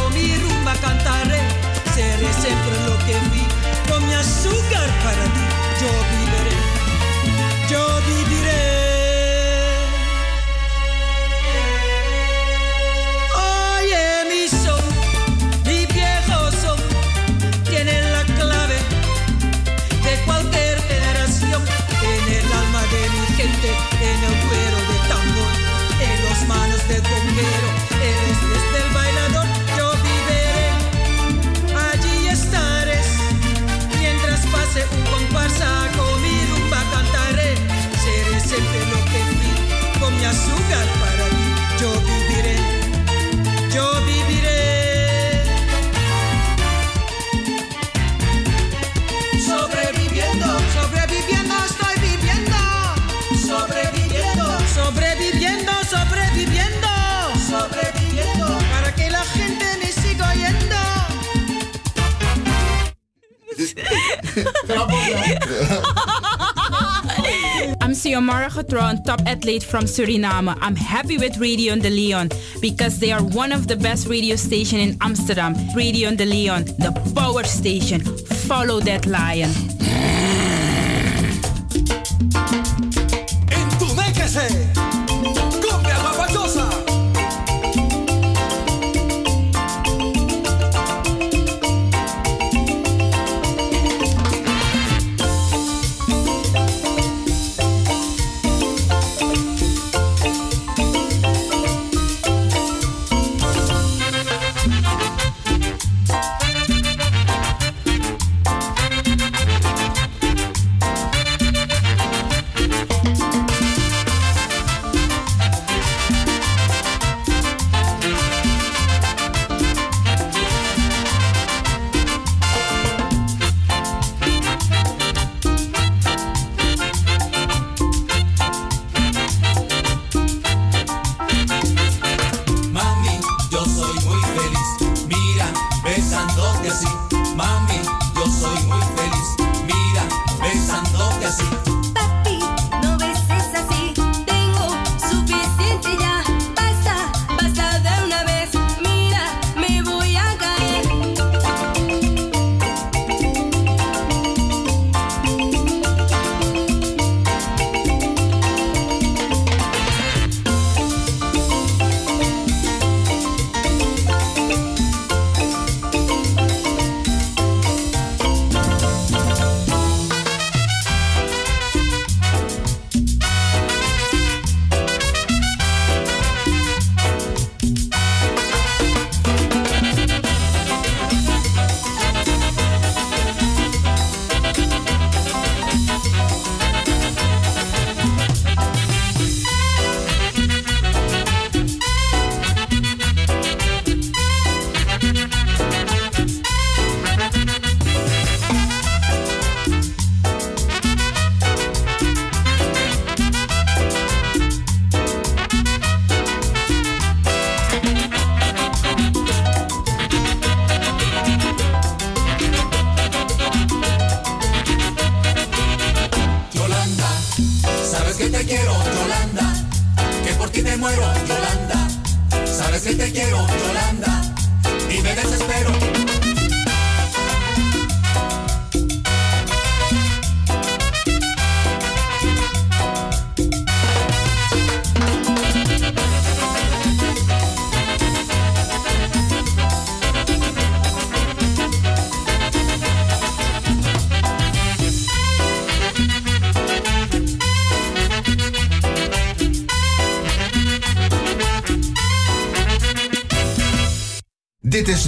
athlete from Suriname. I'm happy with Radio de Leon because they are one of the best radio station in Amsterdam. Radio de Leon, the power station. Follow that lion.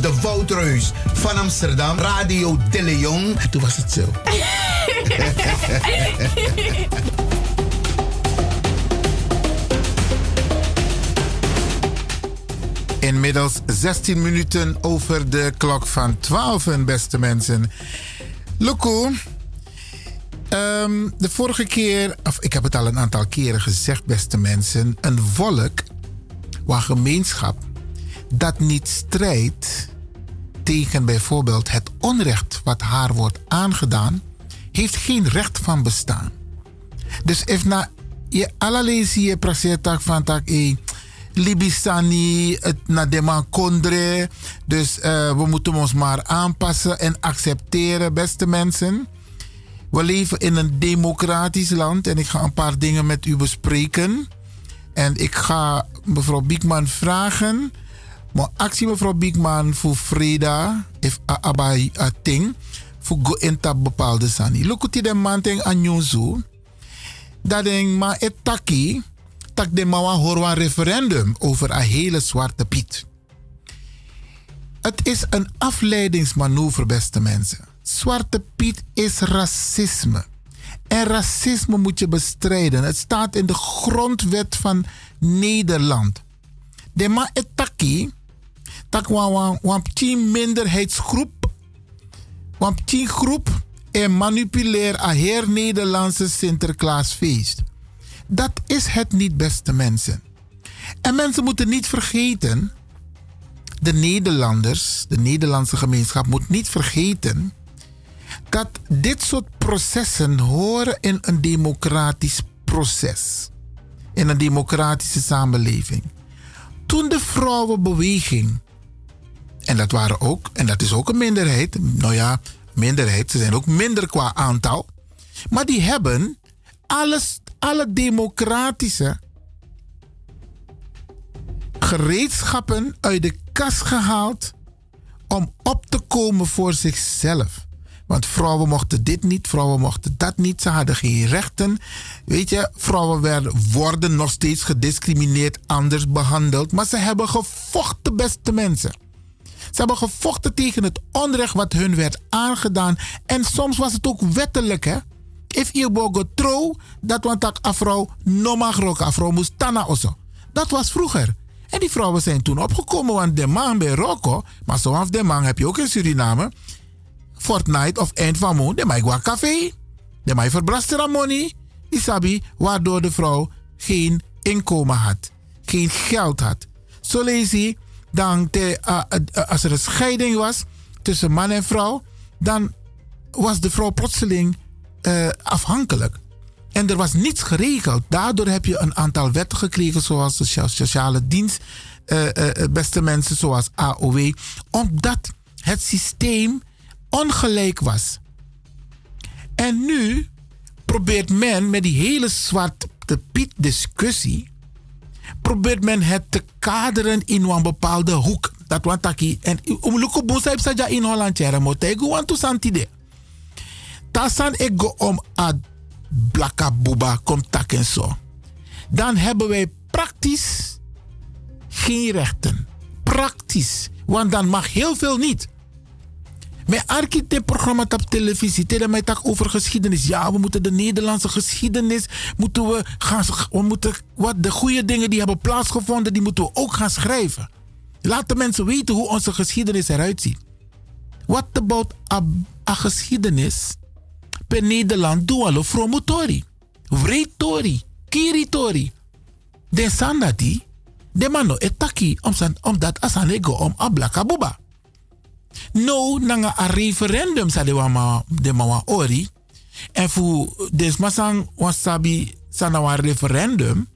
De Woutreus van Amsterdam, Radio De Leon. Toen was het zo. Inmiddels 16 minuten over de klok van 12, beste mensen. Loco, ehm, de vorige keer, of ik heb het al een aantal keren gezegd, beste mensen. Een volk, waar gemeenschap, dat niet strijdt tegen bijvoorbeeld het onrecht wat haar wordt aangedaan, heeft geen recht van bestaan. Dus if na je allerlei je prasetak van tak e Libisani, het na de kondre. Dus eh, we moeten ons maar aanpassen en accepteren, beste mensen. We leven in een democratisch land en ik ga een paar dingen met u bespreken. En ik ga mevrouw Biekman vragen. Maar actie mevrouw Biekman voor Freda, if abai a ting, voor go in tab bepaalde sani. Lukuti de man ting anjonzo. Dat ding ma etaki, tak de mawa een referendum over een hele zwarte piet. Het is een afleidingsmanoeuvre, beste mensen. Zwarte Piet is racisme. En racisme moet je bestrijden. Het staat in de grondwet van Nederland. De ma etaki, tak wan wan minderheidsgroep, wan groep en manipuleer a heer Nederlandse Sinterklaasfeest. Dat is het niet, beste mensen. En mensen moeten niet vergeten, de Nederlanders, de Nederlandse gemeenschap moet niet vergeten dat dit soort processen horen in een democratisch proces. In een democratische samenleving. Toen de vrouwenbeweging, en dat waren ook, en dat is ook een minderheid, nou ja, minderheid, ze zijn ook minder qua aantal, maar die hebben alles, alle democratische gereedschappen uit de kast gehaald om op te komen voor zichzelf. Want vrouwen mochten dit niet, vrouwen mochten dat niet. Ze hadden geen rechten. Weet je, vrouwen werden, worden nog steeds gediscrimineerd, anders behandeld. Maar ze hebben gevochten, beste mensen. Ze hebben gevochten tegen het onrecht wat hun werd aangedaan. En soms was het ook wettelijk, hè. If je bogo dat want dat afro no mag afro moest tana. Dat was vroeger. En die vrouwen zijn toen opgekomen, want de man bij Rocco, maar zoals de man heb je ook in Suriname, Fortnite of eind van maand, de mag wel café. De mag verbrasten money. Waardoor de vrouw geen inkomen had, geen geld had. Zo lees dan te, uh, uh, als er een scheiding was, tussen man en vrouw, dan was de vrouw plotseling eh, afhankelijk. En er was niets geregeld. Daardoor heb je een aantal wetten gekregen, zoals de so- sociale dienst, eh, eh, eh, beste mensen, zoals AOW, omdat het systeem ongelijk was. En nu probeert men met die hele zwarte piet discussie, probeert men het te kaderen in een bepaalde hoek. Dat want taki en om heb saja in Holland jere mo te go want to santide. Tasan ik go om a blaka buba kom tak en zo. Dan hebben wij praktisch geen rechten. Praktisch. Want dan mag heel veel niet. Met architect programma op televisie, tegen mij tak over geschiedenis. Ja, we moeten de Nederlandse geschiedenis, moeten we gaan, we moeten, wat de goede dingen die hebben plaatsgevonden, die moeten we ook gaan schrijven. Laat de mensen weten hoe onze geschiedenis eruit ziet. What about a, geschiedenis per Nederland doen we fromotori, vretori, kiritori. De sandati, de mano etaki, omdat asanego om ablakabuba. No, nanga a referendum sa de wama de mawa ori. En fu desmasang wasabi sana wa referendum.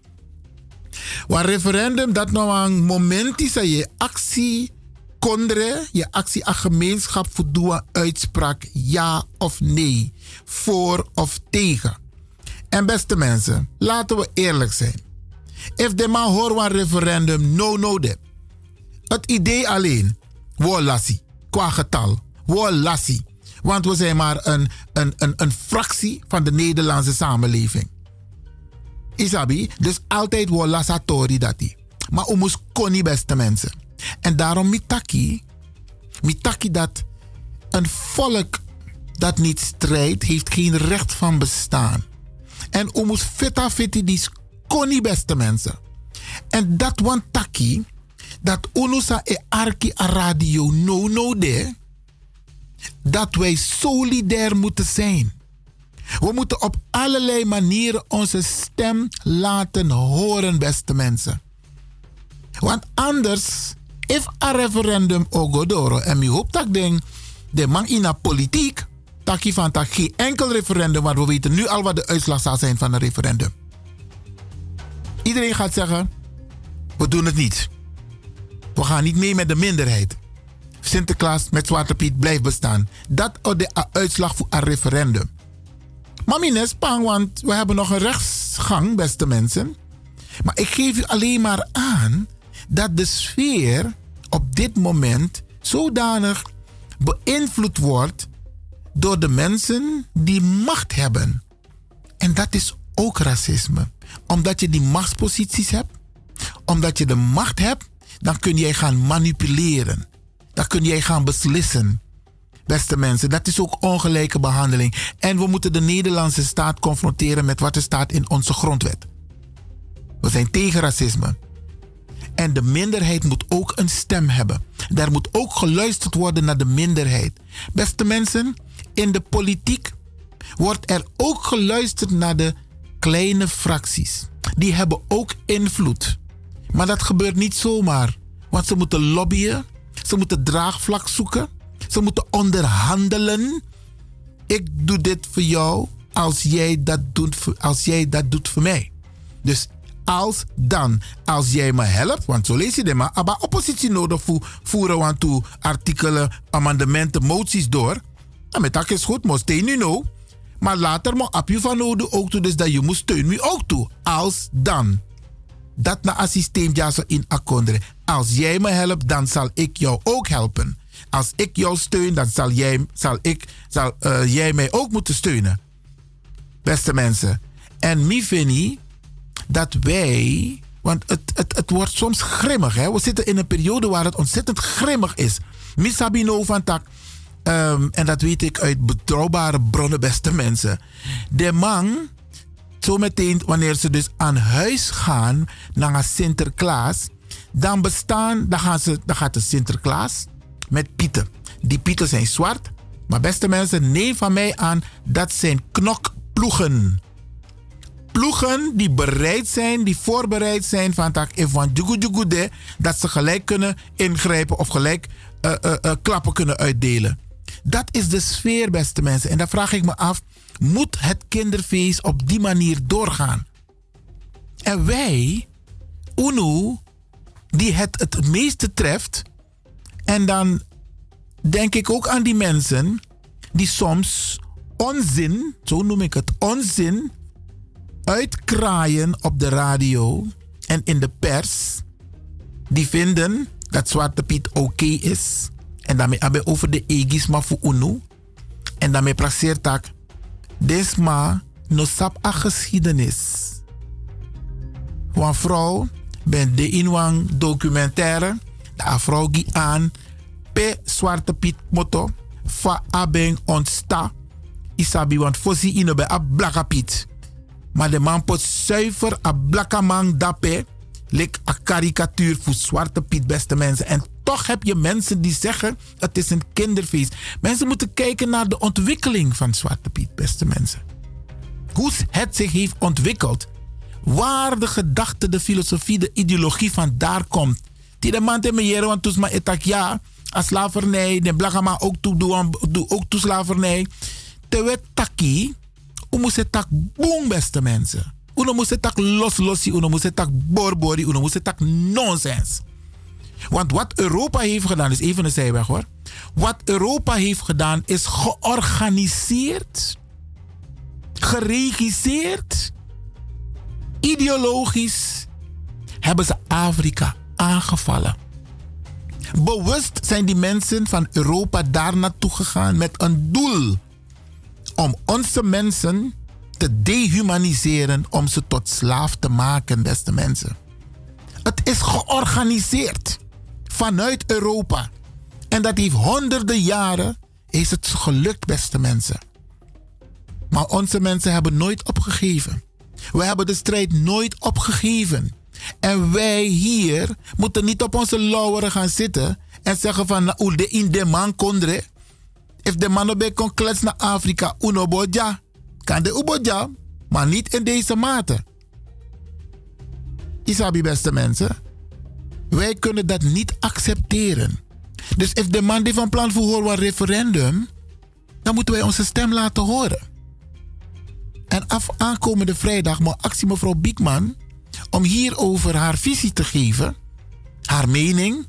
Wa referendum dat nou een moment is dat je actie kondre, je actie aan gemeenschap voldoen uitspraak ja of nee, voor of tegen. En beste mensen, laten we eerlijk zijn. If de man hoort een referendum, no no de. Het idee alleen, wo lassie qua getal. Wo lassie. Want we zijn maar een, een, een, een fractie van de Nederlandse samenleving. Isabi, dus altijd wo lassatori dati. Maar we moest koni beste mensen. En daarom mitaki, mitaki dat een volk dat niet strijdt, heeft geen recht van bestaan. En we moest feta fiti die koni beste mensen. En dat want taki, dat unusa e arki a radio no no de, dat wij solidair moeten zijn. We moeten op allerlei manieren onze stem laten horen, beste mensen. Want anders, if a referendum ogodoro, en mi hoop dat ding, de man in de politiek, taki van tak geen enkel referendum, want we weten nu al wat de uitslag zal zijn van een referendum. Iedereen gaat zeggen, we doen het niet. We gaan niet mee met de minderheid. Sinterklaas met Zwarte Piet blijft bestaan. Dat is de uitslag voor een referendum. Maar mines, pang, want we hebben nog een rechtsgang, beste mensen. Maar ik geef u alleen maar aan dat de sfeer op dit moment zodanig beïnvloed wordt door de mensen die macht hebben. En dat is ook racisme. Omdat je die machtsposities hebt, omdat je de macht hebt, dan kun jij gaan manipuleren. Dan kun jij gaan beslissen. Beste mensen, dat is ook ongelijke behandeling. En we moeten de Nederlandse staat confronteren met wat er staat in onze grondwet. We zijn tegen racisme. En de minderheid moet ook een stem hebben. Daar moet ook geluisterd worden naar de minderheid. Beste mensen, in de politiek wordt er ook geluisterd naar de kleine fracties. Die hebben ook invloed. Maar dat gebeurt niet zomaar. Want ze moeten lobbyen. Ze moeten draagvlak zoeken. Ze moeten onderhandelen. Ik doe dit voor jou als jij dat doet als jij dat doet voor mij. Dus als dan, als jij me helpt, want zo lees je dit maar, maar oppositie nodig voeren want toe artikelen, amendementen, moties door. En met dat is goed, maar steun nu nou. Maar later op je van nodig ook toe, dus dat je moet steun me ook toe. Als dan. Dat na systeem ja in akondre. Als jij me helpt, dan zal ik jou ook helpen. Als ik jou steun, dan zal jij, zal ik, zal, uh, jij mij ook moeten steunen. Beste mensen. En mi vind dat wij. Want het, het, het wordt soms grimmig. Hè? We zitten in een periode waar het ontzettend grimmig is. Misabino van tak. Um, en dat weet ik uit betrouwbare bronnen, beste mensen. De man, zometeen wanneer ze dus aan huis gaan naar Sinterklaas, dan bestaan, dan, gaan ze, dan gaat de Sinterklaas met pieten. Die pieten zijn zwart, maar beste mensen, neem van mij aan, dat zijn knokploegen. ploegen die bereid zijn, die voorbereid zijn van tak van dat ze gelijk kunnen ingrijpen of gelijk eh, eh, eh, klappen kunnen uitdelen. Dat is de sfeer, beste mensen. En dan vraag ik me af, moet het kinderfeest op die manier doorgaan? En wij, UNO, die het het meeste treft, en dan denk ik ook aan die mensen die soms onzin, zo noem ik het, onzin uitkraaien op de radio en in de pers. Die vinden dat Zwarte Piet oké is. En daarmee hebben we over de egis maar voor UNO. En daarmee placeert dat desma no sap a geschiedenis. Een vrouw ben de inwang documentaire. De vrouw die aan pe Zwarte Piet motto fa abeng ontsta. Isabi want fosi ino be a blaka. Maar de man pot zuiver a blaka man dape. A karikatuur voor Zwarte Piet, beste mensen. En toch heb je mensen die zeggen: het is een kinderfeest. Mensen moeten kijken naar de ontwikkeling van Zwarte Piet, beste mensen. Hoe het zich heeft ontwikkeld. Waar de gedachte, de filosofie, de ideologie van daar komt. Die de man te mejeren, want toen maar ja, als slavernij, de blagama ook toe, doe ook toe slavernij. Terwijl taki, u moet het tak boom, beste mensen. U moet het tak los losi, u moet het tak borbori, u moet het tak nonsens. Want wat Europa heeft gedaan, is even een zijweg hoor. Wat Europa heeft gedaan, is georganiseerd, geregisseerd, ideologisch hebben ze Afrika aangevallen. Bewust zijn die mensen van Europa daar naartoe gegaan met een doel om onze mensen te dehumaniseren, om ze tot slaaf te maken, beste mensen. Het is georganiseerd vanuit Europa. En dat heeft honderden jaren is het gelukt, beste mensen. Maar onze mensen hebben nooit opgegeven. We hebben de strijd nooit opgegeven. En wij hier moeten niet op onze lauweren gaan zitten en zeggen van nou, de in de man kondre. If de man op kon klets naar Afrika, uno bodja. Kan de ubodja, maar niet in deze mate. Isabi beste mensen. Wij kunnen dat niet accepteren. Dus if de man die van plan voor een referendum, dan moeten wij onze stem laten horen. En af aankomende vrijdag moet actie mevrouw Biekman om hierover haar visie te geven, haar mening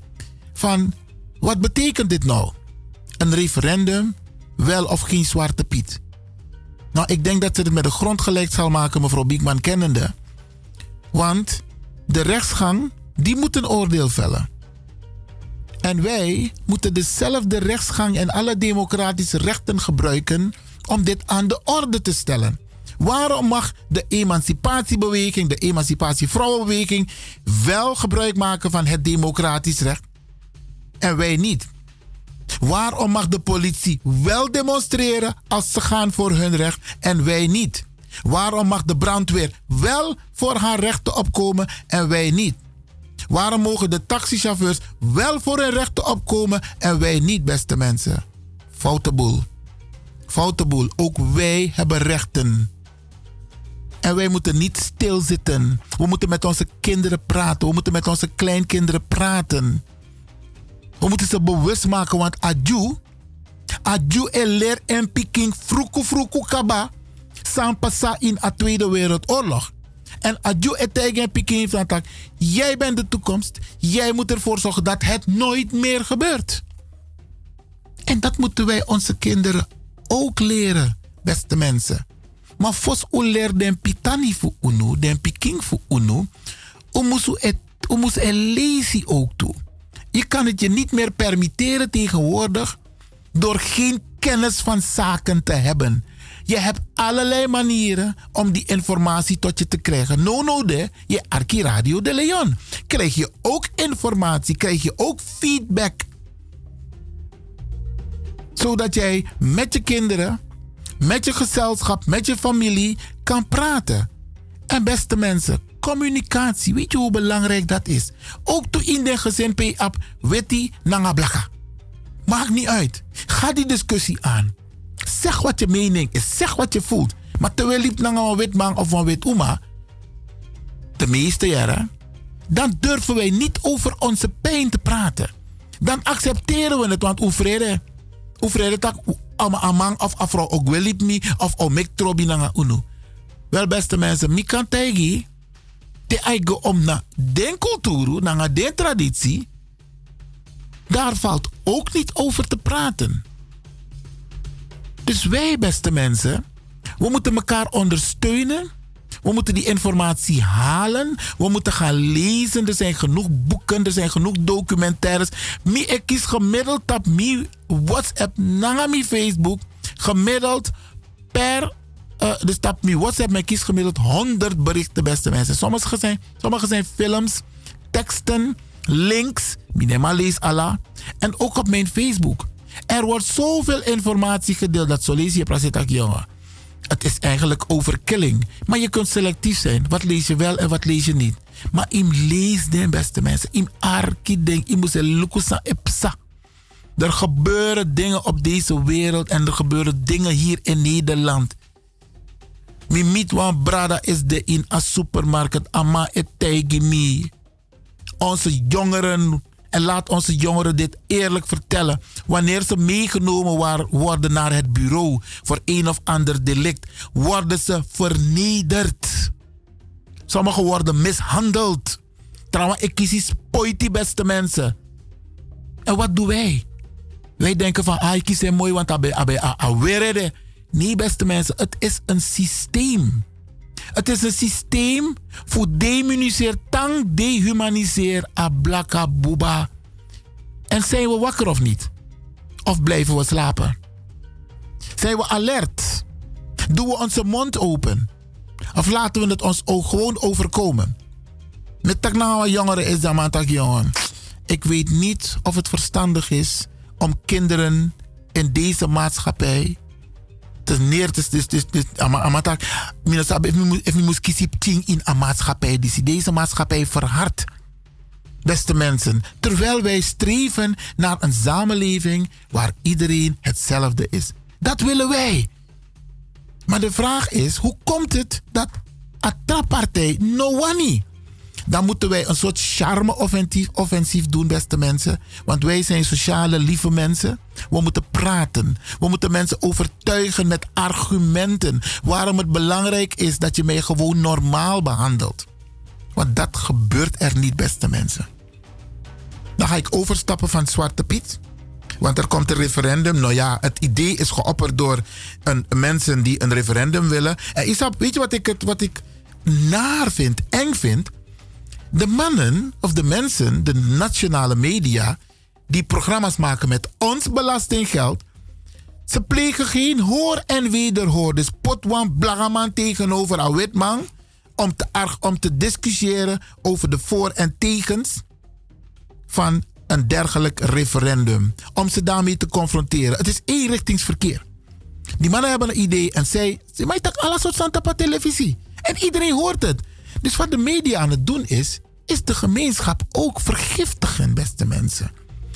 van wat betekent dit nou? Een referendum, wel of geen zwarte piet? Nou, ik denk dat ze het met de grond gelijk zal maken, mevrouw Biekman kennende. Want de rechtsgang, die moet een oordeel vellen. En wij moeten dezelfde rechtsgang en alle democratische rechten gebruiken om dit aan de orde te stellen. Waarom mag de emancipatiebeweging, de emancipatievrouwenbeweging, wel gebruik maken van het democratisch recht en wij niet? Waarom mag de politie wel demonstreren als ze gaan voor hun recht en wij niet? Waarom mag de brandweer wel voor haar rechten opkomen en wij niet? Waarom mogen de taxichauffeurs wel voor hun rechten opkomen en wij niet, beste mensen? Foute boel. Foute boel. Ook wij hebben rechten. En wij moeten niet stilzitten. We moeten met onze kinderen praten. We moeten met onze kleinkinderen praten. We moeten ze bewust maken, want adju, adju leer en piking fruku fruku kaba, sampasa in de Tweede Wereldoorlog. En adju et tegen piking van tak, jij bent de toekomst. Jij moet ervoor zorgen dat het nooit meer gebeurt. En dat moeten wij onze kinderen ook leren, beste mensen. Maar fos u leer pitani fu unu, den piking fu unu, u moest er lazy ook toe. Je kan het je niet meer permitteren tegenwoordig door geen kennis van zaken te hebben. Je hebt allerlei manieren om die informatie tot je te krijgen. No, no, de, je Arki Radio de Leon. Krijg je ook informatie, krijg je ook feedback. Zodat jij met je kinderen, met je gezelschap, met je familie kan praten. En beste mensen, communicatie, weet je hoe belangrijk dat is? Ook toen in de gezin up, weti nanga. Maakt niet uit. Ga die discussie aan. Zeg wat je mening is. Zeg wat je voelt. Maar terwijl liep naar een wit man of een wit oma, de meeste jaren, dan durven wij niet over onze pijn te praten. Dan accepteren we het, want hoe vrede, vrede tak, ama amang of afro ook wel liep me of omek trobi na unu. Wel beste mensen, mi kan tegi, te eigen om na den cultuur, na den traditie, daar valt ook niet over te praten. Dus wij, beste mensen, we moeten elkaar ondersteunen. We moeten die informatie halen. We moeten gaan lezen. Er zijn genoeg boeken, er zijn genoeg documentaires. Mi ik kies gemiddeld op mi WhatsApp, na mi Facebook. Gemiddeld per uh, dus op mi WhatsApp, mijn kies gemiddeld 100 berichten, beste mensen. Sommige zijn, sommige zijn films, teksten, links. Minema lees Allah. En ook op mijn Facebook. Er wordt zoveel informatie gedeeld dat prasetak jongen. Het is eigenlijk overkilling. Maar je kunt selectief zijn. Wat lees je wel en wat lees je niet. Maar im lees den beste mensen. Im arki denk. Im moet lukusa epsa. Er gebeuren dingen op deze wereld en er gebeuren dingen hier in Nederland. Mi meet wan brada is de in a supermarkt. Ama et. Onze jongeren en laat onze jongeren dit eerlijk vertellen. Wanneer ze meegenomen worden naar het bureau voor een of ander delict, worden ze vernederd. Sommigen worden mishandeld. Trouwens, ik kies die beste mensen. En wat doen wij? Wij denken van, ah, ik kies hem mooi, want abe, abe, Nee, beste mensen, het is een systeem. Het is een systeem voor demuniseer, tang dehumaniseer, ablaka buba. En zijn we wakker of niet? Of blijven we slapen? Zijn we alert? Doen we onze mond open? Of laten we het ons ook gewoon overkomen? Met taknawa jongeren is dat maar jongen. Ik weet niet of het verstandig is om kinderen in deze maatschappij te neer te dus dus dus amatak. Mina sabe if mi kiezen ting in een maatschappij die deze maatschappij verhardt beste mensen. Terwijl wij streven naar een samenleving waar iedereen hetzelfde is. Dat willen wij. Maar de vraag is hoe komt het dat Atrapartij no one dan moeten wij een soort charme-offensief offensief doen, beste mensen. Want wij zijn sociale, lieve mensen. We moeten praten. We moeten mensen overtuigen met argumenten. Waarom het belangrijk is dat je mij gewoon normaal behandelt. Want dat gebeurt er niet, beste mensen. Dan ga ik overstappen van Zwarte Piet. Want er komt een referendum. Nou ja, het idee is geopperd door een, mensen die een referendum willen. En Isab, weet je wat ik, wat ik naar vind, eng vind? De mannen of de mensen, de nationale media, die programma's maken met ons belastinggeld, ze plegen geen hoor en wederhoor. Dus potwan blagaman tegenover een witman om te, om te discussiëren over de voor- en tegens van een dergelijk referendum. Om ze daarmee te confronteren. Het is eenrichtingsverkeer. Die mannen hebben een idee en zij, ze maken alles op televisie. En iedereen hoort het. Dus wat de media aan het doen is, is de gemeenschap ook vergiftigen, beste mensen.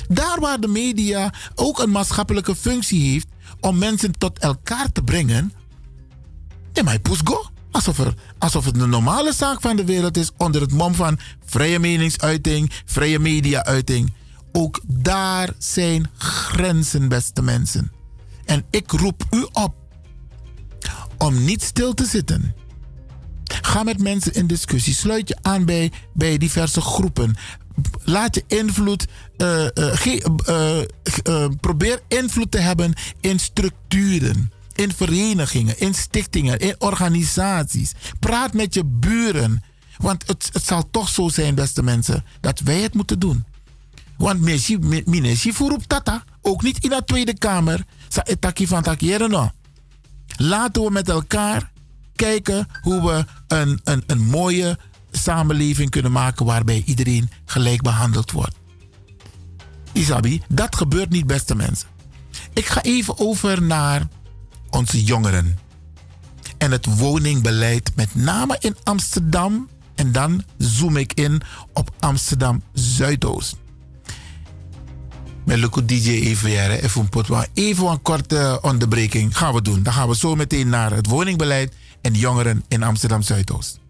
Daar waar de media ook een maatschappelijke functie heeft om mensen tot elkaar te brengen, in mijn go. Alsof, alsof het een normale zaak van de wereld is onder het mom van vrije meningsuiting, vrije media-uiting. Ook daar zijn grenzen, beste mensen. En ik roep u op om niet stil te zitten Ga met mensen in discussie. Sluit je aan bij, diverse groepen. Laat je invloed. Uh, uh, uh, probeer invloed te hebben in structuren. In verenigingen, in stichtingen, in organisaties. Praat met je buren. Want het, het zal toch zo zijn, beste mensen, dat wij het moeten doen. Want Minesi voerup tata, ook niet in de Tweede Kamer, sa etaki van takieren Laten we met elkaar kijken hoe we een, een, een mooie samenleving kunnen maken waarbij iedereen gelijk behandeld wordt. Isabi, dat gebeurt niet, beste mensen. Ik ga even over naar onze jongeren. En het woningbeleid, met name in Amsterdam. En dan zoom ik in op Amsterdam Zuidoost. Met Luko DJ even. Even een korte onderbreking gaan we doen. Dan gaan we zo meteen naar het woningbeleid en jongeren in Amsterdam Zuidoost.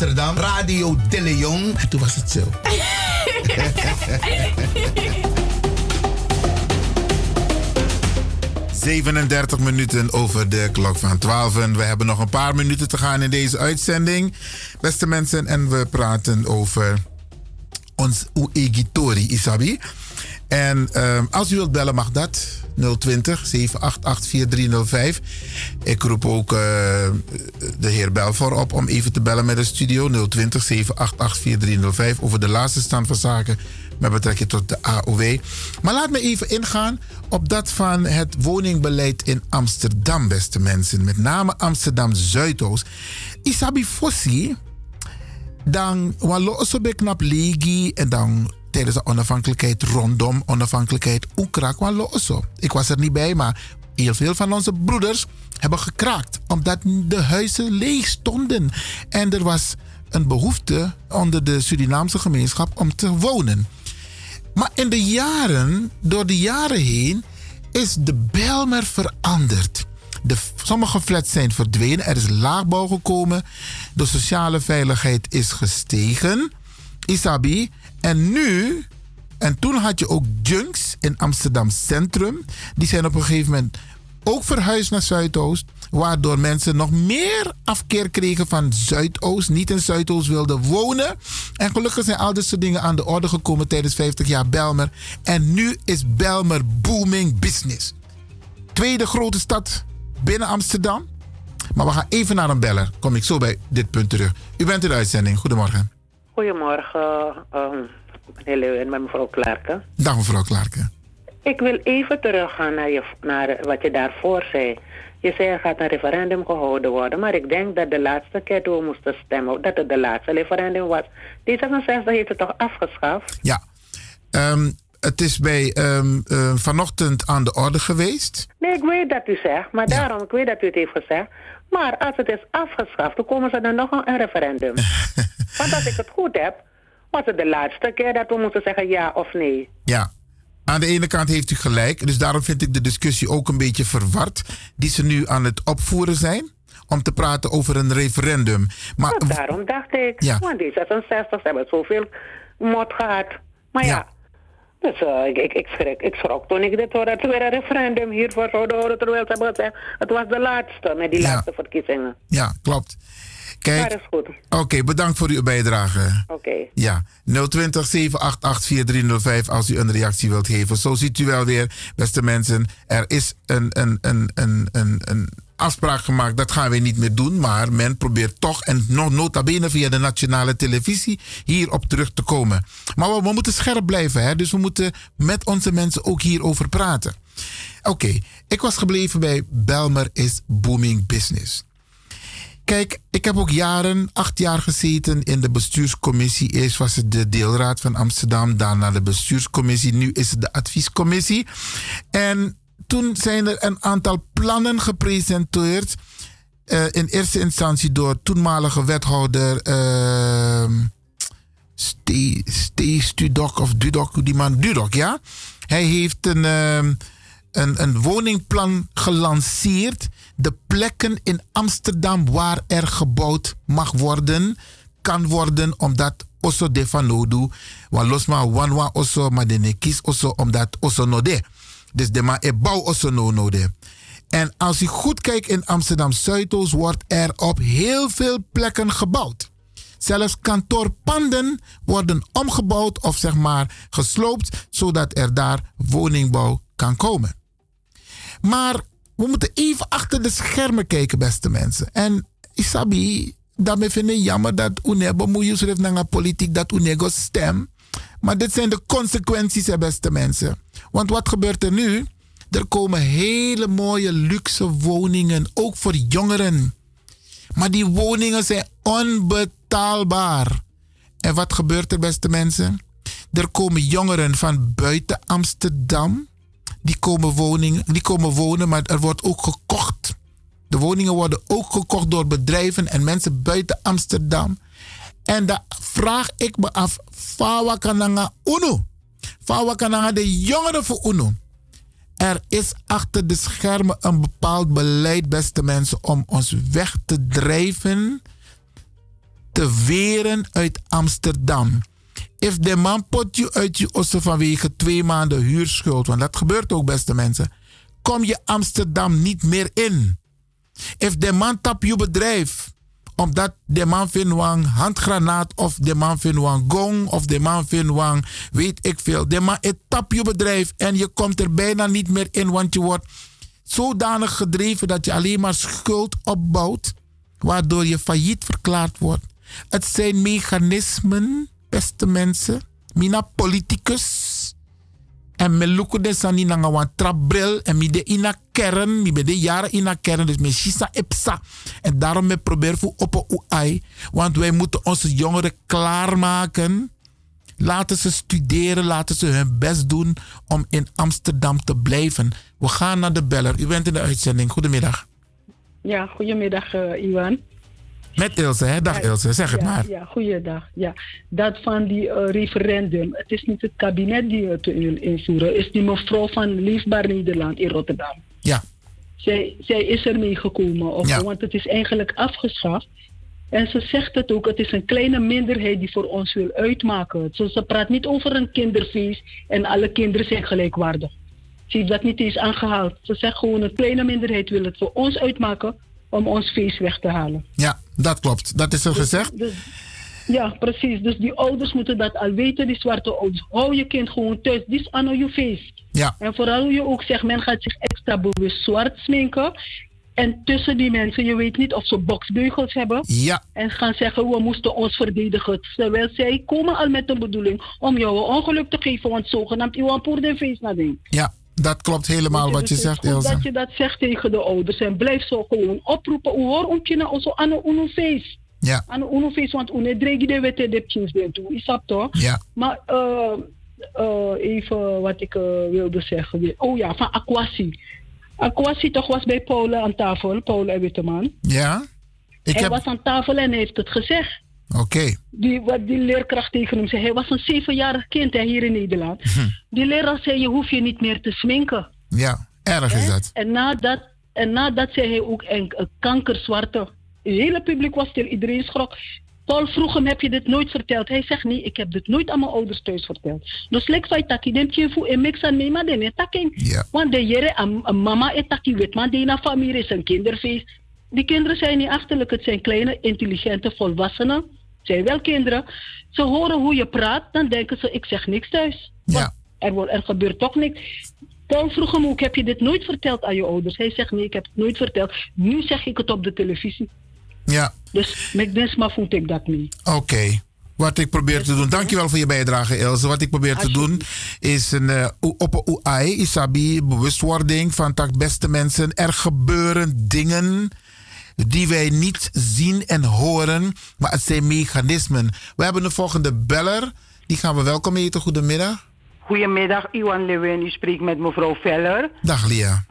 Amsterdam, Radio De Leon. En toen was het zo. ...37 minuten over de klok van 12. We hebben nog een paar minuten te gaan in deze uitzending. Beste mensen, en we praten over ons Uegitori, Isabi. En ehm, als u wilt bellen mag dat. 020 788 4305. Ik roep ook eh, de heer Belvoor op om even te bellen met de studio 020 788 over de laatste stand van zaken met betrekking tot de AOW. Maar laat me even ingaan op dat van het woningbeleid in Amsterdam, beste mensen. Met name Amsterdam Zuidoost. Isabi Fossi, dan Walosobek knap Legi en dan tijdens de onafhankelijkheid rondom onafhankelijkheid Oekrak Ik was er niet bij, maar heel veel van onze broeders hebben gekraakt omdat de huizen leeg stonden. En er was een behoefte onder de Surinaamse gemeenschap om te wonen. Maar in de jaren, door de jaren heen, is de belmer veranderd. De, sommige flats zijn verdwenen, er is laagbouw gekomen, de sociale veiligheid is gestegen, Isabi. En nu, en toen had je ook junks in Amsterdam Centrum, die zijn op een gegeven moment ook verhuisd naar Zuidoost. Waardoor mensen nog meer afkeer kregen van Zuidoost. Niet in Zuidoost wilden wonen. En gelukkig zijn al dit soort dingen aan de orde gekomen tijdens 50 jaar Belmer. En nu is Belmer booming business. Tweede grote stad binnen Amsterdam. Maar we gaan even naar een beller. Kom ik zo bij dit punt terug. U bent in de uitzending. Goedemorgen. Goedemorgen, um, meneer Leeuw en met mevrouw Clarke. Dag mevrouw Clarke. Ik wil even teruggaan naar, je, naar wat je daarvoor zei. Je zei er gaat een referendum gehouden worden, maar ik denk dat de laatste keer toen we moesten stemmen, dat het de laatste referendum was. D66 heeft het toch afgeschaft? Ja. Ehm, het is bij ehm, eh, vanochtend aan de orde geweest. Nee, ik weet dat u zegt, maar daarom, ik weet dat u het heeft gezegd. Maar als het is afgeschaft, dan komen ze dan nog een referendum. Want als ik het goed heb, was het de laatste keer dat we moesten zeggen ja of nee. Ja. Aan de ene kant heeft u gelijk, dus daarom vind ik de discussie ook een beetje verward, die ze nu aan het opvoeren zijn, om te praten over een referendum. Maar daarom dacht ik, Ja. want D66 hebben zoveel mot gehad. Maar ja, dus eh, ik, ik, ik, schrik, ik schrok toen ik dit hoorde dat we weer een referendum hiervoor zouden houden, terwijl ze hebben gezegd, het was de laatste met die laatste verkiezingen. ja, klopt. Kijk, is goed. oké, bedankt voor uw bijdrage. Oké. Ja, 020 788 4305 als u een reactie wilt geven. Zo ziet u wel weer, beste mensen. Er is een, een, een, een, een, een afspraak gemaakt, dat gaan we niet meer doen. Maar men probeert toch, en nog nota bene via de nationale televisie, hierop terug te komen. Maar we, we moeten scherp blijven, hè? dus we moeten met onze mensen ook hierover praten. Oké, ik was gebleven bij Belmer is booming business. Kijk, ik heb ook jaren, acht jaar gezeten in de bestuurscommissie. Eerst was het de deelraad van Amsterdam, daarna de bestuurscommissie, nu is het de adviescommissie. En toen zijn er een aantal plannen gepresenteerd. eh, in eerste instantie door toenmalige wethouder uh, Stee, Stee Studok of Dudok, die man Dudok, ja. Hij heeft een, ehm, een, een woningplan gelanceerd. De plekken in Amsterdam waar er gebouwd mag worden, kan worden, omdat oso de fanodu, wa losma wanwa oso, maar de kies omdat oso no de. Dus de ma e bouw oso no. En als u goed kijkt in Amsterdam Zuidoost, wordt er op heel veel plekken gebouwd. Zelfs kantoorpanden worden omgebouwd of zeg maar gesloopt, zodat er daar woningbouw kan komen. Maar we moeten even achter de schermen kijken, beste mensen. En Isabi, daarmee vind ik jammer dat UNE bemoeien zich naar politiek, dat UNE stem. Maar dit zijn de consequenties, beste mensen. Want wat gebeurt er nu? Er komen hele mooie luxe woningen, ook voor jongeren. Maar die woningen zijn onbetaalbaar. En wat gebeurt er, beste mensen? Er komen jongeren van buiten Amsterdam. Die komen, woningen, die komen wonen, maar er wordt ook gekocht. De woningen worden ook gekocht door bedrijven en mensen buiten Amsterdam. En dan vraag ik me af, Fawa kananga uno. Fawa kananga de jongeren voor uno. Er is achter de schermen een bepaald beleid, beste mensen, om ons weg te drijven, te weren uit Amsterdam. If de man pot je uit je ossen vanwege twee maanden huurschuld, want dat gebeurt ook, beste mensen, kom je Amsterdam niet meer in. If de man tap je bedrijf, omdat de man vindt wang handgranaat of de man vindt wang gong of de man vindt wang weet ik veel. De man het tap je bedrijf en je komt er bijna niet meer in, want je wordt zodanig gedreven dat je alleen maar schuld opbouwt, waardoor je failliet verklaard wordt. Het zijn mechanismen, beste mensen. Mina politicus. En me lukken de sani nanga wan. En mi de ina kern. Mi be de jaren ina kern. Dus me shisa epsa. En daarom me probeer voor op ai. Want wij moeten onze jongeren klaarmaken. Laten ze studeren. Laten ze hun best doen om in Amsterdam te blijven. We gaan naar de beller. U bent in de uitzending. Goedemiddag. Ja, goedemiddag uh, Iwan. Met Ilse, hè? Dag Ilse, zeg het ja, maar. Ja, goeiedag. Ja. Dat van die uh, referendum, het is niet het kabinet die het wil invoeren, is die mevrouw van Leefbaar Nederland in Rotterdam. Ja. zij, zij is ermee gekomen. Of, Ja. Want het is eigenlijk afgeschaft. En ze zegt het ook, het is een kleine minderheid die voor ons wil uitmaken. Ze, ze praat niet over een kinderfeest en alle kinderen zijn gelijkwaardig. Ze heeft dat niet eens aangehaald. Ze zegt gewoon, een kleine minderheid wil het voor ons uitmaken om ons feest weg te halen. Ja, dat klopt. Dat is er gezegd. Dus, ja, precies. Dus die ouders moeten dat al weten, die zwarte ouders. Hou je kind gewoon thuis. Dit is aan je feest. Ja. En vooral hoe je ook zegt, men gaat zich extra bewust zwart sminken. En tussen die mensen, je weet niet of ze boksbeugels hebben. Ja. En gaan zeggen, we moesten ons verdedigen. Terwijl zij komen al met de bedoeling om jou een ongeluk te geven. Want zogenaamd, je de feest nadenken. Ja, dat klopt helemaal wat je Dus zegt, Ilse. dat je dat zegt tegen de ouders. En blijf zo gewoon oproepen. Hoor om je nou zo aan een UNO-feest. Ja. Aan een UNO-feest, want UNO dregi de wette de pjes bent toe. Is dat toch? Ja. Maar eh, eh, even wat ik eh, wilde zeggen. Oh ja, van Aquasi. Aquasi toch was bij Paul aan tafel, Paul en Witteman. Ja? Ik hij heb... was aan tafel en hij heeft het gezegd. Oké. Die, wat die leerkracht tegen hem zei. Hij was een zevenjarig kind hè, hier in Nederland. Die leraar zei, je hoeft je niet meer te sminken. Ja, erg is dat. En nadat, en nadat zei hij ook een, een kankerzwarte. Het hele publiek was stil, iedereen schrok. Paul vroeg hem, heb je dit nooit verteld? Hij zegt, nee, ik heb dit nooit aan mijn ouders thuis verteld. Dus lek van taki, dem je voor en mix aan mee, maar den taking. Want de jere, aan mama en taki, weet man, die familie is een kinderfeest. Die kinderen zijn niet achterlijk, het zijn kleine, intelligente volwassenen. Zijn wel kinderen. Ze horen hoe je praat, dan denken ze, ik zeg niks thuis. Ja. Er, wordt, er gebeurt toch niks. Paul vroeg hem ook, heb je dit nooit verteld aan je ouders? Hij zegt, nee, ik heb het nooit verteld. Nu zeg ik het op de televisie. Ja, Dus met Desma ik dat niet. oké. Wat ik probeer te doen, dankjewel voor je bijdrage Ilse. Wat ik probeer te doen is een, o- op Isabi, bewustwording van tak beste mensen. Er gebeuren dingen die wij niet zien en horen, maar het zijn mechanismen. We hebben de volgende beller, die gaan we welkom heten. Goedemiddag. Goedemiddag, Iwan Lewin. U spreekt met mevrouw Veller. Dag Lia.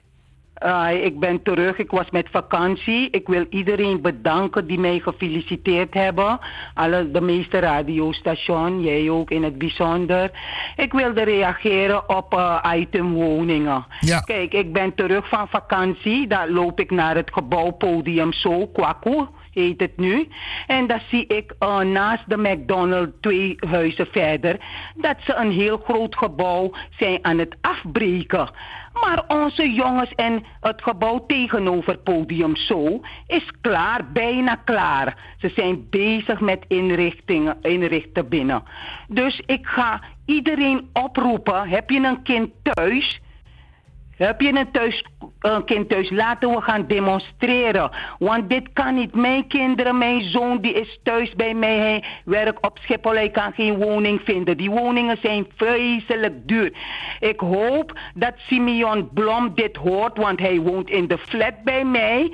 Uh, ik ben terug. Ik was met vakantie. Ik wil iedereen bedanken die mij gefeliciteerd hebben. Alle, de meeste radiostations, jij ook in het bijzonder. Ik wilde reageren op uh, item woningen. Ja. Kijk, ik ben terug van vakantie. Daar loop ik naar het gebouw Podium Zo, Kwaku heet het nu. En dan zie ik uh, naast de McDonald's twee huizen verder dat ze een heel groot gebouw zijn aan het afbreken. Maar onze jongens en het gebouw tegenover Podium Zo is klaar, bijna klaar. Ze zijn bezig met inrichtingen, inrichten binnen. Dus ik ga iedereen oproepen, heb je een kind thuis... Heb je een, thuis, een kind thuis? Laten we gaan demonstreren. Want dit kan niet. Mijn kinderen, mijn zoon, die is thuis bij mij. Hij werkt op Schiphol. Hij kan geen woning vinden. Die woningen zijn vreselijk duur. Ik hoop dat Simeon Blom dit hoort, want hij woont in de flat bij mij.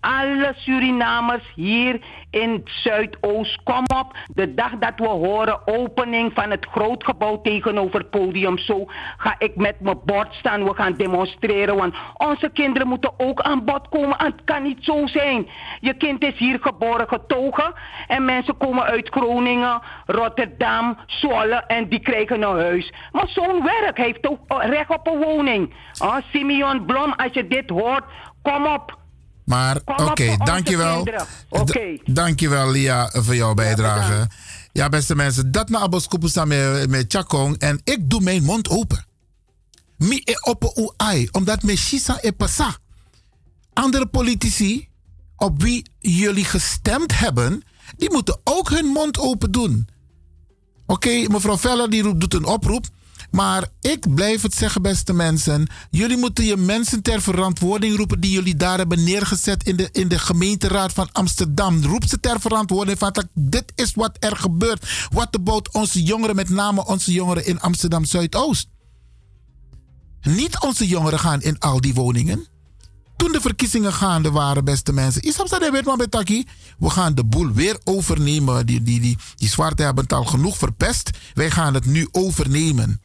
Alle Surinamers hier in Zuidoost, kom op. De dag dat we horen opening van het grootgebouw tegenover het podium, zo ga ik met mijn bord staan. We gaan demonstreren, want onze kinderen moeten ook aan bod komen. En het kan niet zo zijn. Je kind is hier geboren, getogen. En mensen komen uit Groningen, Rotterdam, Zwolle en die krijgen een huis. Maar zo'n werk heeft ook recht op een woning. Ah, Simeon Blom, als je dit hoort, kom op. Maar oké, dankjewel. D- dankjewel Lia voor jouw bijdrage. Ja, beste mensen, dat na Aboskopu staan met, met Chakong en ik doe mijn mond open. Mi e op ai, omdat me shisa e pasa. Andere politici op wie jullie gestemd hebben, die moeten ook hun mond open doen. Oké, mevrouw Veller die roept, doet een oproep. Maar ik blijf het zeggen, beste mensen. Jullie moeten je mensen ter verantwoording roepen die jullie daar hebben neergezet in de, in de gemeenteraad van Amsterdam. Roep ze ter verantwoording van dit is wat er gebeurt. Wat about onze jongeren, met name onze jongeren in Amsterdam Zuidoost. Niet onze jongeren gaan in al die woningen. Toen de verkiezingen gaande waren, beste mensen. We gaan de boel weer overnemen. Die, die, die, die zwarte hebben het al genoeg verpest. Wij gaan het nu overnemen.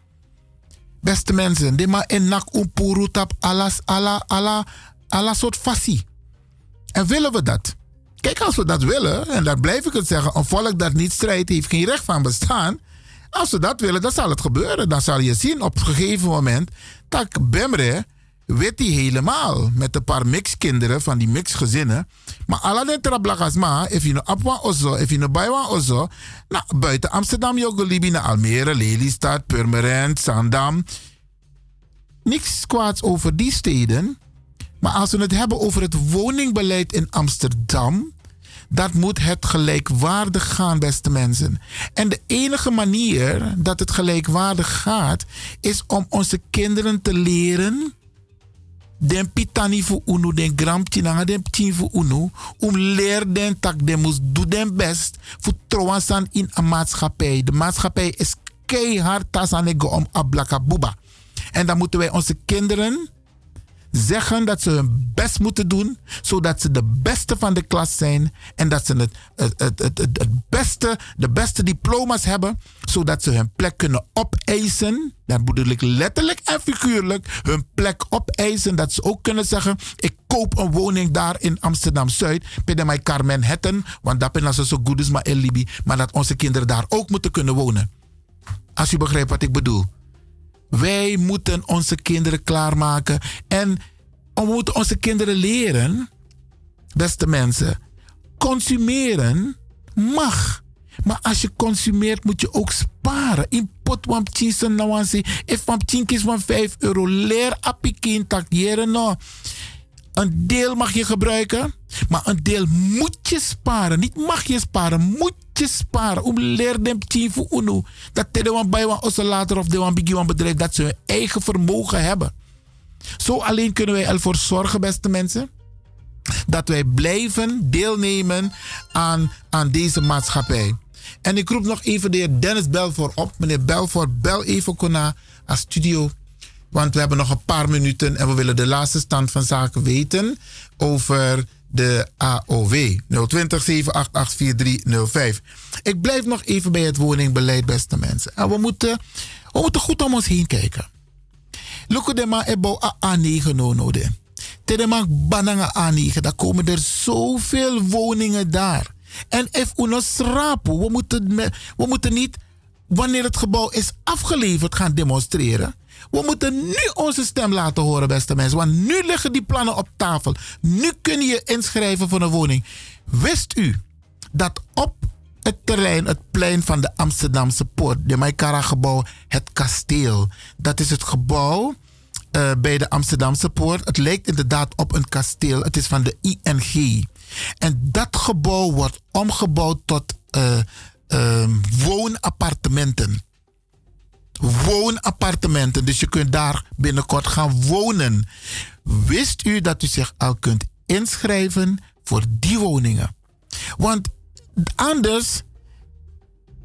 Beste mensen, de ma enak umpuru tap alas ala ala ala soort fassie. En willen we dat? Kijk, als we dat willen, en dan blijf ik het zeggen, een volk dat niet strijdt, heeft geen recht van bestaan. Als we dat willen, dan zal het gebeuren. Dan zal je zien op een gegeven moment dat Bemre weet hij helemaal met een paar mixkinderen van die mixgezinnen. Maar alle de trablakas ma, if je nou apwa ozo, if je nou bijwa ozo, nou buiten Amsterdam, Jogolibi, naar Almere, Lelystad, Purmerend, Zandam. Niks kwaads over die steden. Maar als we het hebben over het woningbeleid in Amsterdam, dat moet het gelijkwaardig gaan, beste mensen. En de enige manier dat het gelijkwaardig gaat, is om onze kinderen te leren. Den pitani voor unu, den gramtje na den ptien voor unu. Om leer den tak, den moest doe den best. Voor trouwens in een maatschappij. De maatschappij is keihard tasanego om ablaka buba. En dan moeten wij onze kinderen zeggen dat ze hun best moeten doen, zodat ze de beste van de klas zijn en dat ze het, het, het, het, het beste, de beste diploma's hebben, zodat ze hun plek kunnen opeisen. Dan bedoel ik letterlijk en figuurlijk hun plek opeisen. Dat ze ook kunnen zeggen: Ik koop een woning daar in Amsterdam Zuid, bij mijn Carmen Hetten, want dat ben ze zo goed is maar in Libi, maar dat onze kinderen daar ook moeten kunnen wonen. Als u begrijpt wat ik bedoel. Wij moeten onze kinderen klaarmaken. En we moeten onze kinderen leren, beste mensen, consumeren mag. Maar als je consumeert, moet je ook sparen. In pot wam chisen nou aan If wam van 5 euro. Leer apikin. Een deel mag je gebruiken, maar een deel moet je sparen. Niet mag je sparen, moet je sparen. Om leer dem voor. Dat de wan bij wan later of de wan bigi bedrijf dat ze hun eigen vermogen hebben. Zo alleen kunnen wij ervoor zorgen, beste mensen, dat wij blijven deelnemen aan, aan deze maatschappij. En ik roep nog even de heer Dennis Belfort op. Meneer Belfort, bel even naar studio want we hebben nog een paar minuten en we willen de laatste stand van zaken weten over de AOW 020 788 4305. Ik blijf nog even bij het woningbeleid, beste mensen. En we moeten, we moeten goed om ons heen kijken. Look de ma ebo A9 no de. Bananga A9, daar komen er zoveel woningen daar. En if uno moeten, we moeten niet wanneer het gebouw is afgeleverd gaan demonstreren. We moeten nu onze stem laten horen, beste mensen. Want nu liggen die plannen op tafel. Nu kun je inschrijven voor een woning. Wist u dat op het terrein, het plein van de Amsterdamse Poort, de Maikara gebouw, het kasteel. Dat is het gebouw uh, bij de Amsterdamse Poort. Het lijkt inderdaad op een kasteel. Het is van de ING. En dat gebouw wordt omgebouwd tot uh, uh, woonappartementen woonappartementen. Dus je kunt daar binnenkort gaan wonen. Wist u dat u zich al kunt inschrijven voor die woningen? Want anders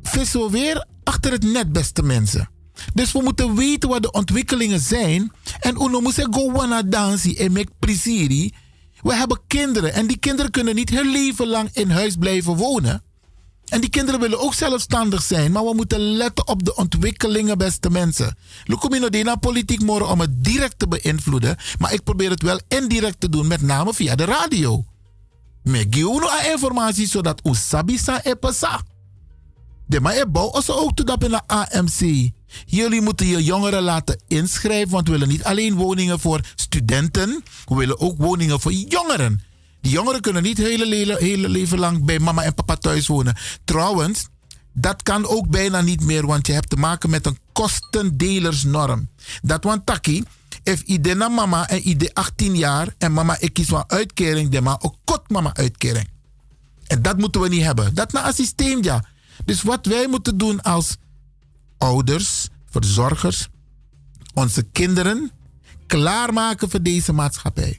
vissen we weer achter het net, beste mensen. Dus we moeten weten wat de ontwikkelingen zijn. En uno moet go dansen en make. We hebben kinderen en die kinderen kunnen niet hun leven lang in huis blijven wonen. En die kinderen willen ook zelfstandig zijn, maar we moeten letten op de ontwikkelingen, beste mensen. Lukumino dena politiek morgen om het direct te beïnvloeden, maar ik probeer het wel indirect te doen, met name via de radio. Me giuno a informatie zodat u sabisa e pesa. De ma e bouw ook te in de AMC. Jullie moeten je jongeren laten inschrijven, want we willen niet alleen woningen voor studenten, we willen ook woningen voor jongeren. Die jongeren kunnen niet hele, hele leven lang bij mama en papa thuis wonen. Trouwens, dat kan ook bijna niet meer, want je hebt te maken met een kostendelersnorm. Dat want taki, if ide na mama en ide 18 jaar en mama ik kies van uitkering, de ma ook kot mama uitkering. En dat moeten we niet hebben. Dat na een systeem, ja. Dus wat wij moeten doen als ouders, verzorgers, onze kinderen klaarmaken voor deze maatschappij.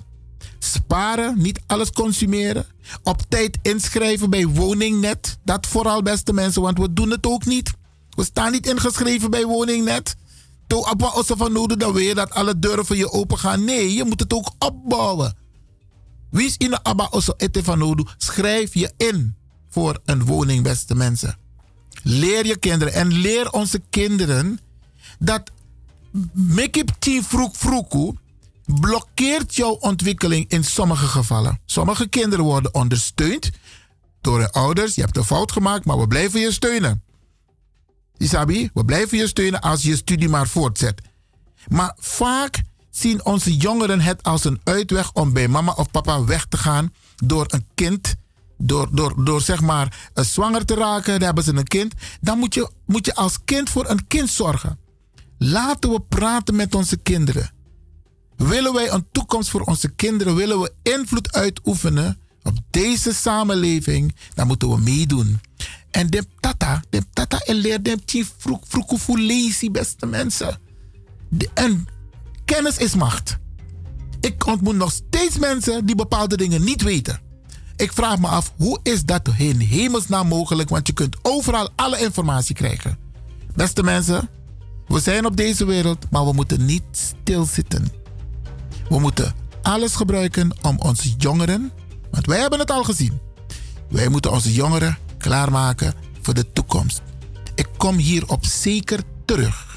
Sparen, niet alles consumeren. Op tijd inschrijven bij Woningnet. Dat vooral, beste mensen, want we doen het ook niet. We staan niet ingeschreven bij Woningnet. Toen Abba Osse van nodig, dan weet je dat alle deuren voor je open gaan. Nee, je moet het ook opbouwen. Wie is in de Abba Osse Ette van? Schrijf je in voor een woning, beste mensen. Leer je kinderen en leer onze kinderen dat it vroeg vroeg blokkeert jouw ontwikkeling in sommige gevallen. Sommige kinderen worden ondersteund door hun ouders. Je hebt een fout gemaakt, maar we blijven je steunen. Isabi, we blijven je steunen als je studie maar voortzet. Maar vaak zien onze jongeren het als een uitweg om bij mama of papa weg te gaan door een kind, door, door, door zeg maar eh, zwanger te raken, dan hebben ze een kind. Dan moet je, moet je als kind voor een kind zorgen. Laten we praten met onze kinderen. Willen wij een toekomst voor onze kinderen? Willen we invloed uitoefenen op deze samenleving? Dan moeten we meedoen. En de tata, de tata en leer de chief vroeg lazy, beste mensen. En kennis is macht. Ik ontmoet nog steeds mensen die bepaalde dingen niet weten. Ik vraag me af, hoe is dat in hemelsnaam mogelijk? Want je kunt overal alle informatie krijgen. Beste mensen, we zijn op deze wereld, maar we moeten niet stilzitten. We moeten alles gebruiken om onze jongeren, want wij hebben het al gezien. Wij moeten onze jongeren klaarmaken voor de toekomst. Ik kom hierop zeker terug.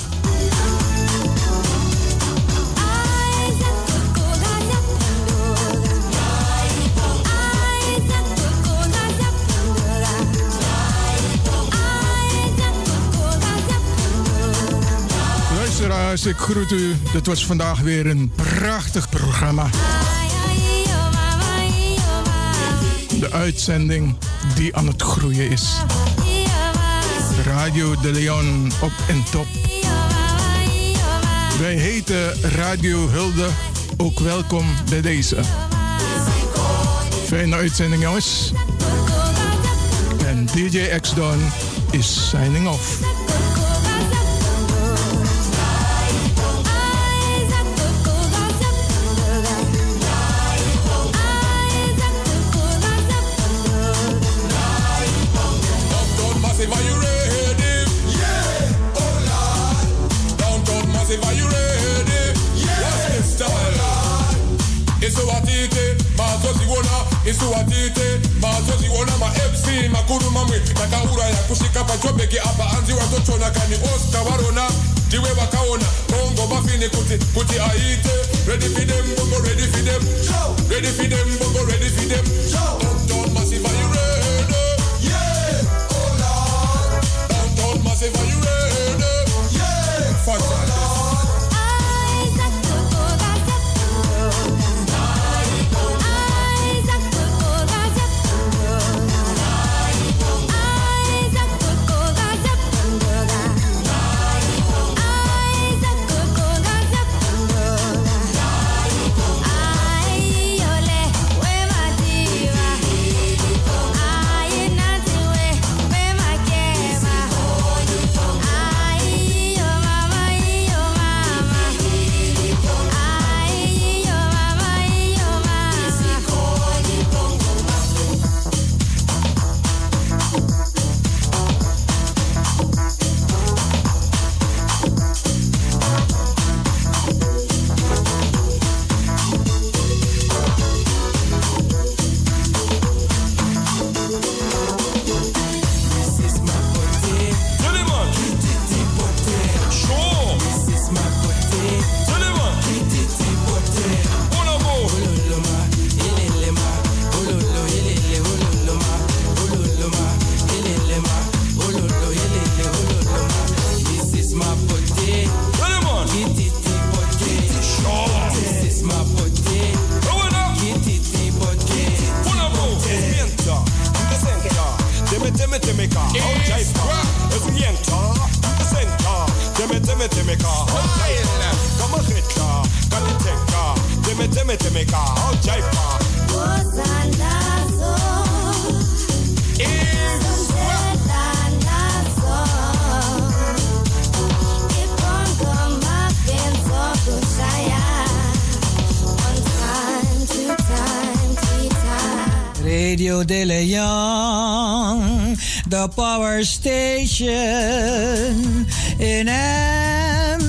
Luisteraars, ik groet u. Dit was vandaag weer een prachtig programma. De uitzending die aan het groeien is. Radio de Leon op en top. Wij heten Radio Hulde. Ook welkom bij deze. Fijne uitzending, jongens. En DJ X-Don is signing off. usiite mazoziona mafc makuru mamwe takauraya kusvika pachobheki apa hanzi watotona kani osta varona ndiwe vakaona ongo mafini kuti kuti aite. Redi fidem bongo redi fidem redi fidem bongo redi fidem Show. The power station in Amsterdam.